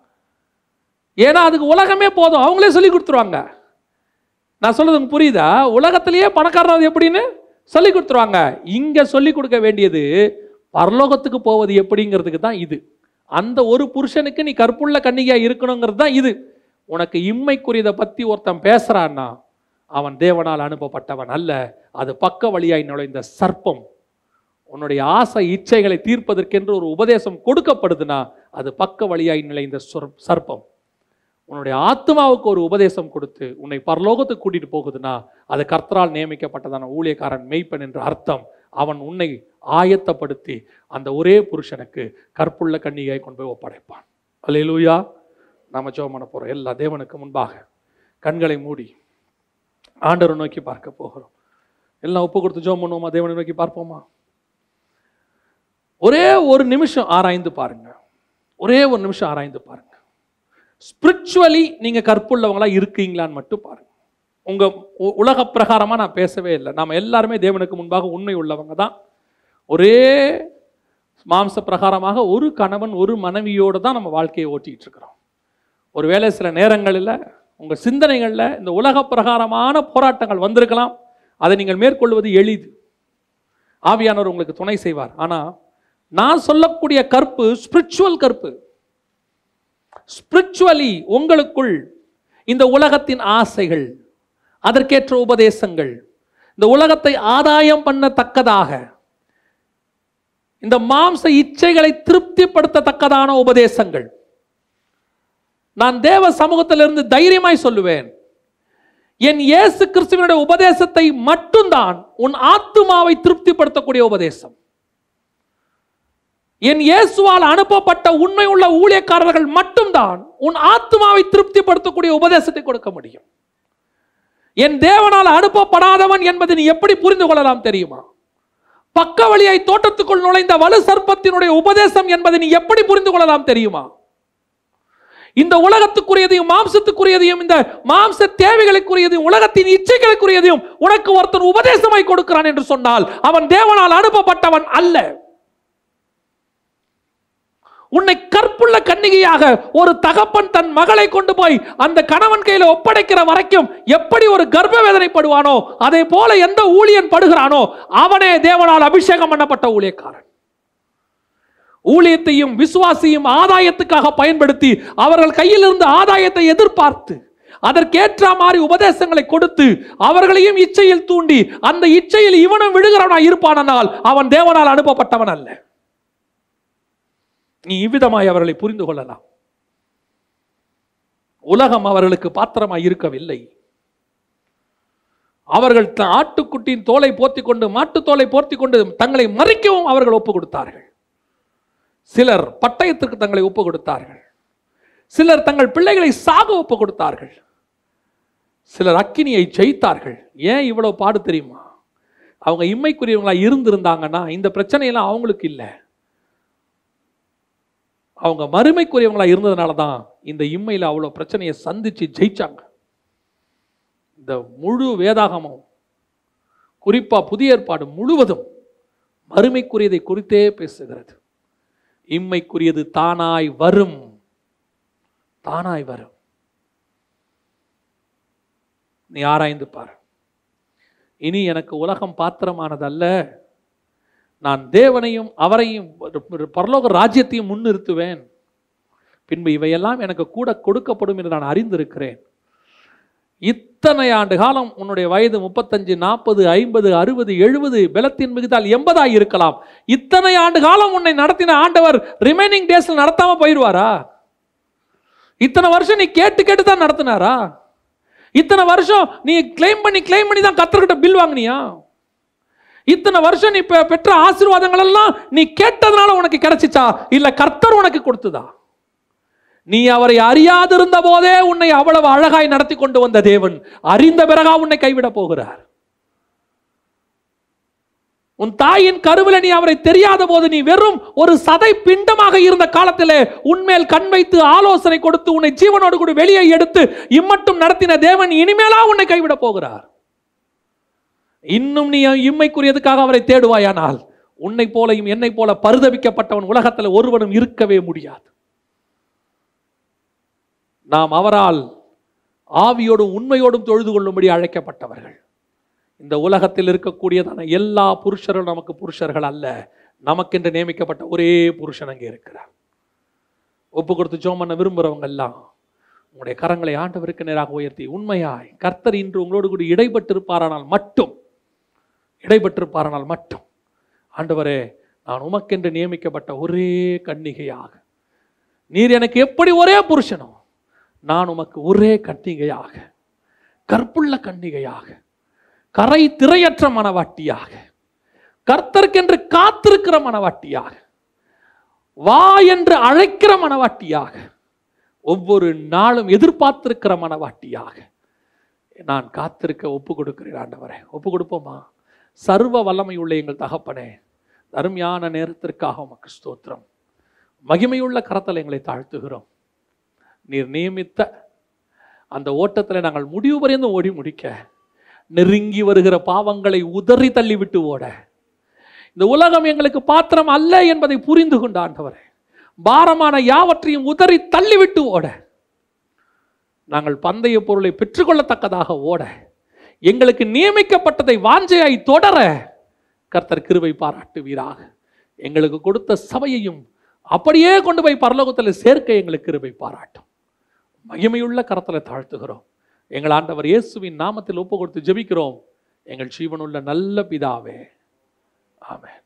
ஏன்னா அதுக்கு உலகமே போதும். அவங்களே சொல்லி கொடுத்துருவாங்க. நான் சொல்றது புரியுதா? உலகத்திலேயே பணக்காரர் எப்படின்னு சொல்லி கொடுத்துருவாங்க. இங்க சொல்லி கொடுக்க வேண்டியது பரலோகத்துக்கு போவது எப்படிங்கிறதுக்கு தான் இது. அந்த ஒரு புருஷனுக்கு நீ கற்புள்ள கன்னிகையா இருக்கணுங்கிறது தான் இது. உனக்கு இம்மைக்குரியதை பற்றி ஒருத்தன் பேசுகிறான்னா அவன் தேவனால் அனுப்பப்பட்டவன் அல்ல. அது பக்க வழியாய் நுழைந்த சர்ப்பம். உன்னுடைய ஆசை இச்சைகளை தீர்ப்பதற்கென்று ஒரு உபதேசம் கொடுக்கப்படுதுன்னா அது பக்க வழியாய் நுழைந்த சர்ப்பம். உன்னுடைய ஆத்மாவுக்கு ஒரு உபதேசம் கொடுத்து உன்னை பரலோகத்துக்கு கூட்டிகிட்டு போகுதுன்னா அது கர்த்தரால் நியமிக்கப்பட்டதான ஊழியக்காரன் மெய்ப்பன் என்ற அர்த்தம். அவன் உன்னை ஆயத்தப்படுத்தி அந்த ஒரே புருஷனுக்கு கற்புள்ள கன்னிகையை கொண்டு போய் ஒப்படைப்பான். அல்லேலூயா. நாம் ஜோம் பண்ண போறோம். எல்லா தேவனுக்கு முன்பாக கண்களை மூடி ஆண்டரை நோக்கி பார்க்க போகிறோம். எல்லாம் ஒப்பு கொடுத்து ஜோம் பண்ணுவோமா? தேவனை நோக்கி பார்ப்போமா? ஒரே ஒரு நிமிஷம் ஆராய்ந்து பாருங்க. ஒரே ஒரு நிமிஷம் ஆராய்ந்து பாருங்க. ஸ்பிரிச்சுவலி நீங்க கற்புள்ளவங்களா இருக்கீங்களான்னு மட்டும் பாருங்க. உங்க உ- உலக பிரகாரமா நான் பேசவே இல்லை. நாம எல்லாருமே தேவனுக்கு முன்பாக உண்மை உள்ளவங்க தான். ஒரே மாம்ச பிரகாரமாக ஒரு கணவன் ஒரு மனைவியோடு தான் நம்ம வாழ்க்கையை ஓட்டிட்டு இருக்கிறோம். ஒருவேளை சில நேரங்களில் உங்கள் சிந்தனைகளில் இந்த உலக பிரகாரமான போராட்டங்கள் வந்திருக்கலாம். அதை நீங்கள் மேற்கொள்வது எளிது. ஆவியானவர் உங்களுக்கு துணை செய்வார். ஆனால் நான் சொல்லக்கூடிய கற்பு ஸ்பிரிச்சுவல் கற்பு ஸ்பிரிச்சுவலி உங்களுக்குள் இந்த உலகத்தின் ஆசைகள் அதற்கேற்ற உபதேசங்கள் இந்த உலகத்தை ஆதாயம் பண்ணத்தக்கதாக இந்த மாம்ச இச்சைகளை திருப்திப்படுத்தத்தக்கதான உபதேசங்கள் நான் தேவ சமூகத்திலிருந்து தைரியமாய் சொல்லுவேன். என் இயேசு கிறிஸ்துவனுடைய உபதேசத்தை மட்டும்தான் உன் ஆத்துமாவை திருப்திப்படுத்தக்கூடிய உபதேசம். என் இயேசுவால் அனுப்பப்பட்ட உண்மை உள்ள ஊழியக்காரர்கள் மட்டும்தான் உன் ஆத்மாவை திருப்திப்படுத்தக்கூடிய உபதேசத்தை கொடுக்க முடியும். என் தேவனால் அனுப்பப்படாதவன் என்பதை நீ எப்படி புரிந்து கொள்ளலாம் தெரியுமா? பக்க வழியை தோட்டத்துக்குள் நுழைந்த வலு சர்ப்பத்தினுடைய உபதேசம் என்பதை நீ எப்படி புரிந்து கொள்ளலாம் தெரியுமா? இந்த உலகத்துக்குரியதையும் மாம்சத்துக்குரியதையும் இந்த மாம்ச தேவைகளுக்குரியதையும் உலகத்தின் இச்சைகளுக்குரியதையும் உனக்கு ஒருத்தன் உபதேசமாய் கொடுக்கிறான் என்று சொன்னால் அவன் தேவனால் அனுப்பப்பட்டவன் அல்ல. உன்னை கற்புள்ள கன்னிகையாக ஒரு தகப்பன் தன் மகளை கொண்டு போய் அந்த கணவன் கையில ஒப்படைக்கிற வரைக்கும் எப்படி ஒரு கர்ப்ப வேதனைப்படுவானோ அதே போல எந்த ஊழியன் படுகிறானோ அவனே தேவனால் அபிஷேகம் பண்ணப்பட்ட ஊழியக்காரன். ஊழியத்தையும் விசுவாசியும் ஆதாயத்துக்காக பயன்படுத்தி அவர்கள் கையில் இருந்து ஆதாயத்தை எதிர்பார்த்து அதற்கேற்ற மாதிரி உபதேசங்களை கொடுத்து அவர்களையும் இச்சையில் தூண்டி அந்த இச்சையில் இவனும் விழுகிறவனா இருப்பானால் அவன் தேவனால் அனுப்பப்பட்டவன் அல்ல. நீ இவ்விதமாய் அவர்களை புரிந்து கொள்ளலாம். உலகம் அவர்களுக்கு பாத்திரமாய் இருக்கவில்லை. அவர்கள் த- ஆட்டுக்குட்டியின் தோலை போர்த்திக் கொண்டு மாட்டுத் தோலை போர்த்திக் கொண்டு தங்களை மறிக்கவும் அவர்கள் ஒப்பு கொடுத்தார்கள். சிலர் பட்டயத்திற்கு தங்களை ஒப்பு கொடுத்தார்கள் சிலர் தங்கள் பிள்ளைகளை சாக ஒப்பு கொடுத்தார்கள் சிலர் அக்கினியை ஜெயித்தார்கள். ஏன் இவ்வளவு பாடு தெரியுமா? அவங்க இம்மைக்குரியவங்களா இருந்திருந்தாங்கன்னா இந்த பிரச்சனையெல்லாம் அவங்களுக்கு இல்லை. அவங்க மறுமைக்குரியவங்களா இருந்ததுனால தான் இந்த இம்மையில் அவ்வளோ பிரச்சனையை சந்திச்சு ஜெயிச்சாங்க. இந்த முழு வேதாகமும் குறிப்பா புதிய ஏற்பாடு முழுவதும் மறுமைக்குரியதை குறித்தே பேசுகிறது. இம்மைக்குரியது தானாய் வரும். தானாய் வரும். நீ ஆராய்ந்து பார். இனி எனக்கு உலகம் பாத்திரமானதல்ல. நான் தேவனையும் அவரையும் பரலோக ராஜ்யத்தையும் முன்னிறுத்துவேன். பின்பு இவையெல்லாம் எனக்கு கூட கொடுக்கப்படும் என்று நான் அறிந்திருக்கிறேன். இத்தனை ஆண்டு காலம் உன்னுடைய வயது முப்பத்தஞ்சு நாற்பது ஐம்பது அறுபது எழுபது பலத்தின் மிகுதால் எண்பதாக இருக்கலாம். இத்தனை ஆண்டு காலம் உன்னை நடத்தின ஆண்டவர் ரிமைனிங் டேஸில் நடத்தாம போயிடுவாரா? இத்தனை வருஷம் நீ கேட்டு கேட்டு தான் நடத்தினாரா? இத்தனை வருஷம் நீ கிளைம் பண்ணி கிளைம் பண்ணி தான் கத்தர்கிட்ட பில் வாங்கினியா? இத்தனை வருஷம் நீ பெற்ற ஆசீர்வாதங்கள் எல்லாம் நீ கேட்டதுனால உனக்கு கிடைச்சிச்சா? இல்ல கர்த்தர் உனக்கு கொடுத்ததா? நீ அவரை அறியாதிருந்த போதே உன்னை அவ்வளவு அழகாய் நடத்தி கொண்டு வந்த தேவன். அறிந்த பிறகா உன்னை கைவிட போகிறார். உன் தாயின் கருவில நீ அவரை தெரியாத போது நீ வெறும் ஒரு சதை பிண்டமாக இருந்த காலத்திலே உன்மேல் கண் வைத்து ஆலோசனை கொடுத்து உன்னை ஜீவனோடு கூட வெளியே எடுத்து இம்மட்டும் நடத்தின தேவன் இனிமேலா உன்னை கைவிட போகிறார். இன்னும் நீ இம்மைக்குரியதுக்காக அவரை தேடுவாயானால் உன்னை போலையும் என்னை போல பரிதவிக்கப்பட்டவன் உலகத்தில் ஒருவனும் இருக்கவே முடியாது. நாம் அவரால் ஆவியோடும் உண்மையோடும் தொழுது கொள்ளும்படி அழைக்கப்பட்டவர்கள். இந்த உலகத்தில் இருக்கக்கூடியதான எல்லா புருஷரும் நமக்கு புருஷர்கள் அல்ல. நமக்கென்று நியமிக்கப்பட்ட ஒரே புருஷன் அங்கே இருக்கிறார். ஒப்பு கொடுத்து ஜோம் விரும்புகிறவங்க எல்லாம் உங்களுடைய கரங்களை ஆண்டவருக்கு நேராக உயர்த்தி உண்மையாய் கர்த்தர் இன்று உங்களோடு கூட இடைப்பட்டிருப்பாரானால் மட்டும் இடைப்பட்டிருப்பாரானால் மட்டும் ஆண்டவரே நான் உமக்கென்று நியமிக்கப்பட்ட ஒரே கன்னிகையாக நீர் எனக்கு எப்படி ஒரே புருஷனோ நான் உமக்கு ஒரே கன்னிகையாக கற்புள்ள கன்னிகையாக கரை திரையற்ற மனவாட்டியாக கர்த்தருக்கென்று காத்திருக்கிற மனவாட்டியாக வா என்று அழைக்கிற மனவாட்டியாக ஒவ்வொரு நாளும் எதிர்பார்த்திருக்கிற மனவாட்டியாக நான் காத்திருக்க ஒப்பு கொடுக்கிறேன் ஆண்டவரே. ஒப்பு கொடுப்போமா சர்வ வல்லமை உள்ள எங்கள் தகப்பனே அருமையான நேரத்திற்காக உமக்கு ஸ்தோத்திரம். மகிமையுள்ள கரத்தில் எங்களை தாழ்த்துகிறோம். நீர் நியமித்த அந்த ஓட்டத்தில் நாங்கள் முடிவு வரைந்து ஓடி முடிக்க நெருங்கி வருகிற பாவங்களை உதறி தள்ளிவிட்டு ஓட. இந்த உலகம் எங்களுக்கு பாத்திரம் அல்ல என்பதை புரிந்து கொண்ட ஆண்டவரே பாரமான யாவற்றையும் உதறி தள்ளிவிட்டு ஓட. நாங்கள் பந்தய பொருளை பெற்றுக்கொள்ளத்தக்கதாக ஓட. எங்களுக்கு நியமிக்கப்பட்டதை வாஞ்சையாய் தொடர கர்த்தர் கிருவை பாராட்டுவீராக. எங்களுக்கு கொடுத்த சபையையும் அப்படியே கொண்டு போய் பரலோகத்தில் சேர்க்க எங்களுக்கு கிருவை பாராட்டும். மகிமையுள்ள கரத்தில் தாழ்த்துகிறோம். எங்கள் ஆண்டவர் இயேசுவின் நாமத்தில் ஒப்பு கொடுத்து ஜெபிக்கிறோம். எங்கள் ஜீவனுள்ள நல்ல பிதாவே. ஆமேன்.